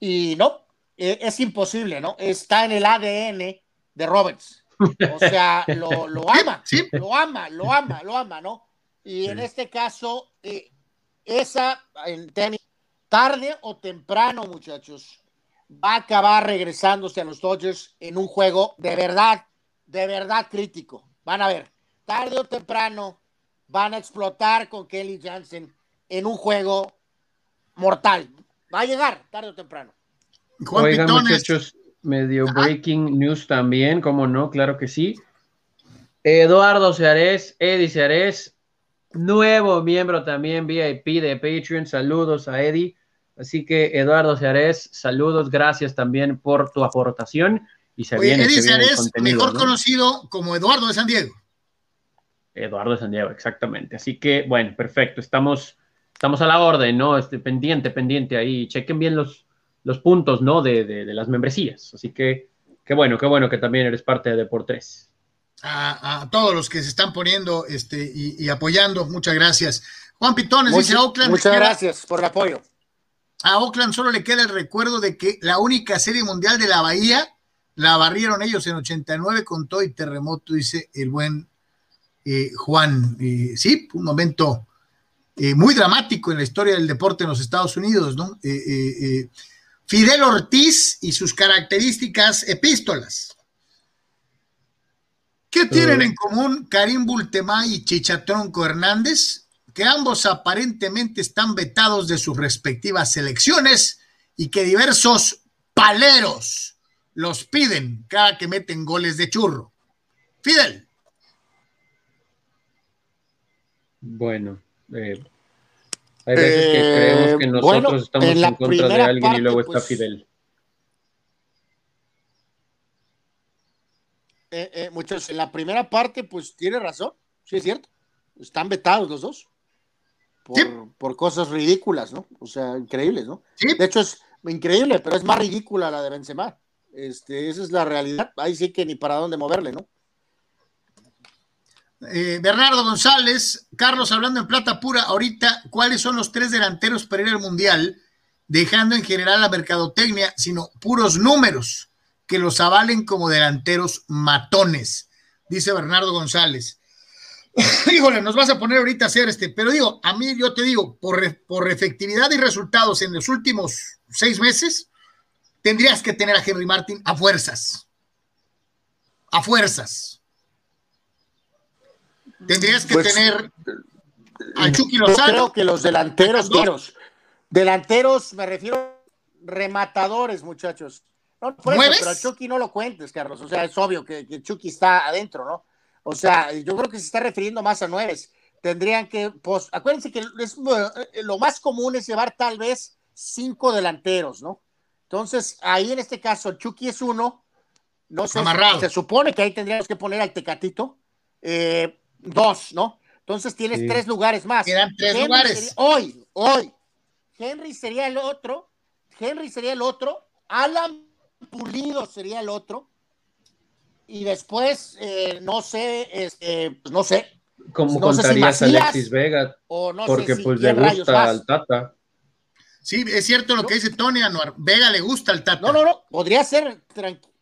y no, eh, es imposible, ¿no? Está en el ADN de Roberts. O sea, lo, lo ama, Sí, lo ama, lo ama, lo ama, ¿no? Y en este caso, eh, esa, en tenis, tarde o temprano, muchachos, va a acabar regresándose a los Dodgers en un juego de verdad, de verdad crítico. Van a ver, tarde o temprano van a explotar con Kelly Jansen en un juego mortal. Va a llegar tarde o temprano. Juan Oigan, Pitones. muchachos, medio breaking news también, ¿cómo no? Claro que sí. Eduardo Seares, Eddie Seares, nuevo miembro también VIP de Patreon. Saludos a Eddie. Así que, Eduardo Seares, saludos, gracias también por tu aportación. Y se Oye, viene, Eddie se viene el Seares, mejor ¿no? conocido como Eduardo de San Diego. Eduardo de San Diego, exactamente. Así que, bueno, perfecto. Estamos, estamos a la orden, ¿no? Este, pendiente, pendiente ahí. Chequen bien los, los puntos, ¿no? De, de, de las membresías. Así que, qué bueno, qué bueno que también eres parte de Deportes. A, a todos los que se están poniendo este, y, y apoyando, muchas gracias. Juan Pitones Muchas- dice Oakland. muchas queda- gracias por el apoyo. A Oakland solo le queda el recuerdo de que la única serie mundial de la Bahía la barrieron ellos en 89 con todo y terremoto, dice el buen eh, Juan. Eh, sí, un momento eh, muy dramático en la historia del deporte en los Estados Unidos, ¿no? Eh, eh, Fidel Ortiz y sus características epístolas. ¿Qué tienen en común Karim Bultemá y Chichatronco Hernández? Que ambos aparentemente están vetados de sus respectivas selecciones y que diversos paleros los piden cada que meten goles de churro. Fidel. Bueno, eh, hay veces que Eh, creemos que nosotros bueno, estamos en contra de primera alguien y parte, luego está pues, Fidel. Eh, eh, muchachos, en la primera parte, pues tiene razón, sí es cierto. Están vetados los dos. Por, Sí. por cosas ridículas, ¿no? O sea, increíbles, ¿no? Sí. De hecho, es increíble, pero es más ridícula la de Benzema. Este, esa es la realidad. Ahí sí que ni para dónde moverle, ¿no? Eh, Bernardo González, Carlos, hablando en plata pura, ahorita, ¿cuáles son los tres delanteros para ir al Mundial? Dejando en general la mercadotecnia, sino puros números que los avalen como delanteros matones, dice Bernardo González. Híjole, nos vas a poner ahorita a hacer este, pero digo, a mí yo te digo, por, por efectividad y resultados en los últimos seis meses, tendrías que tener a Henry Martin a fuerzas. A fuerzas. Tendrías que Pues, tener a Chucky Yo Lozano. creo que los delanteros, delanteros, delanteros, me refiero rematadores, muchachos. No, por eso, pero Chucky no lo cuentes, Carlos. O sea, es obvio que, que Chucky está adentro, ¿no? O sea, yo creo que se está refiriendo más a nueves. Tendrían que, pues, acuérdense que es, eh, lo más común es llevar tal vez cinco delanteros, ¿no? Entonces, ahí en este caso, Chucky es uno. No sé, Amarrado. se supone que ahí tendríamos que poner al Tecatito. eh, dos, ¿no? Entonces tienes Sí. tres lugares más. Quedan tres Henry lugares. sería- hoy, hoy. Henry sería el otro. Henry sería el otro. Alan Pulido sería el otro. Y después, eh, no sé, este, pues no sé. ¿Cómo No sé si contarías a Alexis Vega? O no Porque sé si pues le gusta al Tata. Sí, es cierto lo que dice Tony Anuar. Vega le gusta el Tata. No, no, no. Podría ser tranquilo.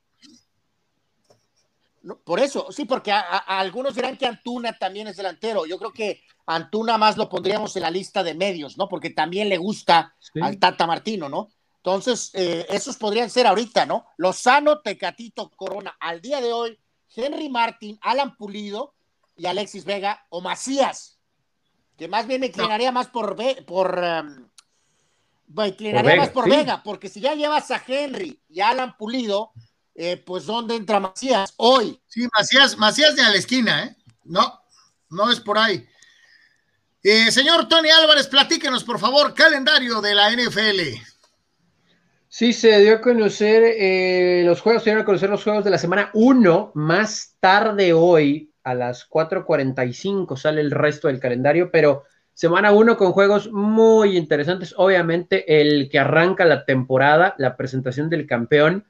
Por eso, sí, porque a, a- a algunos dirán que Antuna también es delantero. Yo creo que Antuna más lo pondríamos en la lista de medios, ¿no? Porque también le gusta Sí. al Tata Martino, ¿no? Entonces, eh, esos podrían ser ahorita, ¿no? Lozano, Tecatito, Corona. Al día de hoy, Henry Martin, Alan Pulido y Alexis Vega o Macías, que más bien me inclinaría más por, Ve- por um, me inclinaría Vega, más por sí. Vega, porque si ya llevas a Henry y Alan Pulido, eh, pues ¿dónde entra Macías? Hoy. Sí, Macías, Macías de a la esquina, ¿eh? No, no es por ahí. Eh, señor Tony Álvarez, platíquenos, por favor, calendario de la NFL. Sí, se dio a conocer eh, los juegos, se dieron a conocer los juegos de la semana 1. Más tarde hoy, a las 4:45, sale el resto del calendario, pero semana 1 con juegos muy interesantes. Obviamente, el que arranca la temporada, la presentación del campeón,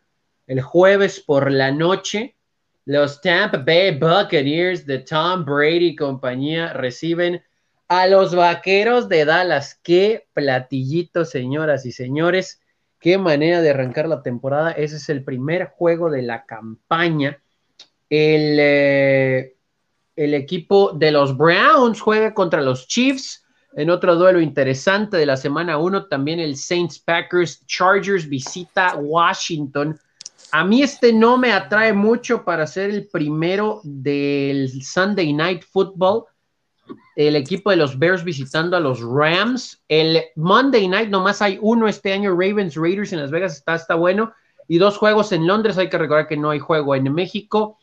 el jueves por la noche. Los Tampa Bay Buccaneers de Tom Brady y compañía reciben a los vaqueros de Dallas. Qué platillito, señoras y señores. Qué manera de arrancar la temporada. Ese es el primer juego de la campaña. El, eh, el equipo de los Browns juega contra los Chiefs. En otro duelo interesante de la semana 1, también el Saints Packers Chargers visita Washington. A mí este no me atrae mucho para ser el primero del Sunday Night Football el equipo de los Bears visitando a los Rams. El Monday Night nomás hay uno este año, Ravens Raiders en Las Vegas está, está bueno. Y dos juegos en Londres, hay que recordar que no hay juego en México.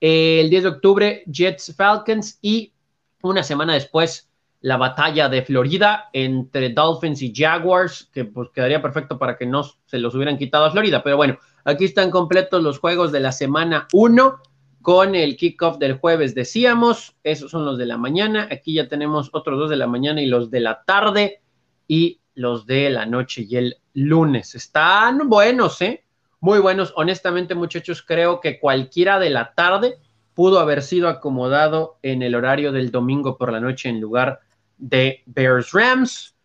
El 10 de octubre, Jets Falcons y una semana después, la batalla de Florida entre Dolphins y Jaguars, que pues quedaría perfecto para que no se los hubieran quitado a Florida. Pero bueno, aquí están completos los juegos de la semana 1 con el kickoff del jueves, decíamos, esos son los de la mañana, aquí ya tenemos otros dos de la mañana y los de la tarde y los de la noche y el lunes. Están buenos, ¿eh? Muy buenos. Honestamente, muchachos, creo que cualquiera de la tarde pudo haber sido acomodado en el horario del domingo por la noche en lugar de Bears Rams,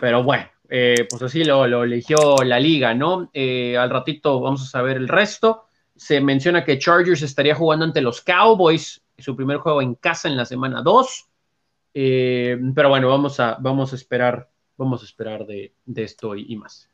pero bueno, eh, pues así lo, eligió la liga, ¿no? Eh, al ratito vamos a saber el resto se menciona que Chargers estaría jugando ante los Cowboys, su primer juego en casa en la semana 2. Eh, pero bueno, vamos a, vamos a esperar, vamos a esperar de, esto y, más.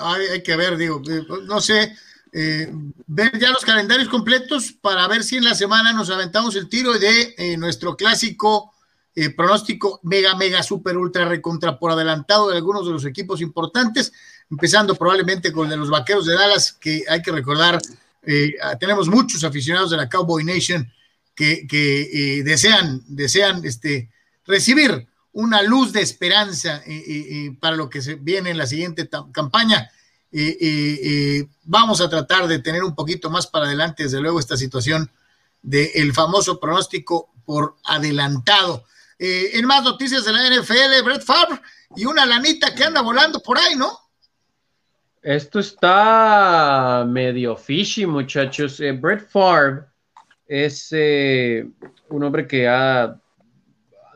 Hay, que ver, digo, eh, no sé, ver ya los calendarios completos para ver si en la semana nos aventamos el tiro de nuestro clásico eh, pronóstico mega, mega, super, ultra, recontra por adelantado de algunos de los equipos importantes, empezando probablemente con el de los Vaqueros de Dallas, que hay que recordar, eh, tenemos muchos aficionados de la Cowboy Nation que, que eh, desean, desean este, recibir una luz de esperanza eh, eh, para lo que se viene en la siguiente campaña. Vamos a tratar de tener un poquito más para adelante, desde luego, esta situación del famoso pronóstico por adelantado. Eh, en más noticias de la NFL, Brett Favre y una lanita que anda volando por ahí, ¿no? Esto está medio fishy, muchachos. Eh, Brett Favre es eh, un hombre que ha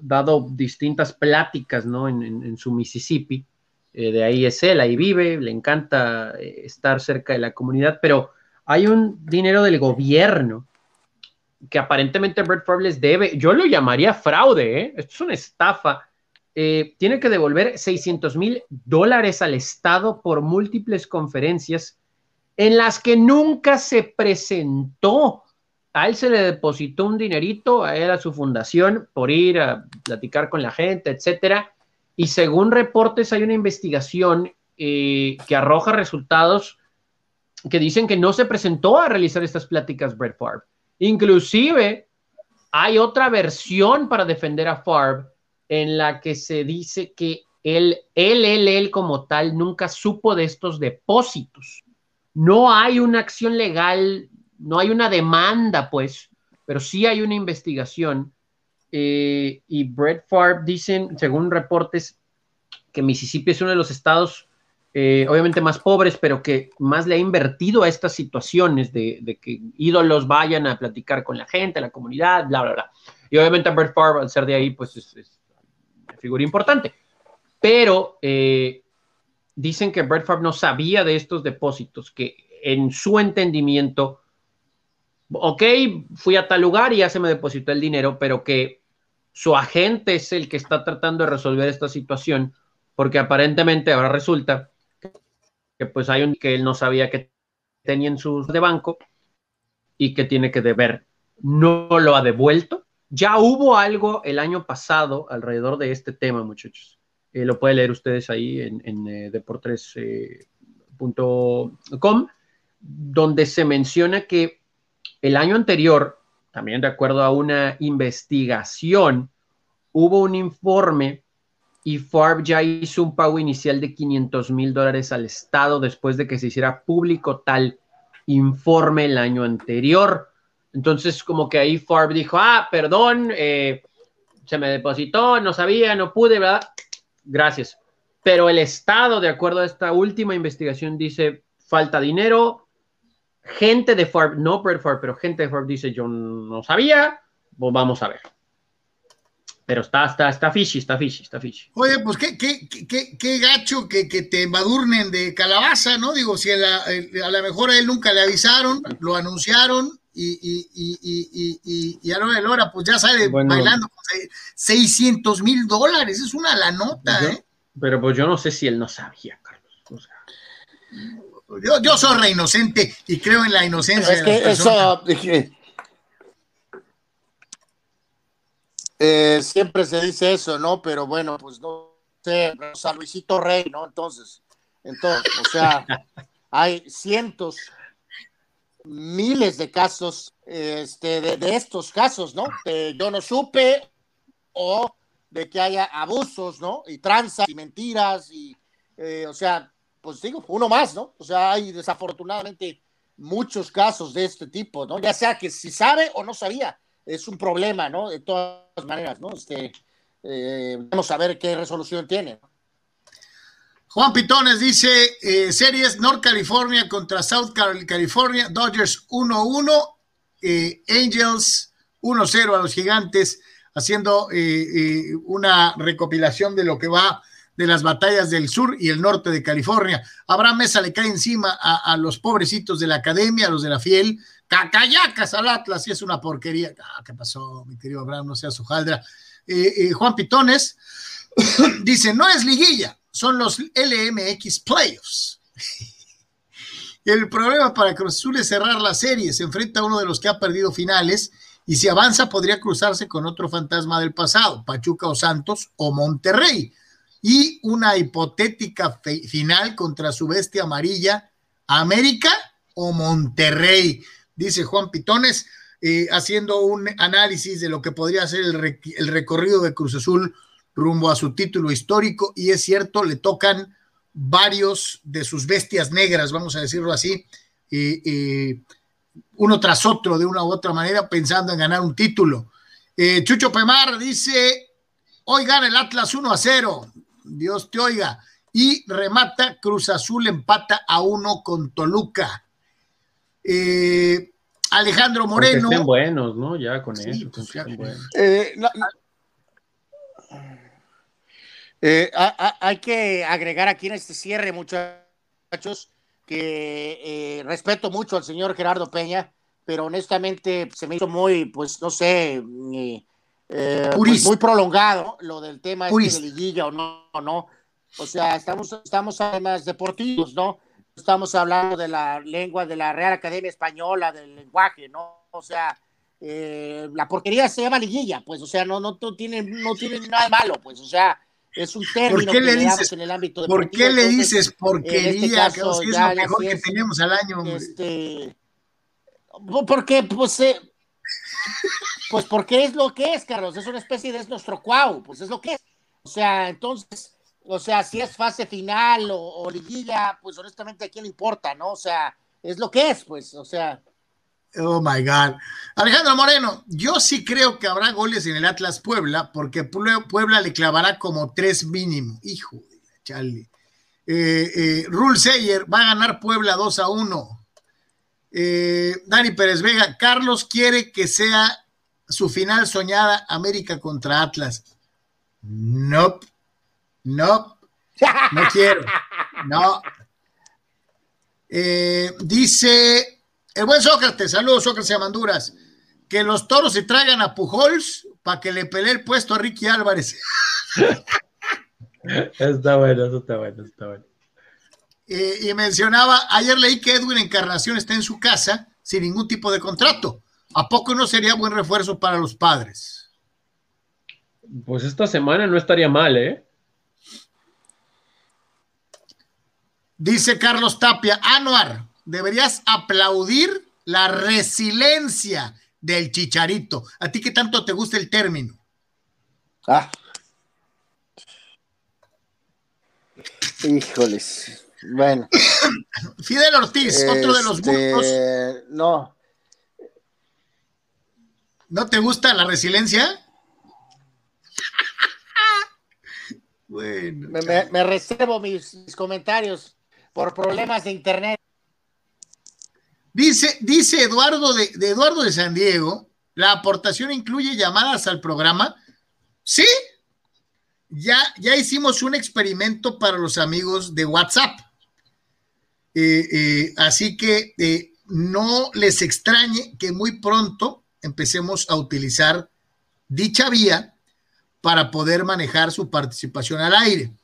dado distintas pláticas ¿no? en, su Mississippi. De ahí es él, ahí vive, le encanta estar cerca de la comunidad, pero hay un dinero del gobierno que aparentemente Brett Favre les debe. Yo lo llamaría fraude, ¿eh? esto es una estafa eh, tiene que devolver 600 mil dólares al Estado por múltiples conferencias en las que nunca se presentó. A él se le depositó un dinerito, a él, a su fundación, por ir a platicar con la gente, etcétera. Y según reportes, hay una investigación eh, que arroja resultados que dicen que no se presentó a realizar estas pláticas Brett Favre. Inclusive, hay otra versión para defender a Favre en la que se dice que él, él, él, él como tal nunca supo de estos depósitos. No hay una acción legal, no hay una demanda, pues, pero sí hay una investigación. Eh, y Brett Favre dicen, según reportes, que Mississippi es uno de los estados eh, obviamente más pobres, pero que más le ha invertido a estas situaciones de, que ídolos vayan a platicar con la gente, la comunidad, bla, bla, bla. Y obviamente Brett Favre, al ser de ahí, pues es, una figura importante. Pero eh, dicen que Brett Favre no sabía de estos depósitos, que en su entendimiento, ok, fui a tal lugar y ya se me depositó el dinero, pero que su agente es el que está tratando de resolver esta situación, porque aparentemente ahora resulta que pues hay un que él no sabía que tenía en sus de banco y que tiene que deber. No lo ha devuelto. Ya hubo algo el año pasado alrededor de este tema, muchachos. Eh, lo pueden leer ustedes ahí en, en eh, deportres.com, eh, donde se menciona que el año anterior, también de acuerdo a una investigación, hubo un informe y Farb ya hizo un pago inicial de 500 mil dólares al Estado después de que se hiciera público tal informe el año anterior. Entonces, como que ahí Farb dijo, ah, perdón, eh, se me depositó, no sabía, no pude, ¿verdad? Gracias. Pero el Estado, de acuerdo a esta última investigación, dice, falta dinero. Gente de Farb, no Brett Farb, pero gente de Farb dice, yo no sabía, pues vamos a ver. Pero está, está, está fishy, está fishy, está fishy. Oye, pues qué, qué, qué, qué gacho que, que, te madurnen de calabaza, ¿no? Digo, si a, la, a lo mejor a él nunca le avisaron, lo anunciaron y, y, y, y, y a la hora de la hora, pues ya sale bailando con 600 mil dólares, es una la nota, ¿eh? Pero pues yo no sé si él no sabía, Carlos. O sea. yo, yo soy re inocente y creo en la inocencia. Es que eso, Eh, siempre se dice eso, ¿no? Pero bueno, pues no sé, San Luisito Rey, ¿no? Entonces, entonces, o sea, hay cientos, miles de casos este, de, estos casos, ¿no? yo no supe o de que haya abusos, ¿no? Y tranzas y mentiras y, eh, o sea, pues digo, uno más, ¿no? O sea, hay desafortunadamente muchos casos de este tipo, ¿no? Ya sea que si sabe o no sabía, es un problema, ¿no? De todas maneras, ¿no? Este, eh, vamos a ver qué resolución tiene. Juan Pitones dice, eh, series North California contra South California, Dodgers 1-1, eh, Angels 1-0 a los gigantes, haciendo una recopilación de lo que va de las batallas del sur y el norte de California. Abraham Mesa le cae encima a, los pobrecitos de la academia, a los de la fiel, Cacayacas al Atlas y es una porquería. Ah, ¿Qué pasó, mi querido Abraham? No seas hojaldra. Eh, eh, Juan Pitones dice: No es liguilla, son los LMX Playoffs. El problema para Cruz Azul es cerrar la serie. Se enfrenta a uno de los que ha perdido finales y si avanza podría cruzarse con otro fantasma del pasado, Pachuca o Santos o Monterrey. Y una hipotética final contra su bestia amarilla, América o Monterrey dice Juan Pitones, eh, haciendo un análisis de lo que podría ser el, recorrido de Cruz Azul rumbo a su título histórico, y es cierto, le tocan varios de sus bestias negras, vamos a decirlo así, uno tras otro de una u otra manera, pensando en ganar un título. Eh, Chucho Pemar dice, hoy gana el Atlas 1 a 0, Dios te oiga, y remata Cruz Azul empata a uno con Toluca. Eh, Alejandro Moreno. estén buenos, ¿no? Ya con eso. Pues eh, eh, hay que agregar aquí en este cierre, muchachos, que respeto mucho al señor Gerardo Peña, pero honestamente se me hizo muy, pues no sé, eh, pues, muy prolongado lo del tema este de liguilla o no, o no. O sea, estamos, estamos además deportivos, ¿no? Estamos hablando de la lengua de la Real Academia Española, del lenguaje, ¿no? O sea, eh, la porquería se llama liguilla, pues, o sea, no, no, tiene, no tiene nada de malo, pues, o sea, es un término que le, dices, en el ámbito de ¿Por qué le dices porquería? Este caso, que es lo mejor que tenemos al año. Este, porque, pues, eh, pues porque es lo que es, Carlos, es una especie de es nuestro cuau, pues es lo que es. O sea, entonces, o sea, si es fase final o, liguilla, pues honestamente a quién le importa, ¿no? O sea, es lo que es, pues, o sea. Oh my God. Alejandro Moreno, yo sí creo que habrá goles en el Atlas Puebla, porque Puebla le clavará como tres mínimo. Hijo de Charlie. Eh, eh, Rule Seyer va a ganar Puebla 2 a 1. Eh, Dani Pérez Vega, Carlos quiere que sea su final soñada América contra Atlas. No, no, no quiero. No. dice el buen Sócrates, saludos Sócrates a Manduras. Que los toros se traigan a Pujols para que le pelee el puesto a Ricky Álvarez. está bueno, eso está bueno, está bueno. Eh, y mencionaba, ayer leí que Edwin Encarnación está en su casa sin ningún tipo de contrato. ¿A poco no sería buen refuerzo para los padres? Pues esta semana no estaría mal, ¿eh? Dice Carlos Tapia, Anuar, deberías aplaudir la resiliencia del chicharito. ¿A ti qué tanto te gusta el término? Ah. Híjoles. Bueno. Fidel Ortiz, otro de los este, No. ¿No te gusta la resiliencia? bueno. Me, reservo mis comentarios por problemas de internet. Dice, dice Eduardo de, Eduardo de San Diego, ¿la aportación incluye llamadas al programa? Sí, ya, ya hicimos un experimento para los amigos de WhatsApp. Eh, eh, así que eh, no les extrañe que muy pronto empecemos a utilizar dicha vía para poder manejar su participación al aire.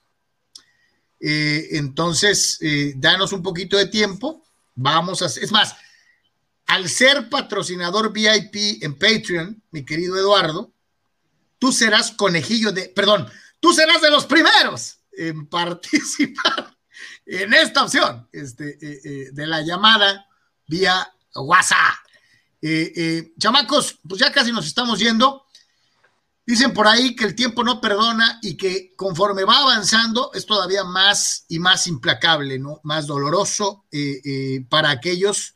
entonces, danos un poquito de tiempo Vamos a, es más, al ser patrocinador VIP en Patreon, mi querido Eduardo, tú serás conejillo de, perdón, tú serás de los primeros en participar en esta opción este, eh, eh, de la llamada vía WhatsApp. Eh, chamacos, pues ya casi nos estamos yendo. Dicen por ahí que el tiempo no perdona y que conforme va avanzando es todavía más y más implacable, ¿no? Más doloroso eh, eh, para aquellos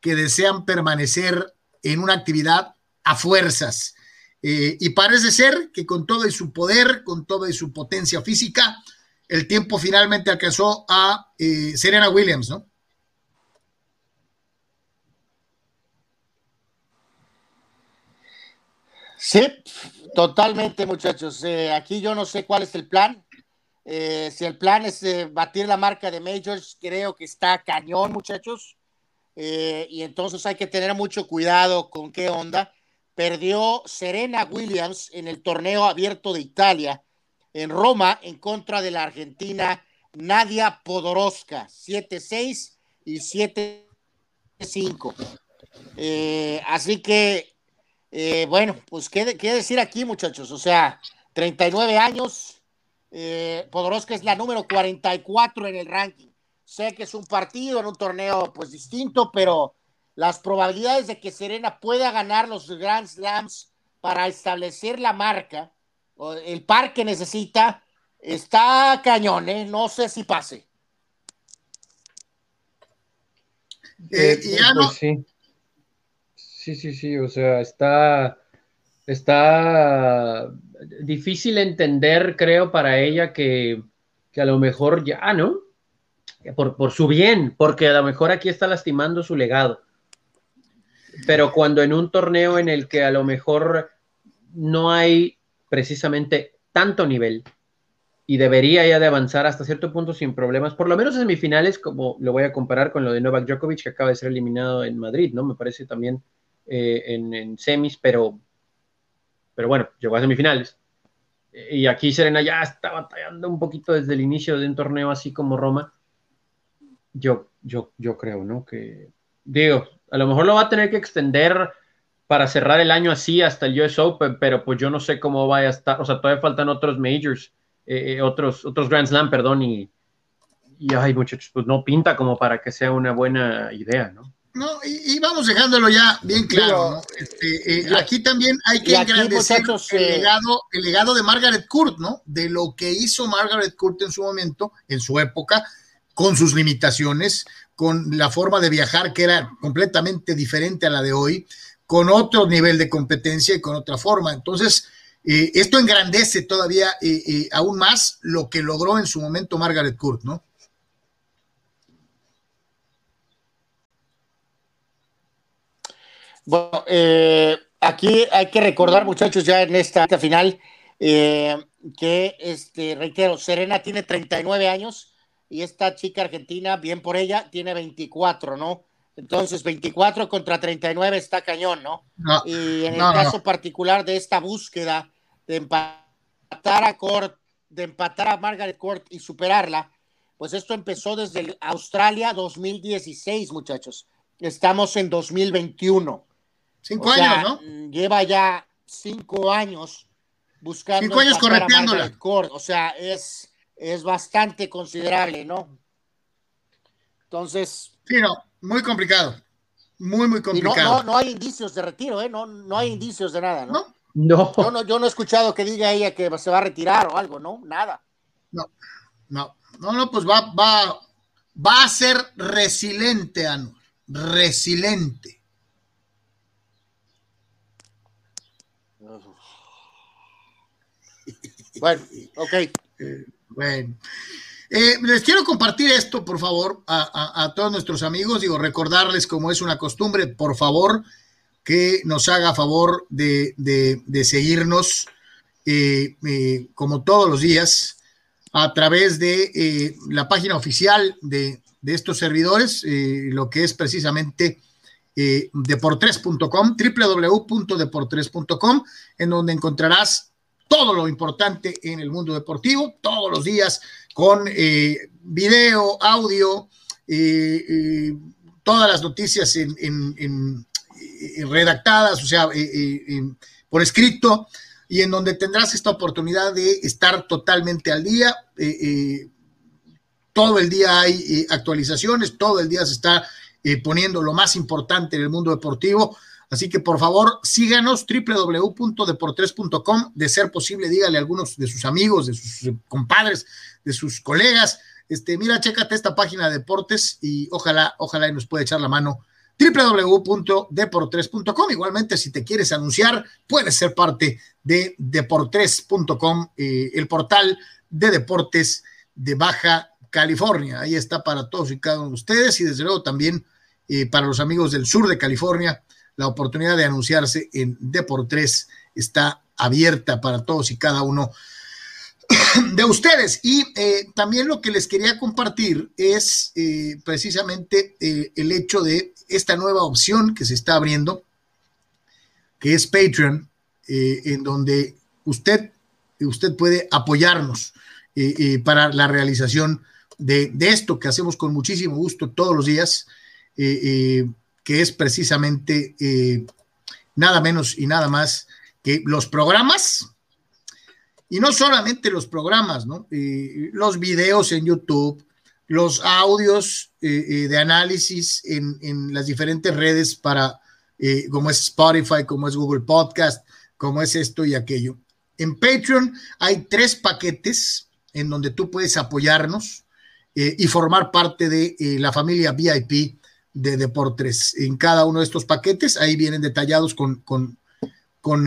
que desean permanecer en una actividad a fuerzas. Eh, y parece ser que con todo y su poder, con toda y su potencia física, el tiempo finalmente alcanzó a Serena Williams, ¿no? Sí, Totalmente, muchachos. Eh, aquí yo no sé cuál es el plan. Eh, si el plan es eh, batir la marca de Majors, creo que está cañón, muchachos. y entonces hay que tener mucho cuidado con qué onda. Perdió Serena Williams en el torneo abierto de Italia en Roma en contra de la argentina Nadia Podoroska, 7-6 y 7-5. así que eh, bueno, pues ¿qué, decir aquí, muchachos. O sea, 39 años. Eh, Podoroska es la número 44 en el ranking. Sé que es un partido en un torneo pues distinto, pero las probabilidades de que Serena pueda ganar los Grand Slams para establecer la marca, el par que necesita, está cañón, ¿eh? No sé si pase. Eh, pues sí. Sí, sí, sí, o sea, está, está difícil entender, creo, para ella que, a lo mejor ya, ¿no? Por, por su bien, porque a lo mejor aquí está lastimando su legado. Pero cuando en un torneo en el que a lo mejor no hay precisamente tanto nivel y debería ya de avanzar hasta cierto punto sin problemas, por lo menos en semifinales, como lo voy a comparar con lo de Novak Djokovic, que acaba de ser eliminado en Madrid, ¿no? Me parece también eh, en, semis, pero pero bueno, llegó a semifinales. Y aquí Serena ya está batallando un poquito desde el inicio de un torneo así como Roma. Yo, yo, yo creo, ¿no? Que, digo, a lo mejor lo va a tener que extender para cerrar el año así hasta el US Open, pero pues yo no sé cómo vaya a estar, o sea, todavía faltan otros majors, eh, eh, otros, otros Grand Slam, perdón, y, y ay muchachos, pues no pinta como para que sea una buena idea, ¿no? No, y, vamos dejándolo ya bien claro, ¿no? Este, eh, aquí también hay que engrandecer el, legado, el legado de Margaret Court, ¿no? De lo que hizo Margaret Court en su momento, en su época, con sus limitaciones, con la forma de viajar que era completamente diferente a la de hoy, con otro nivel de competencia y con otra forma. Entonces, eh, esto engrandece todavía eh, eh, aún más lo que logró en su momento Margaret Court, ¿no? Bueno, aquí hay que recordar, muchachos, ya en esta, final, que, este, reitero, Serena tiene 39 años y esta chica argentina, bien por ella, tiene 24, ¿no? Entonces, 24 contra 39 está cañón, ¿no? y en el caso particular de esta búsqueda de empatar a Court, de empatar a Margaret Court y superarla, pues esto empezó desde Australia 2016, muchachos. Estamos en 2021. Cinco años, ¿no? Lleva ya cinco años buscando. Cinco años correteándola. O sea, es, es bastante considerable, ¿no? Entonces. Sí, no muy complicado. Muy, muy complicado. no, no, hay indicios de retiro, ¿eh? No, no hay indicios de nada, ¿no? No. Yo no, yo no he escuchado que diga ella que se va a retirar o algo, ¿no? Nada. No, no, no, no, pues va, va, va a ser resiliente, Anu. Resiliente. Bueno, ok. Eh, bueno. Eh, les quiero compartir esto, por favor, a, todos nuestros amigos. Digo, recordarles, como es una costumbre, por favor, que nos haga favor de, seguirnos, eh, como todos los días, a través de la página oficial de, estos servidores, lo que es precisamente deportres.com, www.deportres.com, en donde encontrarás todo lo importante en el mundo deportivo, todos los días con eh, video, audio, eh, eh, todas las noticias en, redactadas, o sea, por escrito, y en donde tendrás esta oportunidad de estar totalmente al día. todo el día hay actualizaciones, todo el día se está poniendo lo más importante en el mundo deportivo. Así que por favor, síganos www.deportres.com. De ser posible, dígale a algunos de sus amigos, de sus compadres, de sus colegas. Este, mira, chécate esta página de deportes y ojalá, ojalá nos pueda echar la mano www.deportres.com. Igualmente, si te quieres anunciar, puedes ser parte de deportres.com, eh, el portal de deportes de Baja California. Ahí está para todos y cada uno de ustedes y desde luego también eh, para los amigos del sur de California, la oportunidad de anunciarse en Deportres está abierta para todos y cada uno de ustedes. Y eh, también lo que les quería compartir es eh, precisamente eh, el hecho de esta nueva opción que se está abriendo, que es Patreon, en donde usted, usted puede apoyarnos para la realización de, esto que hacemos con muchísimo gusto todos los días, que es precisamente nada menos y nada más que los programas y no solamente los programas, ¿no? los videos en YouTube, los audios eh, eh, de análisis en, las diferentes redes para, eh, como es Spotify, como es Google Podcast, como es esto y aquello. En Patreon hay tres paquetes en donde tú puedes apoyarnos y formar parte de la familia VIP de Deportes. En cada uno de estos paquetes, ahí vienen detallados con, con, con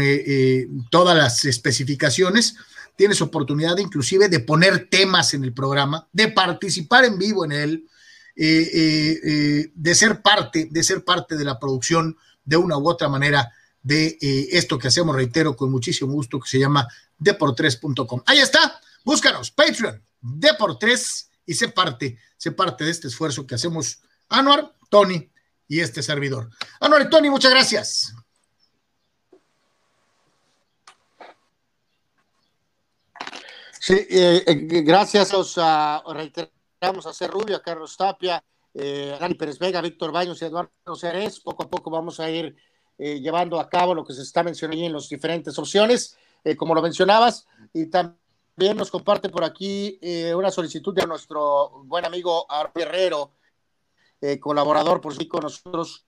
todas las especificaciones tienes oportunidad inclusive de poner temas en el programa, de participar en vivo en él, eh, eh, eh, de ser parte, de ser parte de la producción de una u otra manera de esto que hacemos, reitero, con muchísimo gusto, que se llama deportres.com. Ahí está, búscanos, Patreon, Deportres, y sé parte, sé parte de este esfuerzo que hacemos Anuar, Tony y este servidor. Anuar y Tony, muchas gracias. Sí, eh, eh, gracias a, reiteramos a C. Rubio, a Carlos Tapia, eh, a Dani Pérez Vega, Víctor Baños y Eduardo Ceres. Poco a poco vamos a ir llevando a cabo lo que se está mencionando en las diferentes opciones, como lo mencionabas, y también nos comparte por aquí una solicitud de nuestro buen amigo Guerrero, colaborador por sí con nosotros,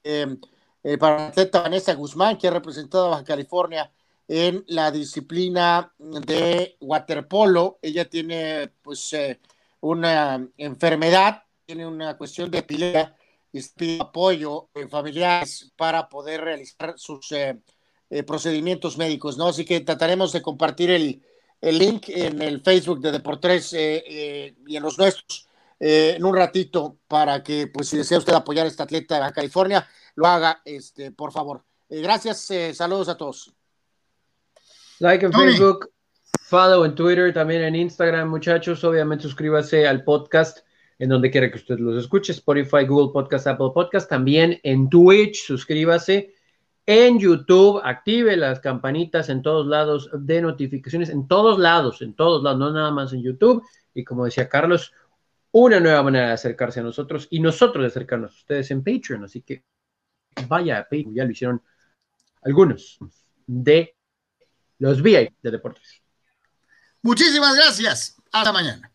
para la atleta Vanessa Guzmán, que ha representado a Baja California en la disciplina de waterpolo. Ella tiene pues eh, una enfermedad, tiene una cuestión de epilepsia y pide apoyo en familiares para poder realizar sus eh, eh, procedimientos médicos, ¿no? Así que trataremos de compartir el, link en el Facebook de Deportes y en los nuestros en un ratito para que, pues, si desea usted apoyar a esta atleta de California, lo haga, este, por favor. gracias, saludos a todos. Like en Facebook, follow en Twitter, también en Instagram, muchachos. Obviamente suscríbase al podcast en donde quiera que usted los escuche, Spotify, Google Podcast, Apple Podcast, también en Twitch, suscríbase. En YouTube, active las campanitas en todos lados de notificaciones, en todos lados, en todos lados, no nada más en YouTube. Y como decía Carlos, una nueva manera de acercarse a nosotros y nosotros de acercarnos a ustedes en Patreon. Así que vaya a Patreon, ya lo hicieron algunos de los VIP de deportes. Muchísimas gracias. Hasta mañana.